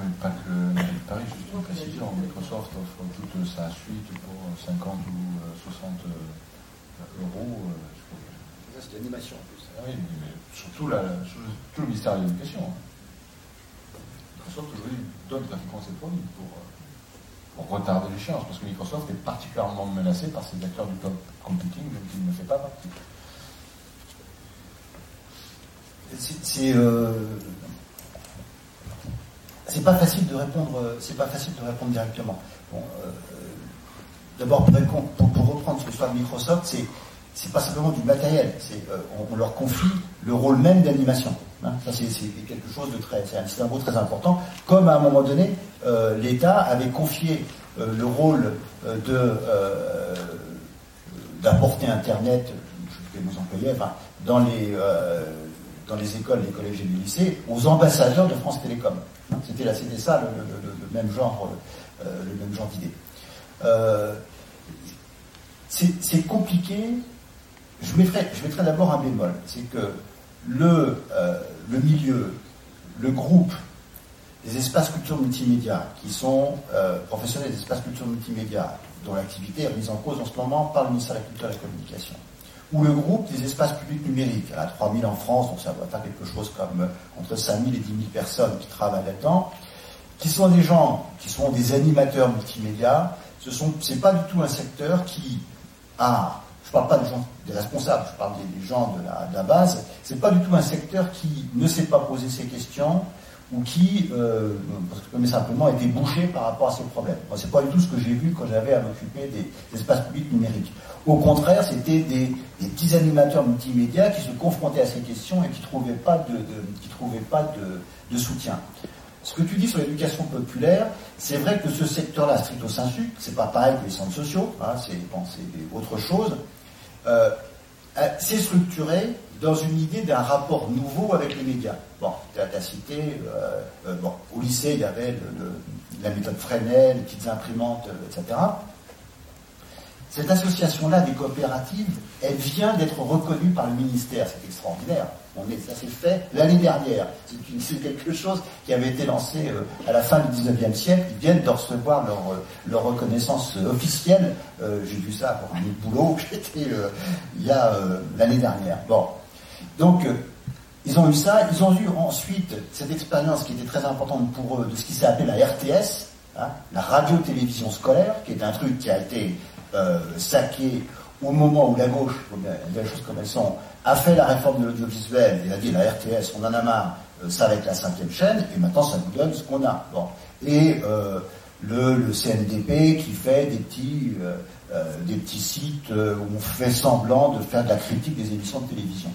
Oui, pas que le mairie de Paris, juste une précision. Microsoft offre toute sa suite pour 50 ou 60 euh, euros. Euh, c'est d'animation en plus. Ah oui, mais surtout la, le- tout le ministère de l'Éducation. Microsoft aujourd'hui donne graphiquement ses produits pour, euh, pour retarder l'échéance, parce que Microsoft est particulièrement menacé par ces acteurs du cloud computing dont il ne fait pas partie. C'est c'est, euh, c'est pas facile de répondre. euh, C'est pas facile de répondre directement. Bon, euh, D'abord, pour, reprendre ce que soit Microsoft, c'est c'est pas simplement du matériel. Euh, on, leur confie le rôle même d'animation. hein. Ça, c'est quelque chose de très, c'est un, mot très important. Comme à un moment donné, l'État avait confié le rôle de d'apporter Internet, je quel mot j'employais, enfin, dans les dans les écoles, les collèges et les lycées, aux ambassadeurs de France Télécom. C'était ça le, le- même genre, euh, même genre d'idée. Euh, c'est compliqué. Je mettrai, je mettrai d'abord un bémol, c'est que le, euh, milieu, le groupe des espaces culture multimédia, qui sont euh, professionnels des espaces culture multimédia, dont l'activité est remise en cause en ce moment par le ministère de la Culture et de la Communication, ou le groupe des espaces publics numériques, à 3000 en France, donc ça doit faire quelque chose comme euh, entre 5000 et 10 000 personnes qui travaillent là-dedans, qui sont des gens, qui sont des animateurs multimédia, ce sont, c'est pas du tout un secteur qui a, je parle pas des gens, des responsables, je parle des, gens de la, de la base, c'est pas du tout un secteur qui ne s'est pas posé ces questions ou qui, euh, mais simplement, a été bouché par rapport à ces problèmes. Moi, c'est pas du tout ce que j'ai vu quand j'avais à m'occuper des, espaces publics numériques. Au contraire, c'était des, des petits animateurs multimédia qui se confrontaient à ces questions et qui trouvaient pas de, qui trouvaient pas de, soutien. Ce que tu dis sur l'éducation populaire, c'est vrai que ce secteur-là, stricto sensu, c'est pas pareil que les centres sociaux, hein, c'est bon, autre chose, euh, c'est structuré dans une idée d'un rapport nouveau avec les médias. Bon, tu as, cité, euh, euh, bon, au lycée, il y avait la méthode Fresnel, les petites imprimantes, euh, etc. Cette association-là des coopératives, elle vient d'être reconnue par le ministère, c'est extraordinaire. On est, ça s'est fait l'année dernière. C'est quelque chose qui avait été lancé euh, à la fin du 19e siècle. Ils viennent de recevoir leur, leur reconnaissance officielle. J'ai vu ça pour un boulot j'étais euh, il y a l'année dernière. Bon. Donc, euh, ils ont eu ça. Ils ont eu ensuite cette expérience qui était très importante pour eux de ce qui s'est appelé la RTS, hein, la radio-télévision scolaire, qui est un truc qui a été euh, saqué au moment où la gauche, les choses comme elles sont, a fait la réforme de l'audiovisuel, il a dit la RTS, on en a marre, euh, ça va être la cinquième chaîne, et maintenant ça nous donne ce qu'on a. Bon. Et le, CNDP qui fait des petits, des petits sites où on fait semblant de faire de la critique des émissions de télévision.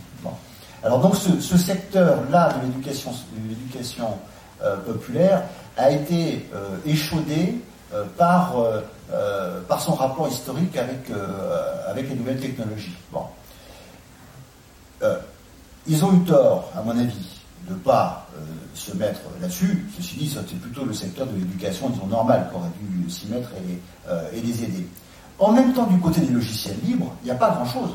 Alors donc ce, secteur-là de l'éducation, euh, populaire a été euh, échaudé euh, par, son rapport historique avec, les nouvelles technologies. Bon. Ils ont eu tort, à mon avis, de ne pas se mettre là-dessus. Ceci dit, c'était plutôt le secteur de l'éducation, disons, normal, qui aurait dû s'y mettre et les aider. En même temps, du côté des logiciels libres, il n'y a pas grand-chose.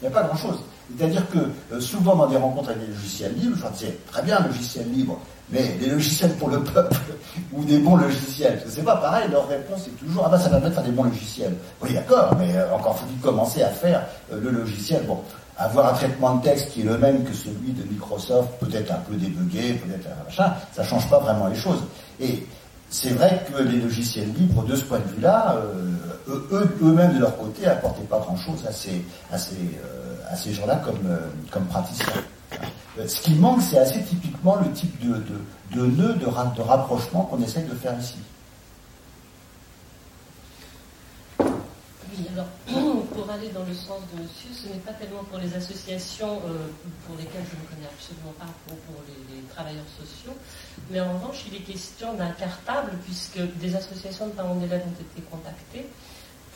Il n'y a pas grand-chose. C'est-à-dire que euh, souvent dans des rencontres avec des logiciels libres, je disais, très bien, logiciel libre, mais les logiciels pour le peuple ou des bons logiciels, c'est pas pareil, leur réponse est toujours, ah bah ça va permettre de faire des bons logiciels. Oui, d'accord, mais euh, encore faut-il commencer à faire euh, le logiciel. Bon, avoir un traitement de texte qui est le même que celui de Microsoft, peut-être un peu débugué, peut-être un machin, ça change pas vraiment les choses. Et c'est vrai que les logiciels libres, de ce point de vue-là, eux- eux- eux-mêmes de leur côté, apportaient pas grand-chose à ces, à ces, à ces gens-là comme, euh, comme praticiens. Euh, Ce qui manque, c'est assez typiquement le type de, de, nœud de, de rapprochement qu'on essaie de faire ici. Oui, alors, pour aller dans le sens de monsieur, ce n'est pas tellement pour les associations euh, pour lesquelles je ne connais absolument pas, pour, pour les, les travailleurs sociaux, mais en revanche, il est question d'un cartable, puisque des associations de parents d'élèves ont été contactées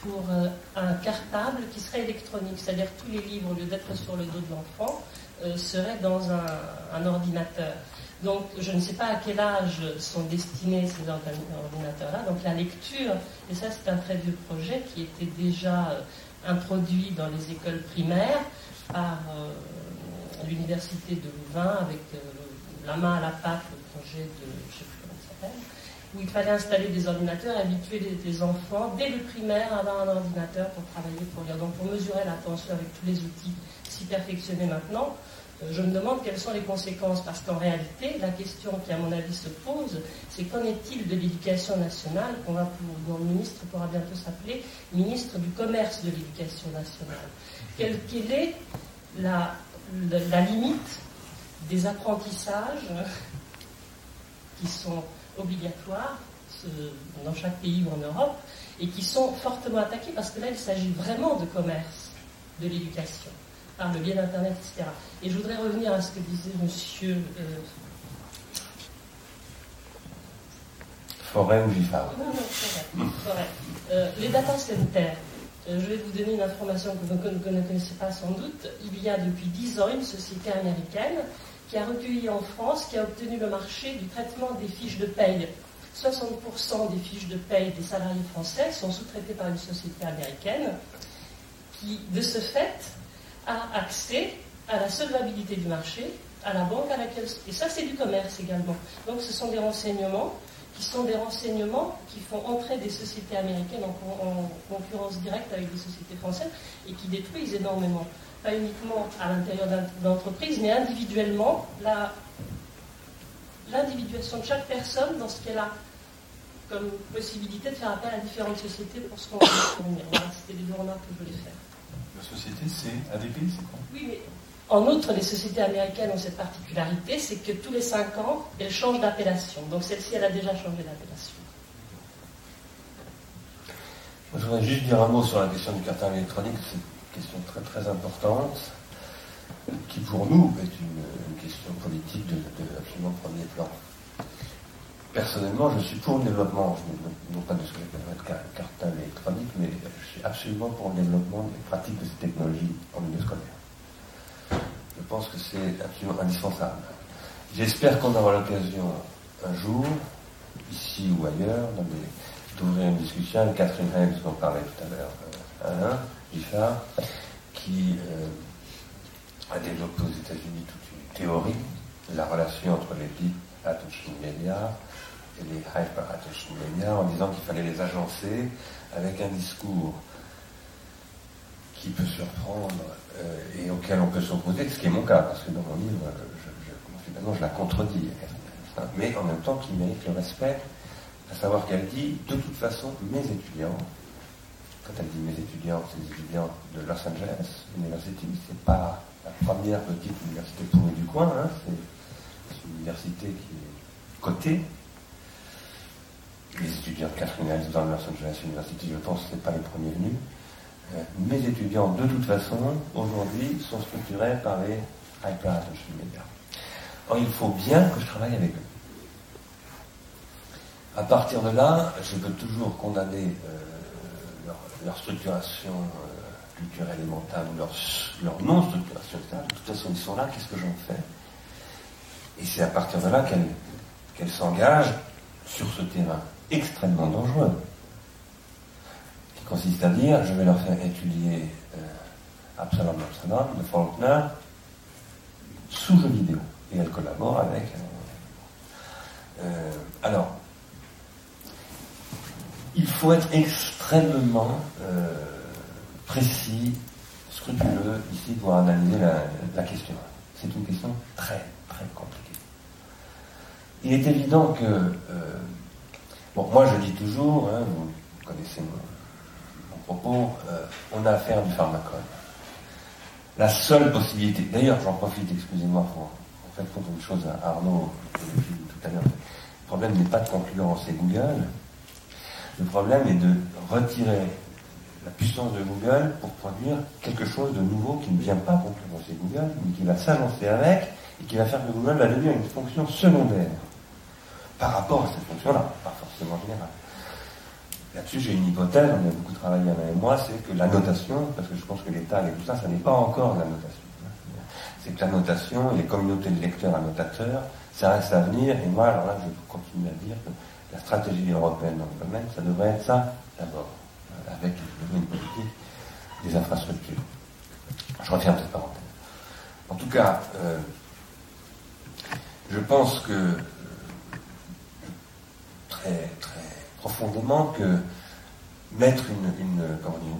pour euh, un cartable qui serait électronique, c'est-à-dire tous les livres, au lieu d'être sur le dos de l'enfant, euh, seraient dans un, ordinateur. Donc, je ne sais pas à quel âge sont destinés ces ordinateurs-là. Donc, la lecture, et ça, c'est un très vieux projet qui était déjà euh, introduit dans les écoles primaires par l'université de Louvain avec la main à la pâte, le projet de, je sais plus comment il s'appelle. Où il fallait installer des ordinateurs, habituer les, enfants dès le primaire à avoir un ordinateur pour travailler, pour lire. Donc pour mesurer l'attention avec tous les outils si perfectionnés maintenant, euh, je me demande quelles sont les conséquences, parce qu'en réalité, la question qui, à mon avis, se pose, c'est qu'en est-il de l'éducation nationale, qu'on va dont le ministre pourra bientôt s'appeler ministre du commerce de l'éducation nationale quelle, est la limite des apprentissages qui sont obligatoires ce- dans chaque pays ou en Europe et qui sont fortement attaqués parce que là, il s'agit vraiment de commerce, de l'éducation, par le biais d'Internet, etc. Et je voudrais revenir à ce que disait monsieur. euh, Forêt ou Giffard non, non, forêt, forêt. Euh, les data centers. Euh, je vais vous donner une information que vous ne conna- ne connaissez pas sans doute. Il y a depuis 10 ans une société américaine qui a recueilli en France, qui a obtenu le marché du traitement des fiches de paye. 60% des fiches de paye des salariés français sont sous-traitées par une société américaine qui, de ce fait, a accès à la solvabilité du marché, à la banque à laquelle... Et ça, c'est du commerce également. Donc ce sont des renseignements qui sont des renseignements qui font entrer des sociétés américaines en, con- en concurrence directe avec des sociétés françaises et qui détruisent énormément, pas uniquement à l'intérieur d'un- d'entreprises, mais individuellement, la- l'individuation de chaque personne dans ce qu'elle a comme possibilité de faire appel à différentes sociétés pour ce qu'on veut fournir. Voilà, c'était les deux remarques que je voulais faire. La société, c'est ADP, c'est quoi? Oui, mais en outre, les sociétés américaines ont cette particularité, c'est que tous les cinq ans, elles changent d'appellation. Donc celle-ci, elle a déjà changé d'appellation. Moi, Je voudrais juste dire un mot sur la question du carton électronique. Question très très importante qui pour nous est une, question politique de, de absolument premier plan. Personnellement, je suis pour le développement, non pas de ce que j'appellerais le car- cartable électronique, mais je suis absolument pour le développement des pratiques de ces technologies en milieu scolaire. Je pense que c'est absolument indispensable. J'espère qu'on aura l'occasion un jour, ici ou ailleurs, d'ouvrir une discussion avec Catherine Hayes, dont parlait tout à l'heure euh, Alain Qui euh, a développé aux États-Unis toute une théorie de la relation entre les deep attention media et les hyper attention media, en disant qu'il fallait les agencer avec un discours qui peut surprendre euh, et auquel on peut s'opposer, ce qui est mon cas, parce que dans mon livre, finalement, je la contredis, hein, mais en même temps qui mérite le respect, à savoir qu'elle dit, de toute façon, mes étudiants, quand elle dit mes étudiants, c'est les étudiants de Los Angeles University, c'est pas la première petite université pourrie du coin, hein, c'est une université qui est cotée. Les étudiants de Catherine dans Los Angeles University, je pense, c'est pas les premiers venus. Euh, mes étudiants, de toute façon, aujourd'hui, sont structurés par les hyper attention media. Or, il faut bien que je travaille avec eux. À partir de là, je peux toujours condamner euh, leur, structuration euh, culturelle et mentale, ou leur, leur non-structuration, etc. De toute façon, ils sont là, qu'est-ce que j'en fais? Et c'est à partir de là qu'elles qu'elles s'engagent sur ce terrain extrêmement dangereux, qui consiste à dire, je vais leur faire étudier euh, Absalom Absalom de Faulkner sous jeu vidéo. Et elles collaborent avec. euh, alors, il faut être extrêmement euh, précis, scrupuleux ici pour analyser la, question. C'est une question très, très compliquée. Il est évident que, euh, bon, moi je dis toujours, hein, vous connaissez mon, propos, euh, on a affaire du pharmacone. La seule possibilité, d'ailleurs j'en profite, excusez-moi, pour en fait pour une chose à Arnaud, tout à l'heure, le problème n'est pas de concurrencer Google, le problème est de retirer la puissance de Google pour produire quelque chose de nouveau qui ne vient pas concurrencer Google, mais qui va s'avancer avec et qui va faire que Google va devenir une fonction secondaire par rapport à cette fonction-là, pas forcément générale. Là-dessus, j'ai une hypothèse, on a beaucoup travaillé et moi, c'est que la notation, parce que je pense que tags et tout ça, ça n'est pas encore la notation. C'est que la notation et les communautés de lecteurs annotateurs, ça reste à venir, et moi, alors là, je continue à dire que la stratégie européenne dans le domaine, ça devrait être ça d'abord, euh, avec une politique des infrastructures. Je referme cette parenthèse. En tout cas, euh, je pense que euh, très, très profondément que mettre une, une,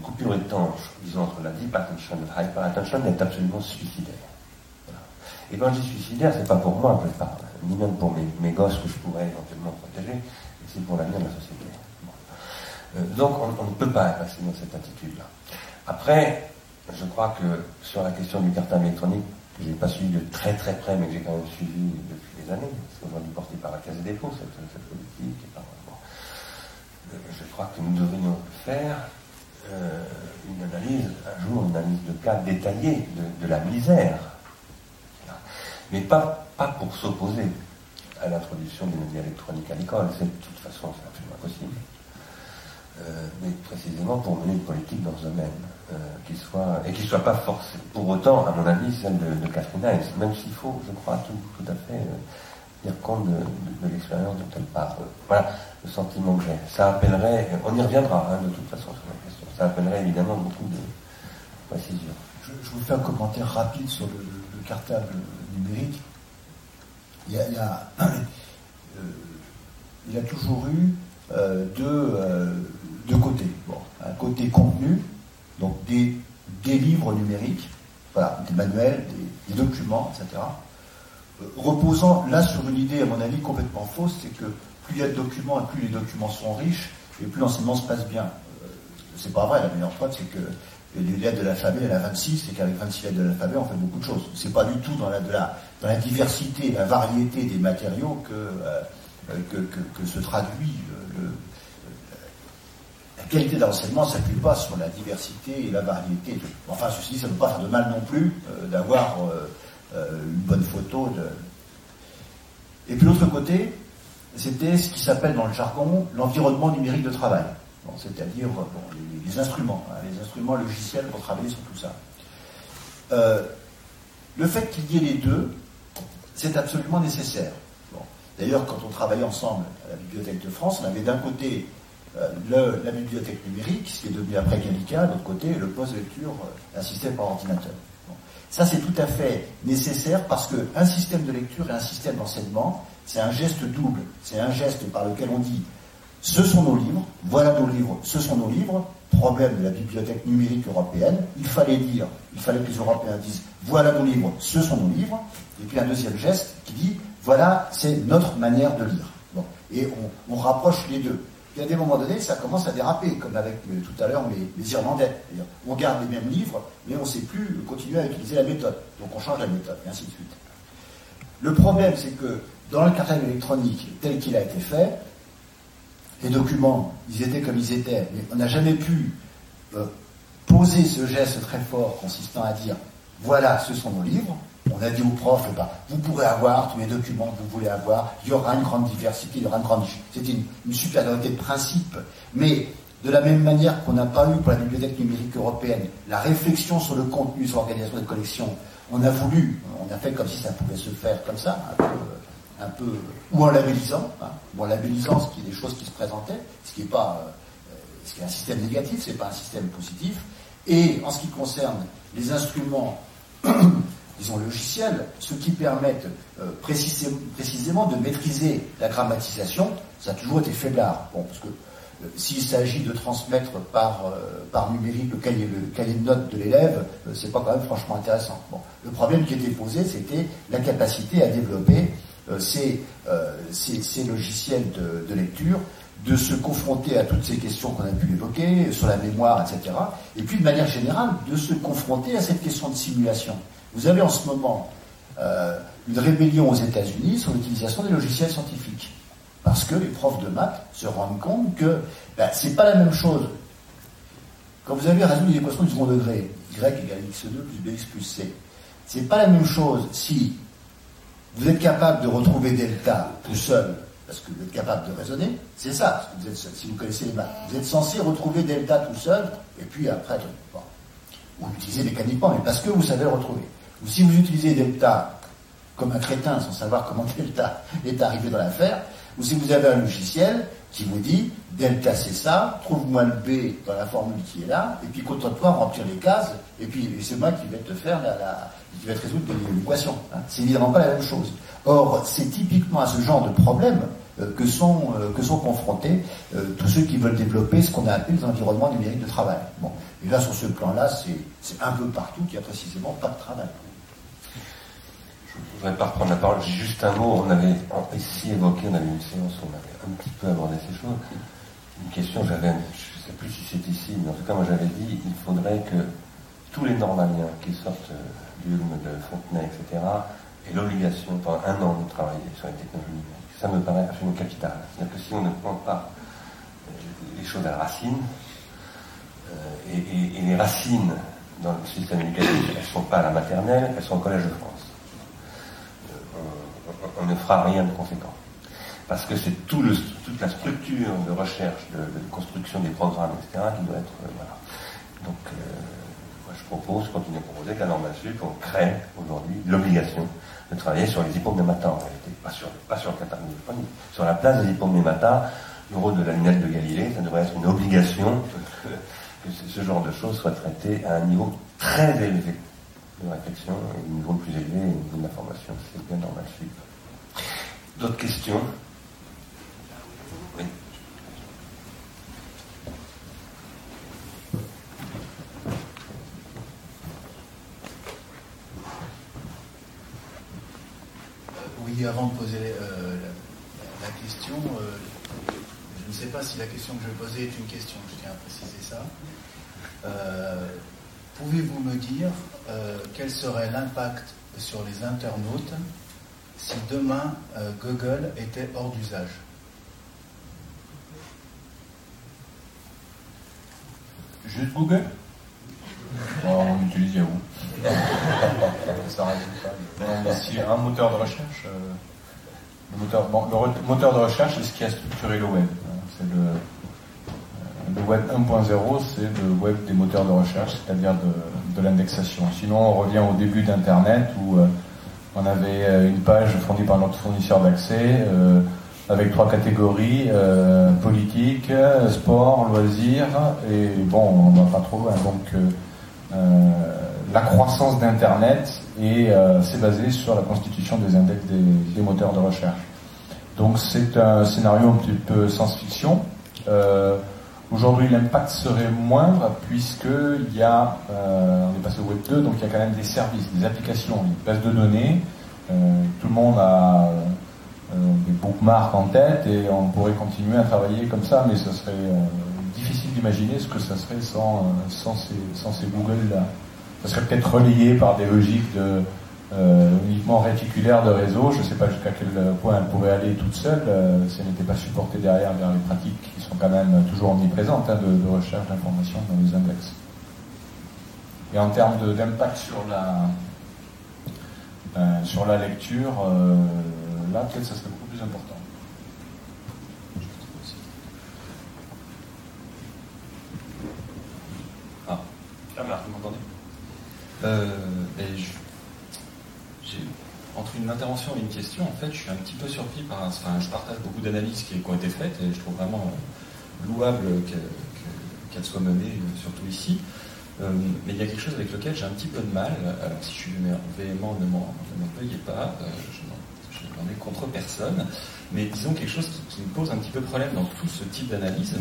coupure étanche, disons, entre la deep attention et la hyper attention est absolument suicidaire. Et quand je dis suicidaire, c'est pas pour moi je ni même pour mes gosses que je pourrais éventuellement protéger, c'est pour l'avenir de la société. Euh, donc on, ne peut pas passer dans cette attitude-là. Après, je crois que sur la question du cartable électronique, que je n'ai pas suivi de très très près, mais que j'ai quand même suivi depuis des années, c'est aujourd'hui porté par la Caisse des dépôts, cette, politique, et par je crois que nous devrions faire euh, une analyse, un jour, une analyse de cas détaillée de, de la misère. Mais pas, pas pour s'opposer à l'introduction des médias électroniques à l'école. C'est de toute façon, c'est absolument impossible. Euh, mais précisément pour mener une politique dans ce domaine, euh, qui soit, et qui ne soit pas forcée, pour autant, à mon avis, celle de, Catherine Hayes, même s'il faut, je crois, tout, à fait euh, tenir compte de, de, l'expérience dont elle parle. Voilà le sentiment que j'ai. Ça appellerait, on y reviendra hein, de toute façon sur la question, ça appellerait évidemment beaucoup de précision. Je, vous fais un commentaire rapide sur le cartable numérique. Il y a, il y a, euh, il y a toujours eu euh, deux, euh, deux côtés. Bon, un côté contenu, donc des, livres numériques, voilà, des manuels, des, documents, etc. Reposant là sur une idée, à mon avis, complètement fausse, c'est que plus il y a de documents et plus les documents sont riches, et plus l'enseignement se passe bien. C'est pas vrai, la meilleure preuve, c'est que les lettres de l'alphabet, elle a 26, et qu'avec 26 lettres de l'alphabet, on fait beaucoup de choses. C'est pas du tout dans la, de la, dans la diversité, la variété des matériaux que, euh, se traduit le, la qualité de l'enseignement ne s'appuie pas sur la diversité et la variété. Enfin, ceci dit, ça ne peut pas faire de mal non plus euh, d'avoir euh, une bonne photo. Et puis l'autre côté, c'était ce qui s'appelle dans le jargon l'environnement numérique de travail. C'est-à-dire les, instruments, hein, les instruments logiciels pour travailler sur tout ça. Euh, le fait qu'il y ait les deux, c'est absolument nécessaire. D'ailleurs, quand on travaillait ensemble à la Bibliothèque de France, on avait d'un côté euh, la bibliothèque numérique, ce qui est devenu après Gallica, de l'autre côté le poste de lecture euh, assisté par ordinateur. Ça, c'est tout à fait nécessaire parce qu'un système de lecture et un système d'enseignement, c'est un geste double. C'est un geste par lequel on dit ce sont nos livres, voilà nos livres, ce sont nos livres. Problème de la bibliothèque numérique européenne, il fallait dire, il fallait que les Européens disent voilà nos livres, ce sont nos livres. Et puis un deuxième geste qui dit voilà, c'est notre manière de lire. Bon. Et on, rapproche les deux. Et à des moments donnés, ça commence à déraper, comme avec euh, tout à l'heure les, les, Irlandais. On garde les mêmes livres, mais on ne sait plus continuer à utiliser la méthode. Donc on change la méthode, et ainsi de suite. Le problème, c'est que dans le cartel électronique tel qu'il a été fait, les documents, ils étaient comme ils étaient, mais on n'a jamais pu euh, poser ce geste très fort consistant à dire voilà, ce sont nos livres. On a dit aux profs, eh ben, vous pourrez avoir tous les documents que vous voulez avoir, il y aura une grande diversité, il y aura une grande. C'était une, une supériorité de principe. Mais de la même manière qu'on n'a pas eu pour la bibliothèque numérique européenne la réflexion sur le contenu, sur l'organisation des collections, on a voulu, on a fait comme si ça pouvait se faire comme ça, peu, un peu ou en labellisant, hein, en labellisant ce qui est des choses qui se présentaient, ce qui est pas, euh, ce qui est un système négatif, c'est pas un système positif. Et en ce qui concerne les instruments, disons logiciels, ceux qui permettent euh, précisément, de maîtriser la grammatisation, ça a toujours été faiblard. Bon, parce que euh, s'il s'agit de transmettre par, numérique le cahier, le cahier de notes de l'élève, c'est pas quand même franchement intéressant. Bon, le problème qui était posé, c'était la capacité à développer ces, ces, ces, logiciels de, lecture, de se confronter à toutes ces questions qu'on a pu évoquer, sur la mémoire, etc. Et puis, de manière générale, de se confronter à cette question de simulation. Vous avez en ce moment une rébellion aux États-Unis sur l'utilisation des logiciels scientifiques parce que les profs de maths se rendent compte que ben, c'est pas la même chose. Quand vous avez résolu l'équation du second degré, y égale x2 plus bx plus c, c'est pas la même chose si vous êtes capable de retrouver delta tout seul, parce que vous êtes capable de raisonner, c'est ça, vous êtes, si vous connaissez les maths. Vous êtes censé retrouver delta tout seul, et puis après, bon, vous l'utilisez mécaniquement, mais parce que vous savez le retrouver. Ou si vous utilisez delta comme un crétin sans savoir comment delta est arrivé dans l'affaire, ou si vous avez un logiciel qui vous dit delta c'est ça, trouve-moi le B dans la formule qui est là, et puis contente-toi remplir les cases, et puis c'est moi qui vais te faire la qui vais te résoudre l'équation. Hein. C'est évidemment pas la même chose. Or, c'est typiquement à ce genre de problème euh, que, sont, euh, que sont confrontés euh, tous ceux qui veulent développer ce qu'on a appelé les environnements numériques de travail. Bon. Et là, sur ce plan-là, c'est un peu partout qu'il n'y a précisément pas de travail. Je ne voudrais pas reprendre la parole, juste un mot. On avait ici évoqué, on avait une séance où on avait un petit peu abordé ces choses. Une question, j'avais, je ne sais plus si c'est ici, mais en tout cas, moi j'avais dit il faudrait que tous les normaliens qui sortent de Fontenay, etc., aient l'obligation pendant un an de travailler sur les technologies numériques. Ça me paraît absolument capital. C'est-à-dire que si on ne prend pas les choses à la racine, euh, et, les racines dans le système éducatif, elles ne sont pas à la maternelle, elles sont au Collège de France. Euh, on, ne fera rien de conséquent. Parce que c'est tout toute la structure de recherche, de, construction des programmes, etc., qui doit être. Euh, voilà. Donc, propose, continue à proposer qu'à Normal Sup, on crée aujourd'hui l'obligation de travailler sur les hypognématas en réalité, pas sur, pas sur le catalogue Sur la place des hypognématas, le rôle de la lunette de Galilée, ça devrait être une obligation que ce genre de choses soit traité à un niveau très élevé de réflexion, et un niveau plus élevé, un niveau d'information, c'est bien normal. D'autres questions Oui. Oui, avant de poser euh, la, question, euh, je ne sais pas si la question que je vais poser est une question, je tiens à préciser ça. Euh, pouvez-vous me dire euh, quel serait l'impact sur les internautes si demain euh, Google était hors d'usage? Juste Google? On utilise Yahoo. Pas. Si un moteur de recherche, le moteur, le moteur de recherche, c'est ce qui a structuré le web. C'est le, le web 1.0, c'est le web des moteurs de recherche, c'est-à-dire de, l'indexation. Sinon, on revient au début d'Internet où euh, on avait euh, une page fournie par notre fournisseur d'accès euh, avec trois catégories politique, sport, loisirs et bon, on va pas trop. Donc, la croissance d'Internet et c'est basé sur la constitution des index des, des moteurs de recherche. Donc, c'est un scénario un petit peu science-fiction. Aujourd'hui, l'impact serait moindre puisqu'il y a, euh, on est passé au Web 2, donc il y a quand même des services, des applications, une base de données. Euh, tout le monde a euh, des bookmarks en tête et on pourrait continuer à travailler comme ça, mais ce serait difficile d'imaginer ce que ça serait sans, sans ces, sans ces Google-là. Ça serait peut-être relayé par des logiques euh, uniquement réticulaire de réseau. Je ne sais pas jusqu'à quel point elle pourrait aller toute seule euh, si elle n'était pas supportée derrière vers les pratiques qui sont quand même toujours omniprésentes hein, de, recherche d'informations dans les index. Et en termes d'impact sur la euh, sur la lecture, là peut-être ça serait beaucoup plus important. Ah, ah vous m'entendez? Je entre une intervention et une question, en fait, je suis un petit peu surpris par. Enfin, je partage beaucoup d'analyses qui, ont été faites et je trouve vraiment louable qu'elles soient menées, surtout ici. Euh, mais il y a quelque chose avec lequel j'ai un petit peu de mal. Alors, si je suis véhément, ne m'en veuillez pas, euh, je n'en ai contre personne. Mais disons quelque chose qui, qui, me pose un petit peu problème dans tout ce type d'analyse,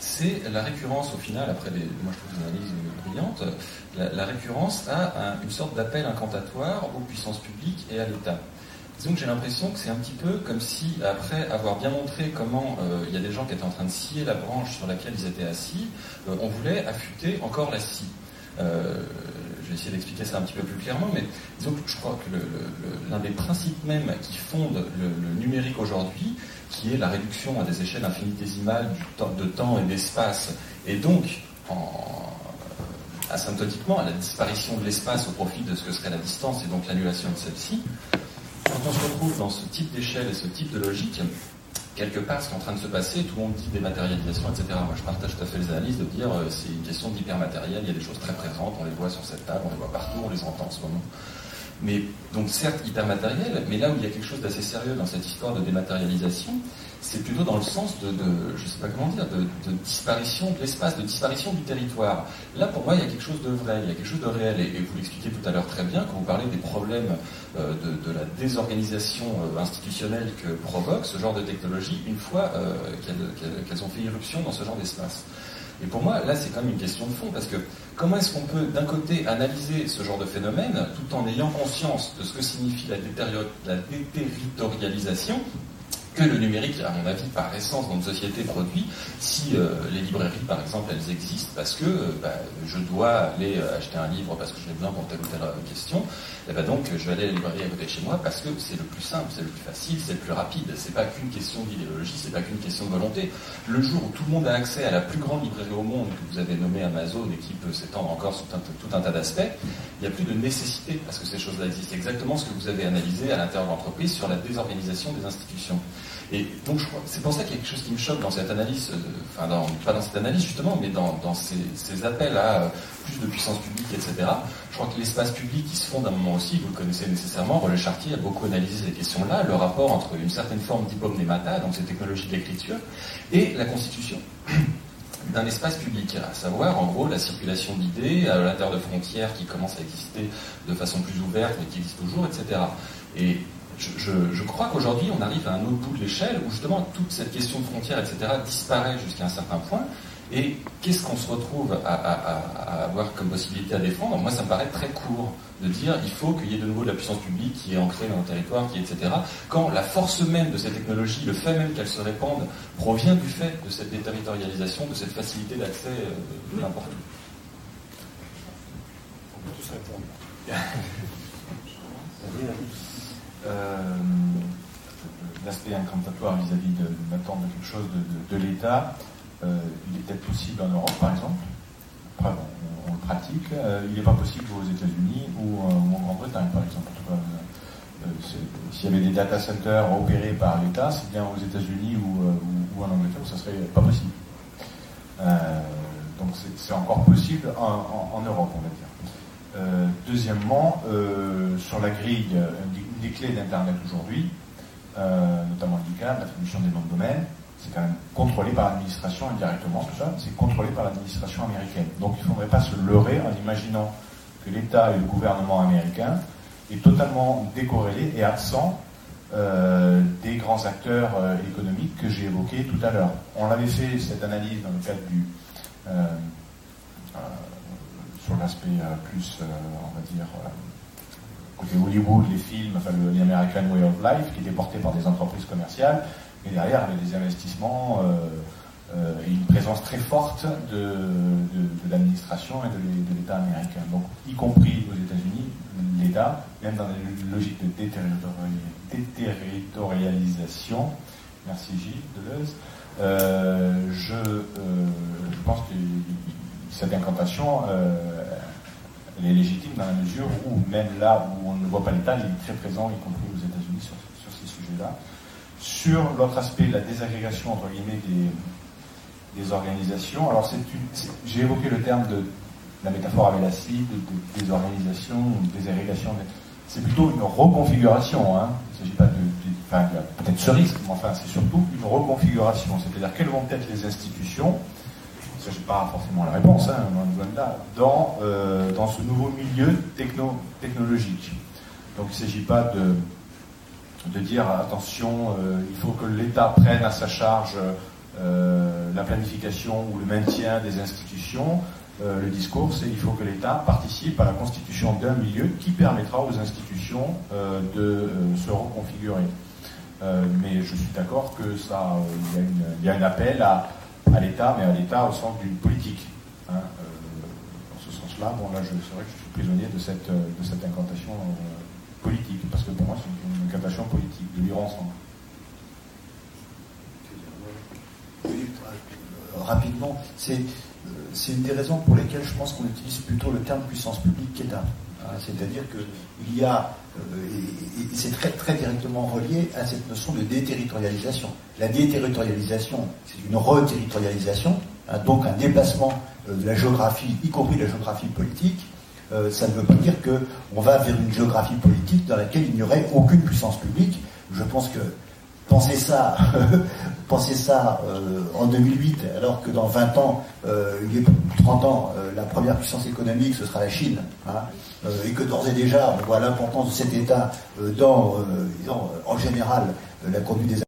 c'est la récurrence au final, après des, moi je trouve des analyses brillantes, la, récurrence à une sorte d'appel incantatoire aux puissances publiques et à l'État. Disons que j'ai l'impression que c'est un petit peu comme si, après avoir bien montré comment euh, il y a des gens qui étaient en train de scier la branche sur laquelle ils étaient assis, euh, on voulait affûter encore la scie. Euh, je vais essayer d'expliquer ça un petit peu plus clairement, mais disons que je crois que l'un des principes même qui fondent le numérique aujourd'hui, qui est la réduction à des échelles infinitésimales de temps et d'espace, et donc asymptotiquement à la disparition de l'espace au profit de ce que serait la distance et donc l'annulation de celle-ci, quand on se retrouve dans ce type d'échelle et ce type de logique, quelque part, ce qui est en train de se passer, tout le monde dit dématérialisation, etc. Moi, je partage tout à fait les analyses de dire euh, c'est une question d'hypermatériel, il y a des choses très présentes, on les voit sur cette table, on les voit partout, on les entend en ce moment. Mais donc certes hyper matériel, mais là où il y a quelque chose d'assez sérieux dans cette histoire de dématérialisation, c'est plutôt dans le sens de, de je sais pas comment dire, de, disparition de l'espace, de disparition du territoire. Là, pour moi, il y a quelque chose de vrai, il y a quelque chose de réel. Et, vous l'expliquez tout à l'heure très bien quand vous parlez des problèmes euh, de, la désorganisation euh, institutionnelle que provoque ce genre de technologie une fois euh, qu'elles qu ont fait irruption dans ce genre d'espace. Et pour moi, là, c'est quand même une question de fond, parce que comment est-ce qu'on peut, d'un côté, analyser ce genre de phénomène tout en ayant conscience de ce que signifie la, la déterritorialisation que le numérique, à mon avis, par essence, dans une société produit, si euh, les librairies, par exemple, elles existent parce que euh, bah, je dois aller euh, acheter un livre parce que je besoin pour telle ou telle question, et ben donc je vais aller à la librairie à côté de chez moi parce que c'est le plus simple, c'est le plus facile, c'est le plus rapide. C'est pas qu'une question d'idéologie, c'est pas qu'une question de volonté. Le jour où tout le monde a accès à la plus grande librairie au monde, que vous avez nommée Amazon et qui peut s'étendre encore sur tout un, tas d'aspects, il n'y a plus de nécessité à ce que ces choses-là existent. Exactement ce que vous avez analysé à l'intérieur de l'entreprise sur la désorganisation des institutions. Et donc, c'est pour ça qu'il y a quelque chose qui me choque dans cette analyse, euh, enfin, dans, pas dans cette analyse justement, mais dans, ces, appels à euh, plus de puissance publique, etc. Je crois que l'espace public, qui se fonde à un moment aussi, vous le connaissez nécessairement, Roger Chartier a beaucoup analysé ces questions-là, le rapport entre une certaine forme d'hypomnémata, donc ces technologies d'écriture, et la constitution d'un espace public, à savoir en gros la circulation d'idées à l'intérieur de frontières qui commencent à exister de façon plus ouverte, mais qui existent toujours, etc. Et je, je, crois qu'aujourd'hui, on arrive à un autre bout de l'échelle où justement toute cette question de frontières, etc., disparaît jusqu'à un certain point. Et qu'est-ce qu'on se retrouve à, à, à, avoir comme possibilité à défendre? Moi, ça me paraît très court de dire il faut qu'il y ait de nouveau de la puissance publique qui est ancrée dans le territoire, qui etc. Quand la force même de ces technologies, le fait même qu'elles se répandent, provient du fait de cette déterritorialisation, de cette facilité d'accès euh, n'importe où. On peut tous répondre. Euh, l'aspect incantatoire vis-à-vis de de quelque chose de, l'État, euh, il est peut-être possible en Europe, par exemple. Après, on, on, le pratique. Euh, il n'est pas possible aux États-Unis ou, en Grande-Bretagne, par exemple. S'il y avait des data centers opérés par l'État, c'est bien aux États-Unis ou, en Angleterre ça serait pas possible. donc c'est encore possible en, Europe, on va dire. Euh, deuxièmement, euh, sur la grille, une des clés d'Internet aujourd'hui, euh, notamment l'ICANN, l'attribution des noms de domaine, c'est quand même contrôlé par l'administration indirectement, tout ça, c'est contrôlé par l'administration américaine. Donc il ne faudrait pas se leurrer en imaginant que l'État et le gouvernement américain est totalement décorrélé et absent euh, des grands acteurs euh, économiques que j'ai évoqués tout à l'heure. On avait fait cette analyse dans le cadre du euh, l'aspect plus, on va dire, côté Hollywood, les films, enfin le, l'American Way of Life, qui était porté par des entreprises commerciales, mais derrière, avait des investissements euh, euh, et une présence très forte de, de, l'administration et de, l'État américain. Donc, y compris aux États-Unis, l'État, même dans une logique de déterritorialisation, merci Gilles Deleuze, euh, je, euh, je pense que cette incantation euh, elle est légitime dans la mesure où, même là où on ne voit pas l'État, il est très présent, y compris aux États-Unis, sur, ces sujets-là. Sur l'autre aspect, la désagrégation, entre guillemets, des, des organisations, alors j'ai évoqué le terme de la métaphore avec l'acide, de, désorganisation, désagrégation. C'est plutôt une reconfiguration. Hein. Il ne s'agit pas de, peut-être ce risque, mais enfin, c'est surtout une reconfiguration. C'est-à-dire quelles vont être les institutions ne s'agit pas forcément la réponse, hein, là, dans, euh, dans ce nouveau milieu techno, technologique. Donc il ne s'agit pas de, de dire attention, euh, il faut que l'État prenne à sa charge euh, la planification ou le maintien des institutions. Le discours, c'est il faut que l'État participe à la constitution d'un milieu qui permettra aux institutions de se reconfigurer. mais je suis d'accord que ça, il y, a un appel à à l'État, mais à l'État au sens d'une politique. Hein, euh, dans ce sens-là, bon là, c'est vrai que je suis prisonnier de cette, euh, incantation euh, politique, parce que pour moi, c'est une, incantation politique, de vivre ensemble. Oui, rapidement, c'est, c'est une des raisons pour lesquelles je pense qu'on utilise plutôt le terme puissance publique qu'État. Hein, c'est-à-dire qu'il y a, euh, et, c'est très, très directement relié à cette notion de déterritorialisation. La déterritorialisation, c'est une reterritorialisation, hein, donc un déplacement euh, de la géographie, y compris de la géographie politique, euh, ça ne veut pas dire qu'on va vers une géographie politique dans laquelle il n'y aurait aucune puissance publique. Je pense que penser ça, penser ça euh, en 2008, alors que dans 20 ans, euh, il est 30 ans, euh, la première puissance économique, ce sera la Chine, hein, et que d'ores et déjà, on voit l'importance de cet État dans, en général, la conduite des